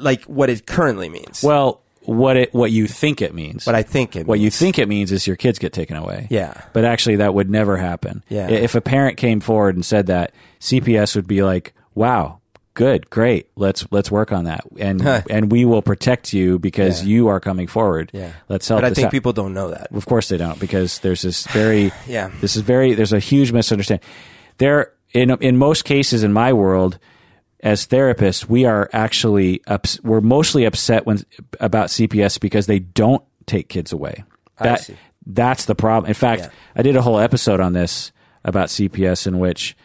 like what it currently means. Well, what it what you think it means. what I think it what you think it means is your kids get taken away. Yeah. But actually, that would never happen. Yeah. If a parent came forward and said that, CPS would be like, "Wow, good, great. Let's let's work on that, and and we will protect you because Yeah. you are coming forward. Yeah. Let's help. But I think out." people don't know that. Of course they don't, because there's this very Yeah. This is very there's a huge misunderstanding. There in in most cases in my world, as therapists, we are actually ups, we're mostly upset when about CPS because they don't take kids away. That that's the problem. In fact, Yeah. I did a whole episode on this about CPS in which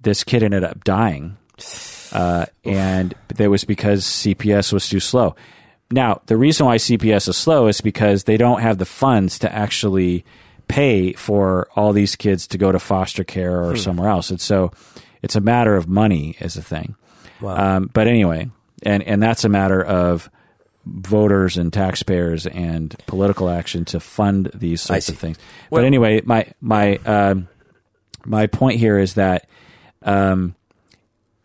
this kid ended up dying, uh, and that was because CPS was too slow. Now, the reason why CPS is slow is because they don't have the funds to actually pay for all these kids to go to foster care Hmm. or somewhere else. And so it's a matter of money as a thing. Um, but anyway, and, and that's a matter of voters and taxpayers and political action to fund these sorts of things. Well- but anyway, my, my, um, my point here is that, um,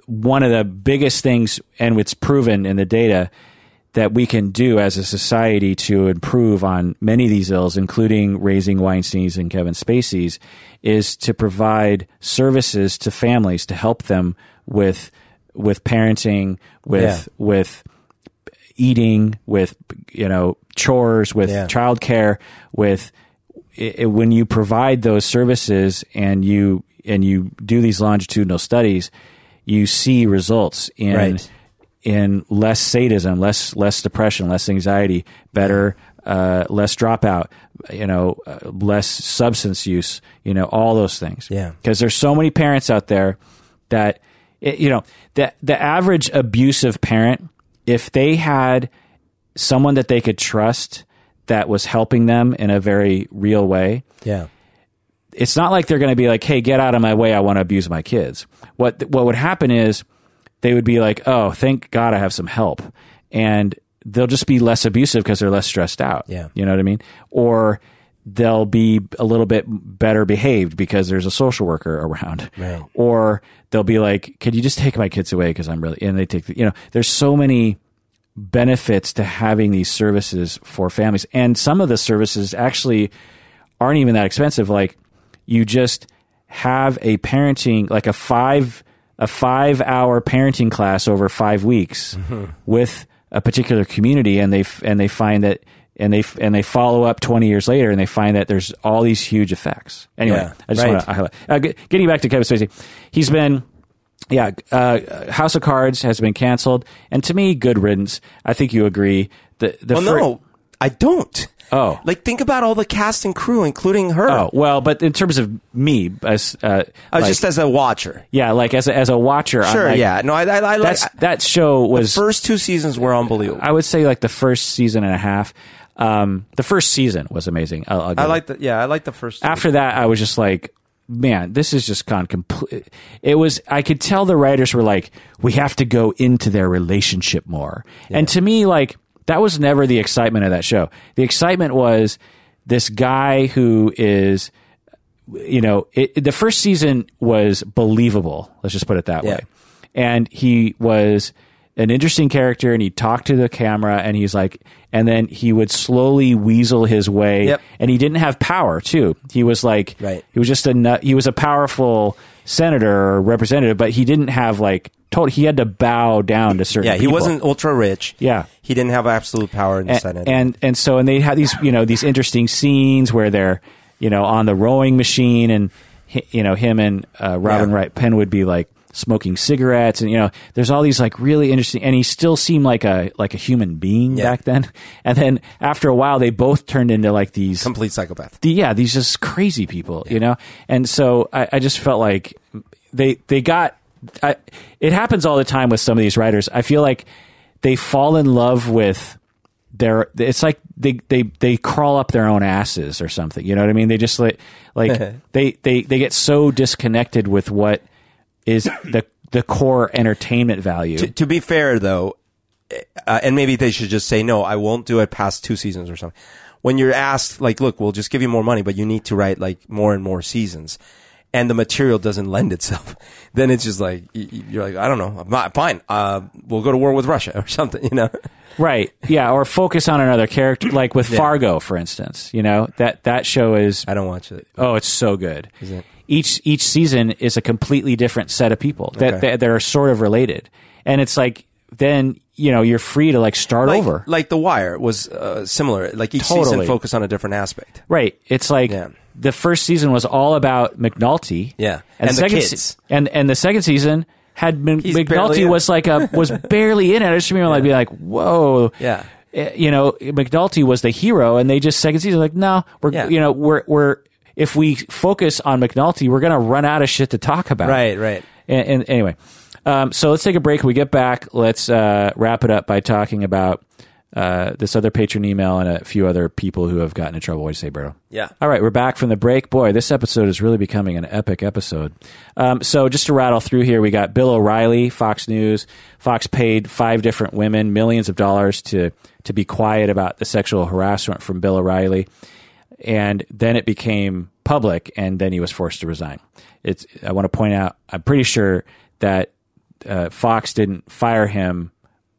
one of the biggest things, and it's proven in the data, that we can do as a society to improve on many of these ills, including raising Weinstein's and Kevin Spacey's, is to provide services to families to help them with with parenting, with Yeah. with eating, with you know chores, with Yeah. childcare, with i i- when you provide those services and you and you do these longitudinal studies, you see results in Right. in less sadism, less less depression, less anxiety, better, uh, less dropout, you know, uh, less substance use, you know, all those things. Yeah. because there's so many parents out there that it, you know the the average abusive parent, if they had someone that they could trust that was helping them in a very real way, Yeah. it's not like they're going to be like, "Hey, get out of my way! I want to abuse my kids." What what would happen is they would be like, "Oh, thank God I have some help," and they'll just be less abusive because they're less stressed out. Yeah. you know what I mean? Or they'll be a little bit better behaved because there's a social worker around. Right. Or they'll be like, "Could you just take my kids away because I'm really?" And they take, the, you know, there's so many benefits to having these services for families. And some of the services actually aren't even that expensive. Like you just have a parenting, like a five, a five hour parenting class over five weeks mm-hmm. with a particular community. And they, f- and they find that, and they, and they follow up 20 years later and they find that there's all these huge effects. Anyway, Yeah, I just right. want to highlight, uh, getting back to Kevin Spacey, he's been, yeah, uh, House of Cards has been canceled, and to me, good riddance. I think you agree. The the Well, fir- no, I don't. Oh. like think about all the cast and crew, including her. oh well, but in terms of me, as uh, I like- just as a watcher. yeah, like as a, as a watcher, I'm Sure, like, yeah. No, I, I, I like that show was. first two seasons were unbelievable. I would say like the first season and a half. Um, the first season was amazing. I'll, I'll I like the yeah, I like the first. after that, I was just like, man, this is just gone complete. It was, I could tell the writers were like, we have to go into their relationship more. And to me, like, that was never the excitement of that show. The excitement was this guy who is, you know, it, it- the first season was believable. Let's just put it that Yeah. way. And he was an interesting character and he talked to the camera and he's like, and then he would slowly weasel his way Yep. and he didn't have power too. He was like, Right. he was just a he was a powerful senator or representative, but he didn't have like total. He had to bow down to certain. yeah, he people. wasn't ultra rich. Yeah. he didn't have absolute power in the And, Senate. and and so and they had these you know these interesting scenes where they're you know on the rowing machine and you know him and uh, Robin Yeah. Wright Penn would be like smoking cigarettes and you know there's all these like really interesting and he still seemed like a like a human being Yeah. back then and then after a while they both turned into like these complete psychopath. the, yeah, these just crazy people, you know? And so I, I just felt like they, they got, I, it happens all the time with some of these writers. I feel like they fall in love with their, it's like they, they, they crawl up their own asses or something. You know what I mean? They just like, like they, they, they get so disconnected with what is the, the core entertainment value. To, to be fair, though, uh, and maybe they should just say no. I won't do it past two seasons or something. When you're asked, like, look, we'll just give you more money, but you need to write like more and more seasons, and the material doesn't lend itself, then it's just like you're like, I don't know, I'm not, fine. Uh, we'll go to war with Russia or something, you know? Right. Yeah. Or focus on another character, like with Fargo, for instance. You know that that show is I don't watch it. oh, it's so good. Is it? Each each season is a completely different set of people that Okay. that, that are sort of related, and it's like then you know you're free to like start Like, over. like The Wire was uh, similar. Like each Totally. season focused on a different aspect. Right. It's like Yeah. the first season was all about McNulty. Yeah. And the second kids. se- and and the second season had barely McNulty was like a was barely in it. I just remember like being like, whoa. Yeah. Eh, You know, McNulty was the hero, and they just second season like, no, we're Yeah. you know we're we're if we focus on McNulty, we're gonna run out of shit to talk about. Right, right. And, and anyway, um, so let's take a break. When we get back, let's uh, wrap it up by talking about uh, this other patron email and a few other people who have gotten in trouble. What do you say, Berto? Yeah. All right, we're back from the break. Boy, this episode is really becoming an epic episode. Um, so, just to rattle through here, we got Bill O'Reilly, Fox News. Fox paid five different women millions of dollars to to be quiet about the sexual harassment from Bill O'Reilly, and then it became public, and then he was forced to resign. It's. I want to point out. I'm pretty sure that uh, Fox didn't fire him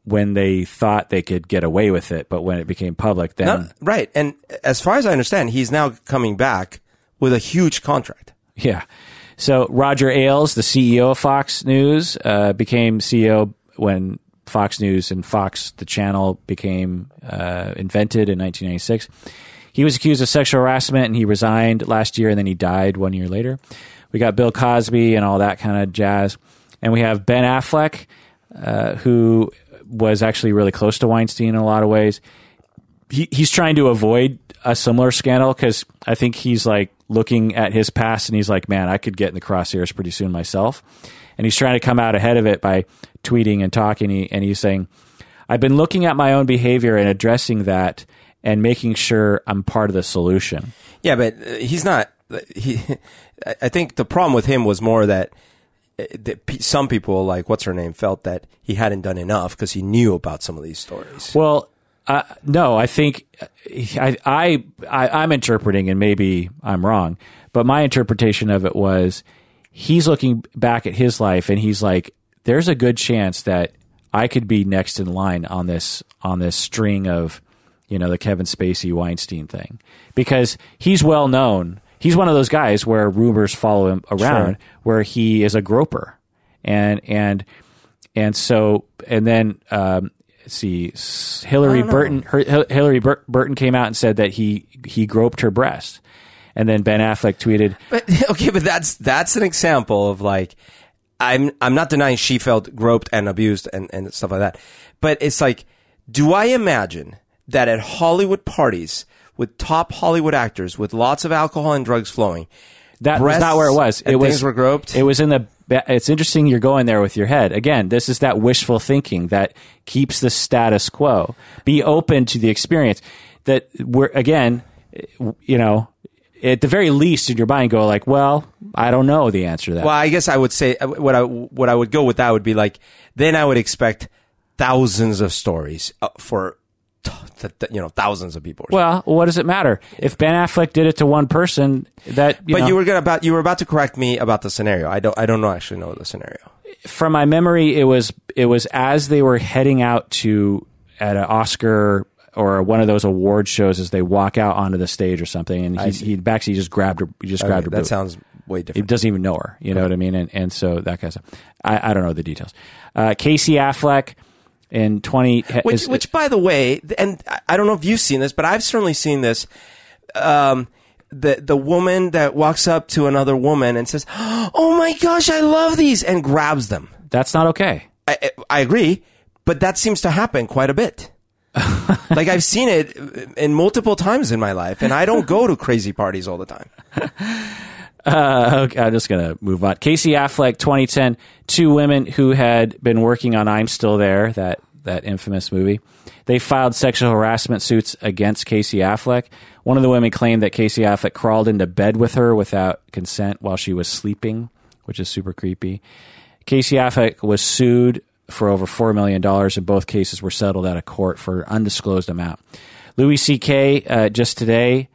when they thought they could get away with it, but when it became public, then right. And as far as I understand, he's now coming back with a huge contract. Yeah. So Roger Ailes, the CEO of Fox News, uh, became CEO when Fox News and Fox, the channel, became uh, invented in 1996. He was accused of sexual harassment and he resigned last year and then he died one year later. We got Bill Cosby and all that kind of jazz. And we have Ben Affleck, uh, who was actually really close to Weinstein in a lot of ways he, he's trying to avoid a similar scandal because I think he's like looking at his past and he's like, man, I could get in the crosshairs pretty soon myself. And he's trying to come out ahead of it by tweeting and talking. He, and he's saying, I've been looking at my own behavior and addressing that and making sure I'm part of the solution. Yeah, but uh, he's not. He, I I think the problem with him was more that, uh, that some people, like what's her name, felt that he hadn't done enough because he knew about some of these stories. Well, uh, no, I think I, I, I, I'm interpreting, and maybe I'm wrong, but my interpretation of it was he's looking back at his life and he's like, there's a good chance that I could be next in line on this on this string of, you know, the Kevin Spacey Weinstein thing because he's well known. He's one of those guys where rumors follow him around, Sure. where he is a groper, and and and so and then um, let's see Hilarie Burton her, Hilarie Bur- Burton came out and said that he he groped her breast, and then Ben Affleck tweeted, But okay, but that's that's an example of like I'm I'm not denying she felt groped and abused and, and stuff like that. But it's like, do I imagine that at Hollywood parties with top Hollywood actors with lots of alcohol and drugs flowing, That was not where it was. It was things were groped? It was in the. It's interesting you're going there with your head. Again, this is that wishful thinking that keeps the status quo. Be open to the experience. That we're again, you know, at the very least in your mind, go like, well, I don't know the answer to that. Well, I guess I would say uh, what I what I would go with that would be like then I would expect thousands of stories uh, for th- th- you know thousands of people. Well, what does it matter if Ben Affleck did it to one person? That you but know, you were gonna about you were about to correct me about the scenario. I don't I don't know actually know the scenario. from my memory, it was it was as they were heading out to at an Oscar or one of those award shows as they walk out onto the stage or something, and he, he backstage just grabbed her, he just grabbed her. that boob. sounds way different. He doesn't even know her. You know what I mean? And and so that kind of stuff. I, I don't know the details. Uh, Casey Affleck in twenty. Which, is- which, by the way, and I- don't know if you've seen this, but I've certainly seen this. Um, the the woman that walks up to another woman and says, "Oh my gosh, I love these," and grabs them. that's not okay. I, I- I agree, but that seems to happen quite a bit. like I've seen it in multiple times in my life, and I don't go to crazy parties all the time. Uh, okay, I'm just gonna move on. Casey Affleck, 2010. Two women who had been working on "I'm Still There," that that infamous movie. They filed sexual harassment suits against Casey Affleck. One of the women claimed that Casey Affleck crawled into bed with her without consent while she was sleeping, which is super creepy. Casey Affleck was sued for over $4 million, and both cases were settled out of court for an undisclosed amount. Louis C.K., uh, just today,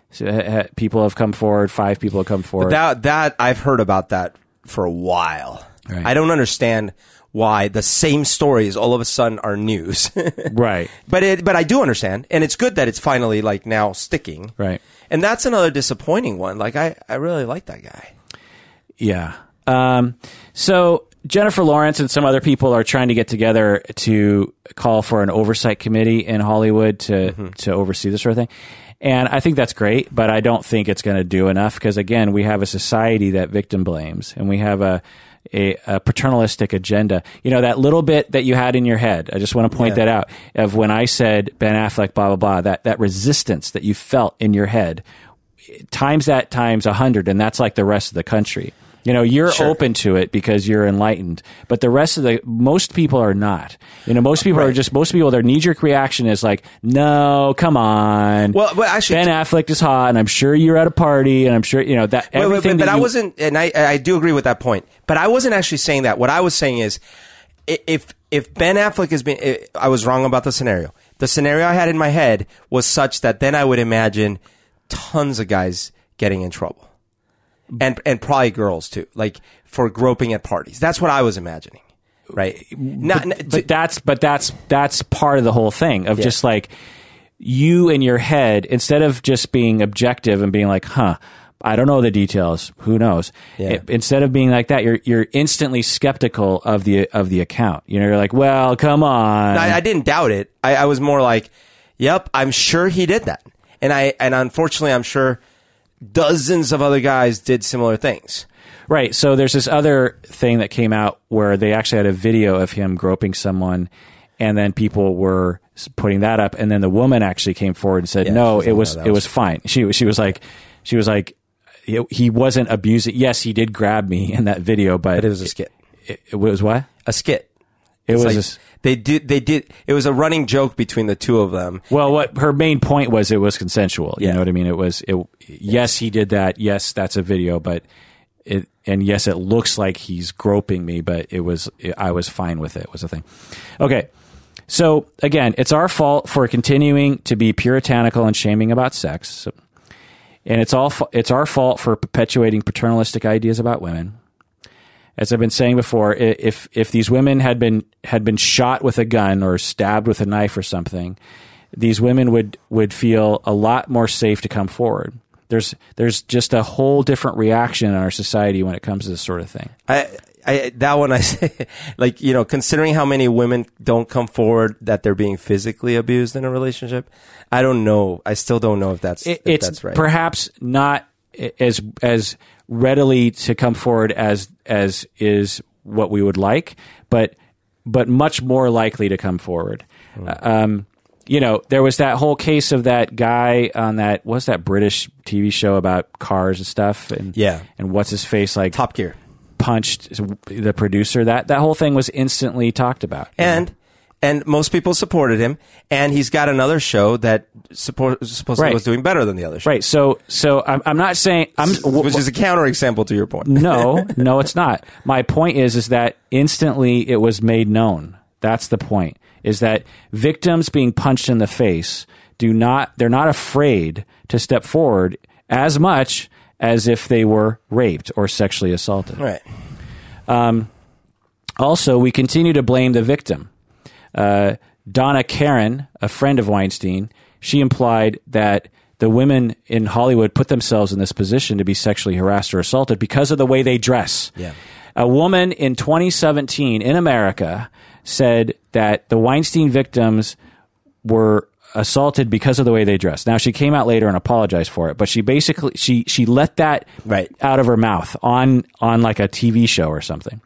people have come forward, five people have come forward. That that I've heard about that for a while. Right. I don't understand why the same stories all of a sudden are news. right, but it, but I do understand, and it's good that it's finally like now sticking. right. And that's another disappointing one. Like I, I really like that guy. Yeah. Um, so Jennifer Lawrence and some other people are trying to get together to call for an oversight committee in Hollywood to to oversee this sort of thing. And I think that's great, but I don't think it's going to do enough because again, we have a society that victim blames, and we have a, a a paternalistic agenda. You know that little bit that you had in your head. I just want to point Yeah. that out of when I said Ben Affleck, blah blah blah. That that resistance that you felt in your head times that times a hundred, and that's like the rest of the country. You know, you're Sure. open to it because you're enlightened, but the rest of the most people are not. You know, most people are just most people. Their knee jerk reaction is like, "No, come on." Well, well, actually, Ben Affleck is hot, and I'm sure you're at a party, and I'm sure you know that Wait, wait, everything. but, but that I you- wasn't, and I, I do agree with that point. But I wasn't actually saying that. What I was saying is, if if Ben Affleck has been, i- I was wrong about the scenario. The scenario I had in my head was such that then I would imagine tons of guys getting in trouble, and and probably girls too, like for groping at parties. That's what I was imagining, right? Not, but that's but that's that's part of the whole thing of Yeah. just like you in your head instead of just being objective and being like huh i don't know the details who knows Yeah. It- instead of being like that you're you're instantly skeptical of the of the account you know you're like well come on I, I didn't doubt it. I, I was more like, "Yep, I'm sure he did that," and I and unfortunately, I'm sure dozens of other guys did similar things. Right. So there's this other thing that came out where they actually had a video of him groping someone, and then people were putting that up, and then the woman actually came forward and said, Yeah, "No, it like, was it was was fine." She was- she was like, she was like, he, he wasn't abusing. Yes, he did grab me in that video, but, But it was a skit. It, it was what? A skit. It It's was. like, a they did. They did. It was a running joke between the two of them. well, what her main point was, it was consensual. You Yeah. know what I mean? It was. It. Yes, he did that. Yes, that's a video, but it. And yes, it looks like he's groping me, but it was. I was fine with it. Was the thing. Okay. So again, it's our fault for continuing to be puritanical and shaming about sex, and it's all. It's our fault for perpetuating paternalistic ideas about women. As I've been saying before, if if these women had been had been shot with a gun or stabbed with a knife or something, these women would would feel a lot more safe to come forward. There's there's just a whole different reaction in our society when it comes to this sort of thing. I, I that one I say, like you know, considering how many women don't come forward that they're being physically abused in a relationship, I don't know. I still don't know if that's It, if it's that's right. perhaps not as as readily to come forward as as is what we would like, but but much more likely to come forward. Uh, Um, you know, there was that whole case of that guy on that what's that British TV show about cars and stuff, and Yeah. and what's his face like Top Gear. punched the producer. That that whole thing was instantly talked about. and and most people supported him. And he's got another show that support, supposedly Right. was doing better than the other show, right. So so I'm, I'm not saying I'm which is a counterexample to your point. no, no, it's not. My point is, is that instantly it was made known. That's the point. Is that victims being punched in the face do not? They're not afraid to step forward as much as if they were raped or sexually assaulted. Right. Um, Also, we continue to blame the victim. Uh, Donna Karan, a friend of Weinstein, she implied that the women in Hollywood put themselves in this position to be sexually harassed or assaulted because of the way they dress. Yeah. A woman in 2017 in America said that the Weinstein victims were assaulted because of the way they dressed. Now she came out later and apologized for it, but she basically she she let that Right. out of her mouth on on like a TV show or something.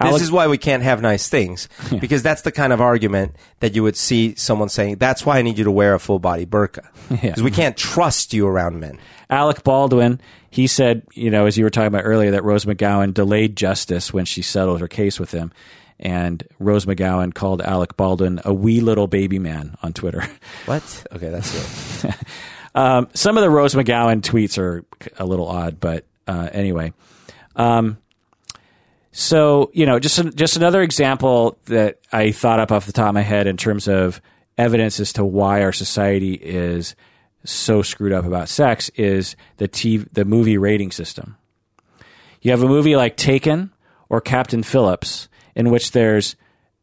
This is why we can't have nice things because that's the kind of argument that you would see someone saying. That's why I need you to wear a full body burqa because we can't trust you around men. Alec Baldwin, he said, you know, as you were talking about earlier, that Rose McGowan delayed justice when she settled her case with him. And Rose McGowan called Alec Baldwin a wee little baby man on Twitter. What? Okay, that's it. Um, some of the Rose McGowan tweets are a little odd, but uh, anyway. Um, so you know, just just another example that I thought up off the top of my head in terms of evidence as to why our society is so screwed up about sex is the TV, the movie rating system. You have a movie like Taken or Captain Phillips, in which there's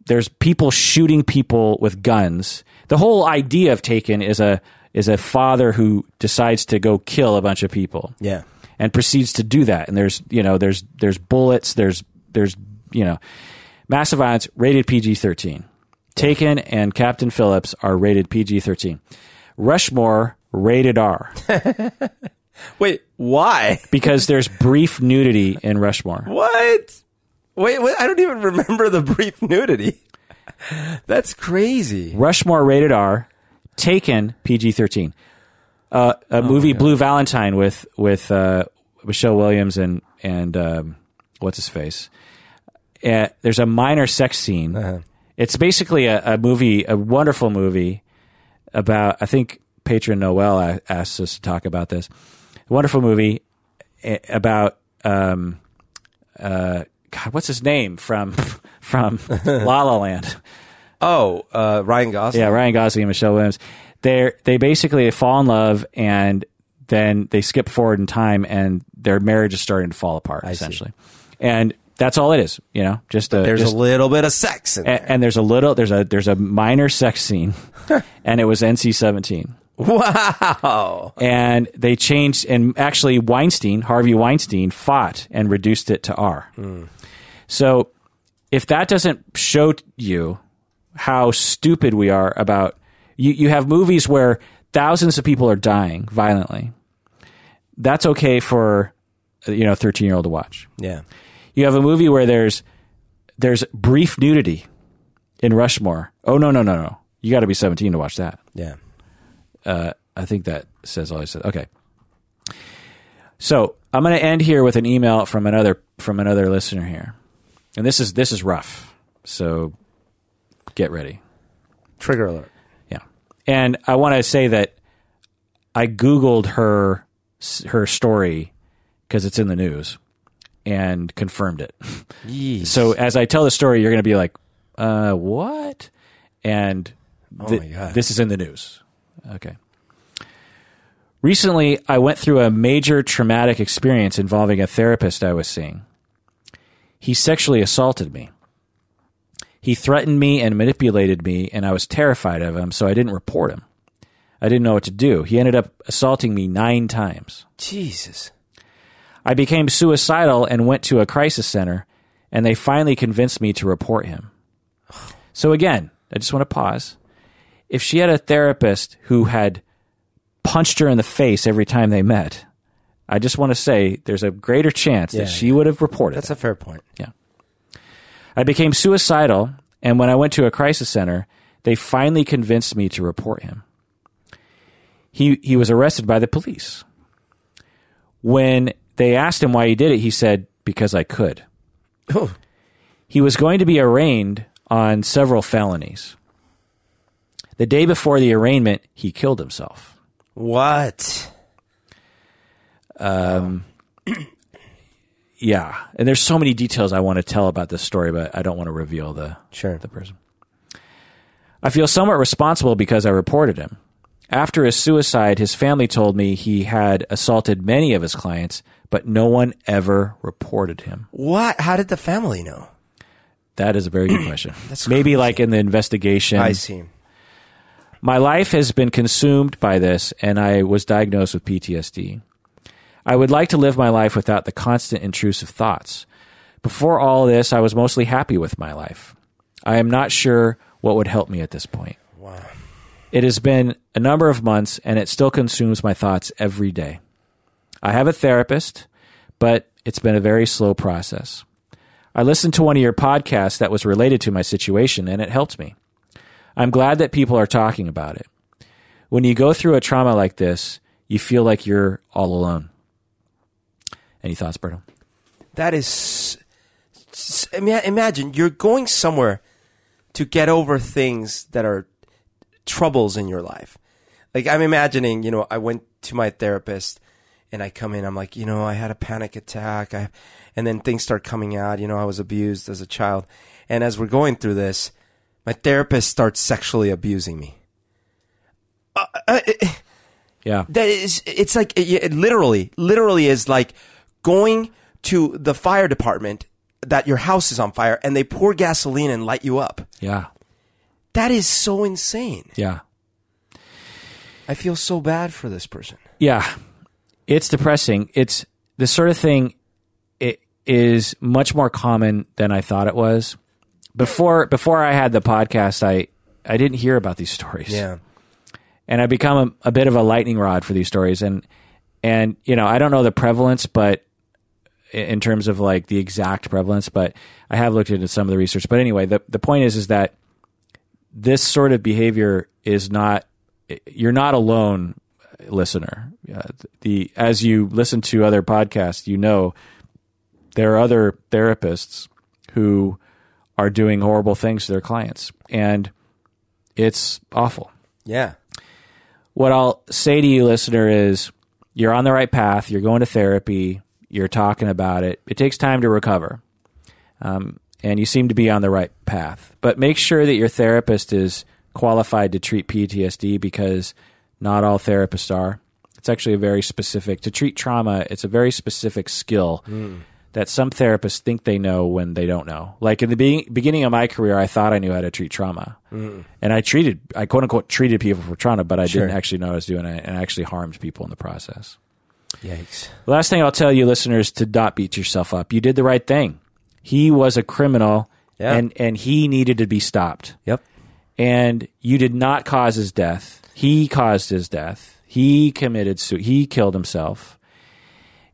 there's people shooting people with guns. The whole idea of Taken is a is a father who decides to go kill a bunch of people Yeah. and proceeds to do that. And there's you know there's there's bullets, there's there's you know massive violence, rated PG thirteen. Taken and Captain Phillips are rated PG thirteen. Rushmore rated R Wait, why? because there's brief nudity in Rushmore. What? Wait, what? I don't even remember the brief nudity. That's crazy. Rushmore rated R, Taken PG thirteen. Uh, a movie Blue Valentine with with uh, Michelle Williams and and um, what's his face. Uh, there's a minor sex scene. Uh-huh. It's basically a, a movie, a wonderful movie about. I think patron Noel asked us to talk about this. A wonderful movie eh, about um, uh, God, what's his name from from La La Land? Oh, uh, Ryan Gosling. Yeah, Ryan Gosling and Michelle Williams. They they basically fall in love and then they skip forward in time and their marriage is starting to fall apart see. essentially. And that's all it is, you know. Just a There's just, a little bit of sex a- there. and there's a little there's a there's a minor sex scene and it was NC-17. wow. And they changed and actually Weinstein, Harvey Weinstein fought and reduced it to R. Hmm. So if that doesn't show you how stupid we are about you, you have movies where thousands of people are dying violently. That's okay for you know, 13 year old to watch. Yeah. You have a movie where there's there's brief nudity in Rushmore. Oh no no no no! You got to be 17 to watch that. Yeah. Uh, I think that says all I said. Okay. So I'm going to end here with an email from another from another listener here, and this is this is rough. So get ready. Trigger alert. Yeah, and I want to say that I googled her her story because it's in the news and confirmed it. Yeesh. So as I tell the story, you're going to be like, uh, what? And th- Oh this is in the news. Okay. Recently, I went through a major traumatic experience involving a therapist I was seeing. He sexually assaulted me. He threatened me and manipulated me, and I was terrified of him, so I didn't report him. I didn't know what to do. He ended up assaulting me nine times. Jesus. I became suicidal and went to a crisis center, and they finally convinced me to report him. So, again, I just want to pause. If she had a therapist who had punched her in the face every time they met, I just want to say there's a greater chance Yeah, that she would have reported. That's it. a fair point. Yeah. I became suicidal, and when I went to a crisis center, they finally convinced me to report him. He he was arrested by the police. When they asked him why he did it, he said, "Because I could." Oh. He was going to be arraigned on several felonies. The day before the arraignment, he killed himself. What? Um, Yeah, and there's so many details I want to tell about this story, but I don't want to reveal the Sure. the person. I feel somewhat responsible because I reported him. After his suicide, his family told me he had assaulted many of his clients, but no one ever reported him. What? How did the family know? That is a very good question. That's Maybe like in the investigation. I see. My life has been consumed by this, and I was diagnosed with PTSD. I would like to live my life without the constant intrusive thoughts. Before all this, I was mostly happy with my life. I am not sure what would help me at this point. Wow. It has been a number of months, and it still consumes my thoughts every day. I have a therapist, but it's been a very slow process. I listened to one of your podcasts that was related to my situation, and it helped me. I'm glad that people are talking about it. When you go through a trauma like this, you feel like you're all alone. Any thoughts, Berto? That is. I mean, imagine you're going somewhere to get over things that are troubles in your life. Like I'm imagining, you know, I went to my therapist and I come in, I'm like, you know, I had a panic attack. I, and then things start coming out. You know, I was abused as a child. And as we're going through this, my therapist starts sexually abusing me. Uh, uh, it- Yeah. that is it's like it, it literally literally is like going to the fire department that your house is on fire and they pour gasoline and light you up Yeah. that is so insane Yeah. i feel so bad for this person Yeah, it's depressing. It's the sort of thing. It is much more common than I thought it was. Before before I had the podcast, I I didn't hear about these stories. Yeah, and I become a, a bit of a lightning rod for these stories. And and you know, I don't know the prevalence, but in in terms of like the exact prevalence, but I have looked into some of the research. But anyway, the the point is is that this sort of behavior is not you're not alone listener uh, the as you listen to other podcasts you know there are other therapists who are doing horrible things to their clients, and it's awful. Yeah. What I'll say to you, listener, is you're on the right path. You're going to therapy. You're talking about it. It takes time to recover. Um, and you seem to be on the right path. But make sure that your therapist is qualified to treat PTSD because not all therapists are. It's actually a very specific, to treat trauma, it's a very specific skill that some therapists think they know when they don't know. Like in the be- beginning of my career, I thought I knew how to treat trauma. And I treated, I quote unquote treated people for trauma, but I Sure. didn't actually know what I was doing it and I actually harmed people in the process. Yikes. The last thing I'll tell you, listeners, to not beat yourself up. You did the right thing. He was a criminal, Yeah. and and he needed to be stopped. Yep. And you did not cause his death. He caused his death. He committed su- He killed himself.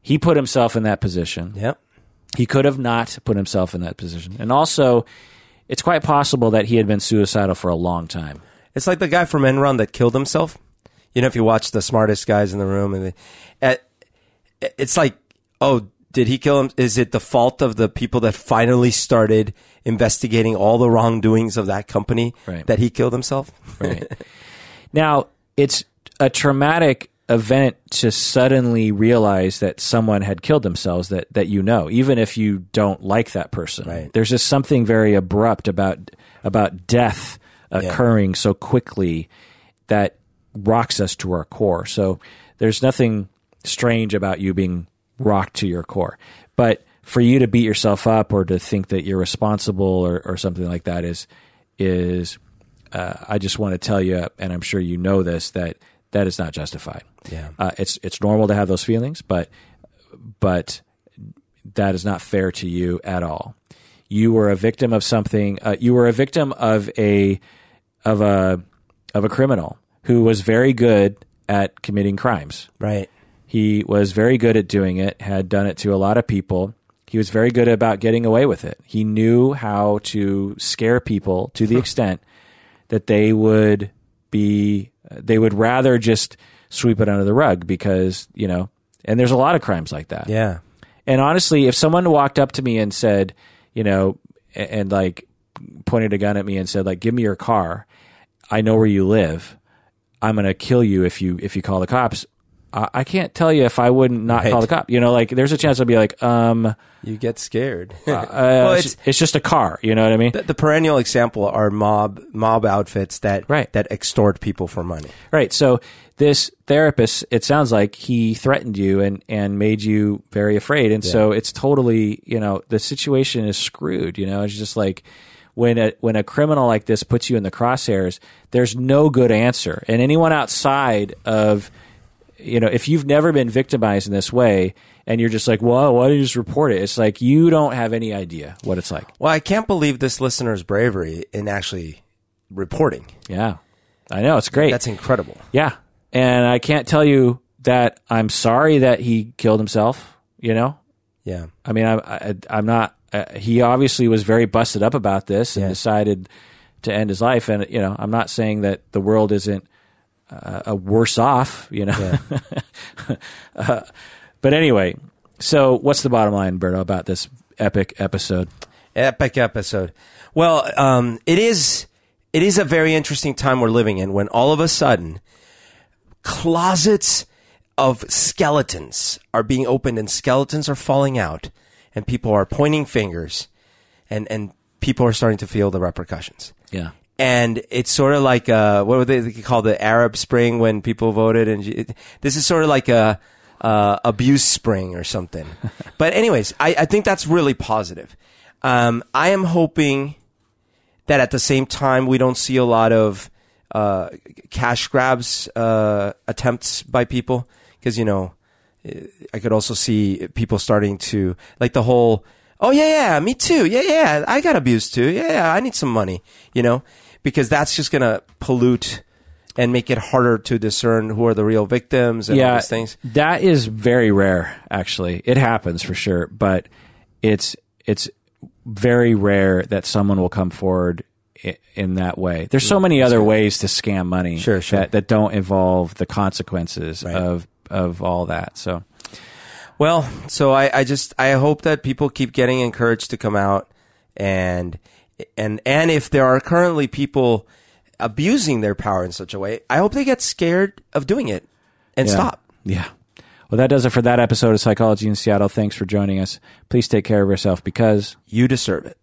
He put himself in that position. Yep. He could have not put himself in that position. And also, it's quite possible that he had been suicidal for a long time. It's like the guy from Enron that killed himself. You know, if you watch the smartest guys in the room, and they, it's like, oh, did he kill him? Is it the fault of the people that finally started investigating all the wrongdoings of that company Right. that he killed himself? Right. now, it's a traumatic event to suddenly realize that someone had killed themselves that, that you know, even if you don't like that person. Right. There's just something very abrupt about about death occurring so quickly that rocks us to our core. So there's nothing strange about you being rocked to your core. But for you to beat yourself up or to think that you're responsible or, or something like that is is uh, I just want to tell you, and I'm sure you know this, that that is not justified. Yeah. Uh, it's it's normal to have those feelings, but but that is not fair to you at all. You were a victim of something. Uh, you were a victim of a of a of a criminal who was very good at committing crimes. Right. He was very good at doing it, had done it to a lot of people. He was very good about getting away with it. He knew how to scare people to the extent that they would be they would rather just sweep it under the rug because, you know, and there's a lot of crimes like that. Yeah. And honestly, if someone walked up to me and said, you know, and, and like pointed a gun at me and said, like, give me your car, I know where you live. I'm gonna kill you if you if you call the cops. I, I can't tell you if I wouldn't not Right. call the cop. You know, like there's a chance I'll be like, um, uh, You get scared. it's, it's- it's just a car. You know what I mean? the, the perennial example are mob mob outfits that Right. that extort people for money. Right. So this therapist, it sounds like he threatened you and, and made you very afraid. And so it's totally, you know, the situation is screwed. You know, it's just like when a, when a criminal like this puts you in the crosshairs, there's no good answer. And anyone outside of, you know, if you've never been victimized in this way and you're just like, well, why don't you just report it? It's like you don't have any idea what it's like. Well, I can't believe this listener's bravery in actually reporting. Yeah. I know. It's great. That's incredible. Yeah. And I can't tell you that I'm sorry that he killed himself, you know? Yeah. I mean, I, I, I'm not, uh, he obviously was very busted up about this and Yeah. decided to end his life. And, you know, I'm not saying that the world isn't uh, a worse off, you know? uh, but anyway, so what's the bottom line, Berto, about this epic episode? Epic episode. Well, um, it is. It is a very interesting time we're living in when all of a sudden closets of skeletons are being opened and skeletons are falling out and people are pointing fingers and, and people are starting to feel the repercussions. Yeah. And it's sort of like uh, what would they call the Arab Spring when people voted, and it, this is sort of like a uh, abuse spring or something. but anyways, I, I think that's really positive. Um, I am hoping that at the same time we don't see a lot of uh, cash grabs uh, attempts by people because you know I could also see people starting to like the whole, oh yeah, yeah, me too. Yeah, yeah, I got abused too. Yeah, yeah, I need some money, you know, because that's just going to pollute and make it harder to discern who are the real victims and all these things. That is very rare, actually. It happens for sure, but it's it's very rare that someone will come forward in that way. There's so mm, many other ways to scam money Sure, sure. that that don't involve the consequences Right. of of all that. So Well, so I, I just I hope that people keep getting encouraged to come out and and and if there are currently people abusing their power in such a way, I hope they get scared of doing it and Yeah. stop. Yeah. Well, that does it for that episode of Psychology in Seattle. Thanks for joining us. Please take care of yourself because You deserve it.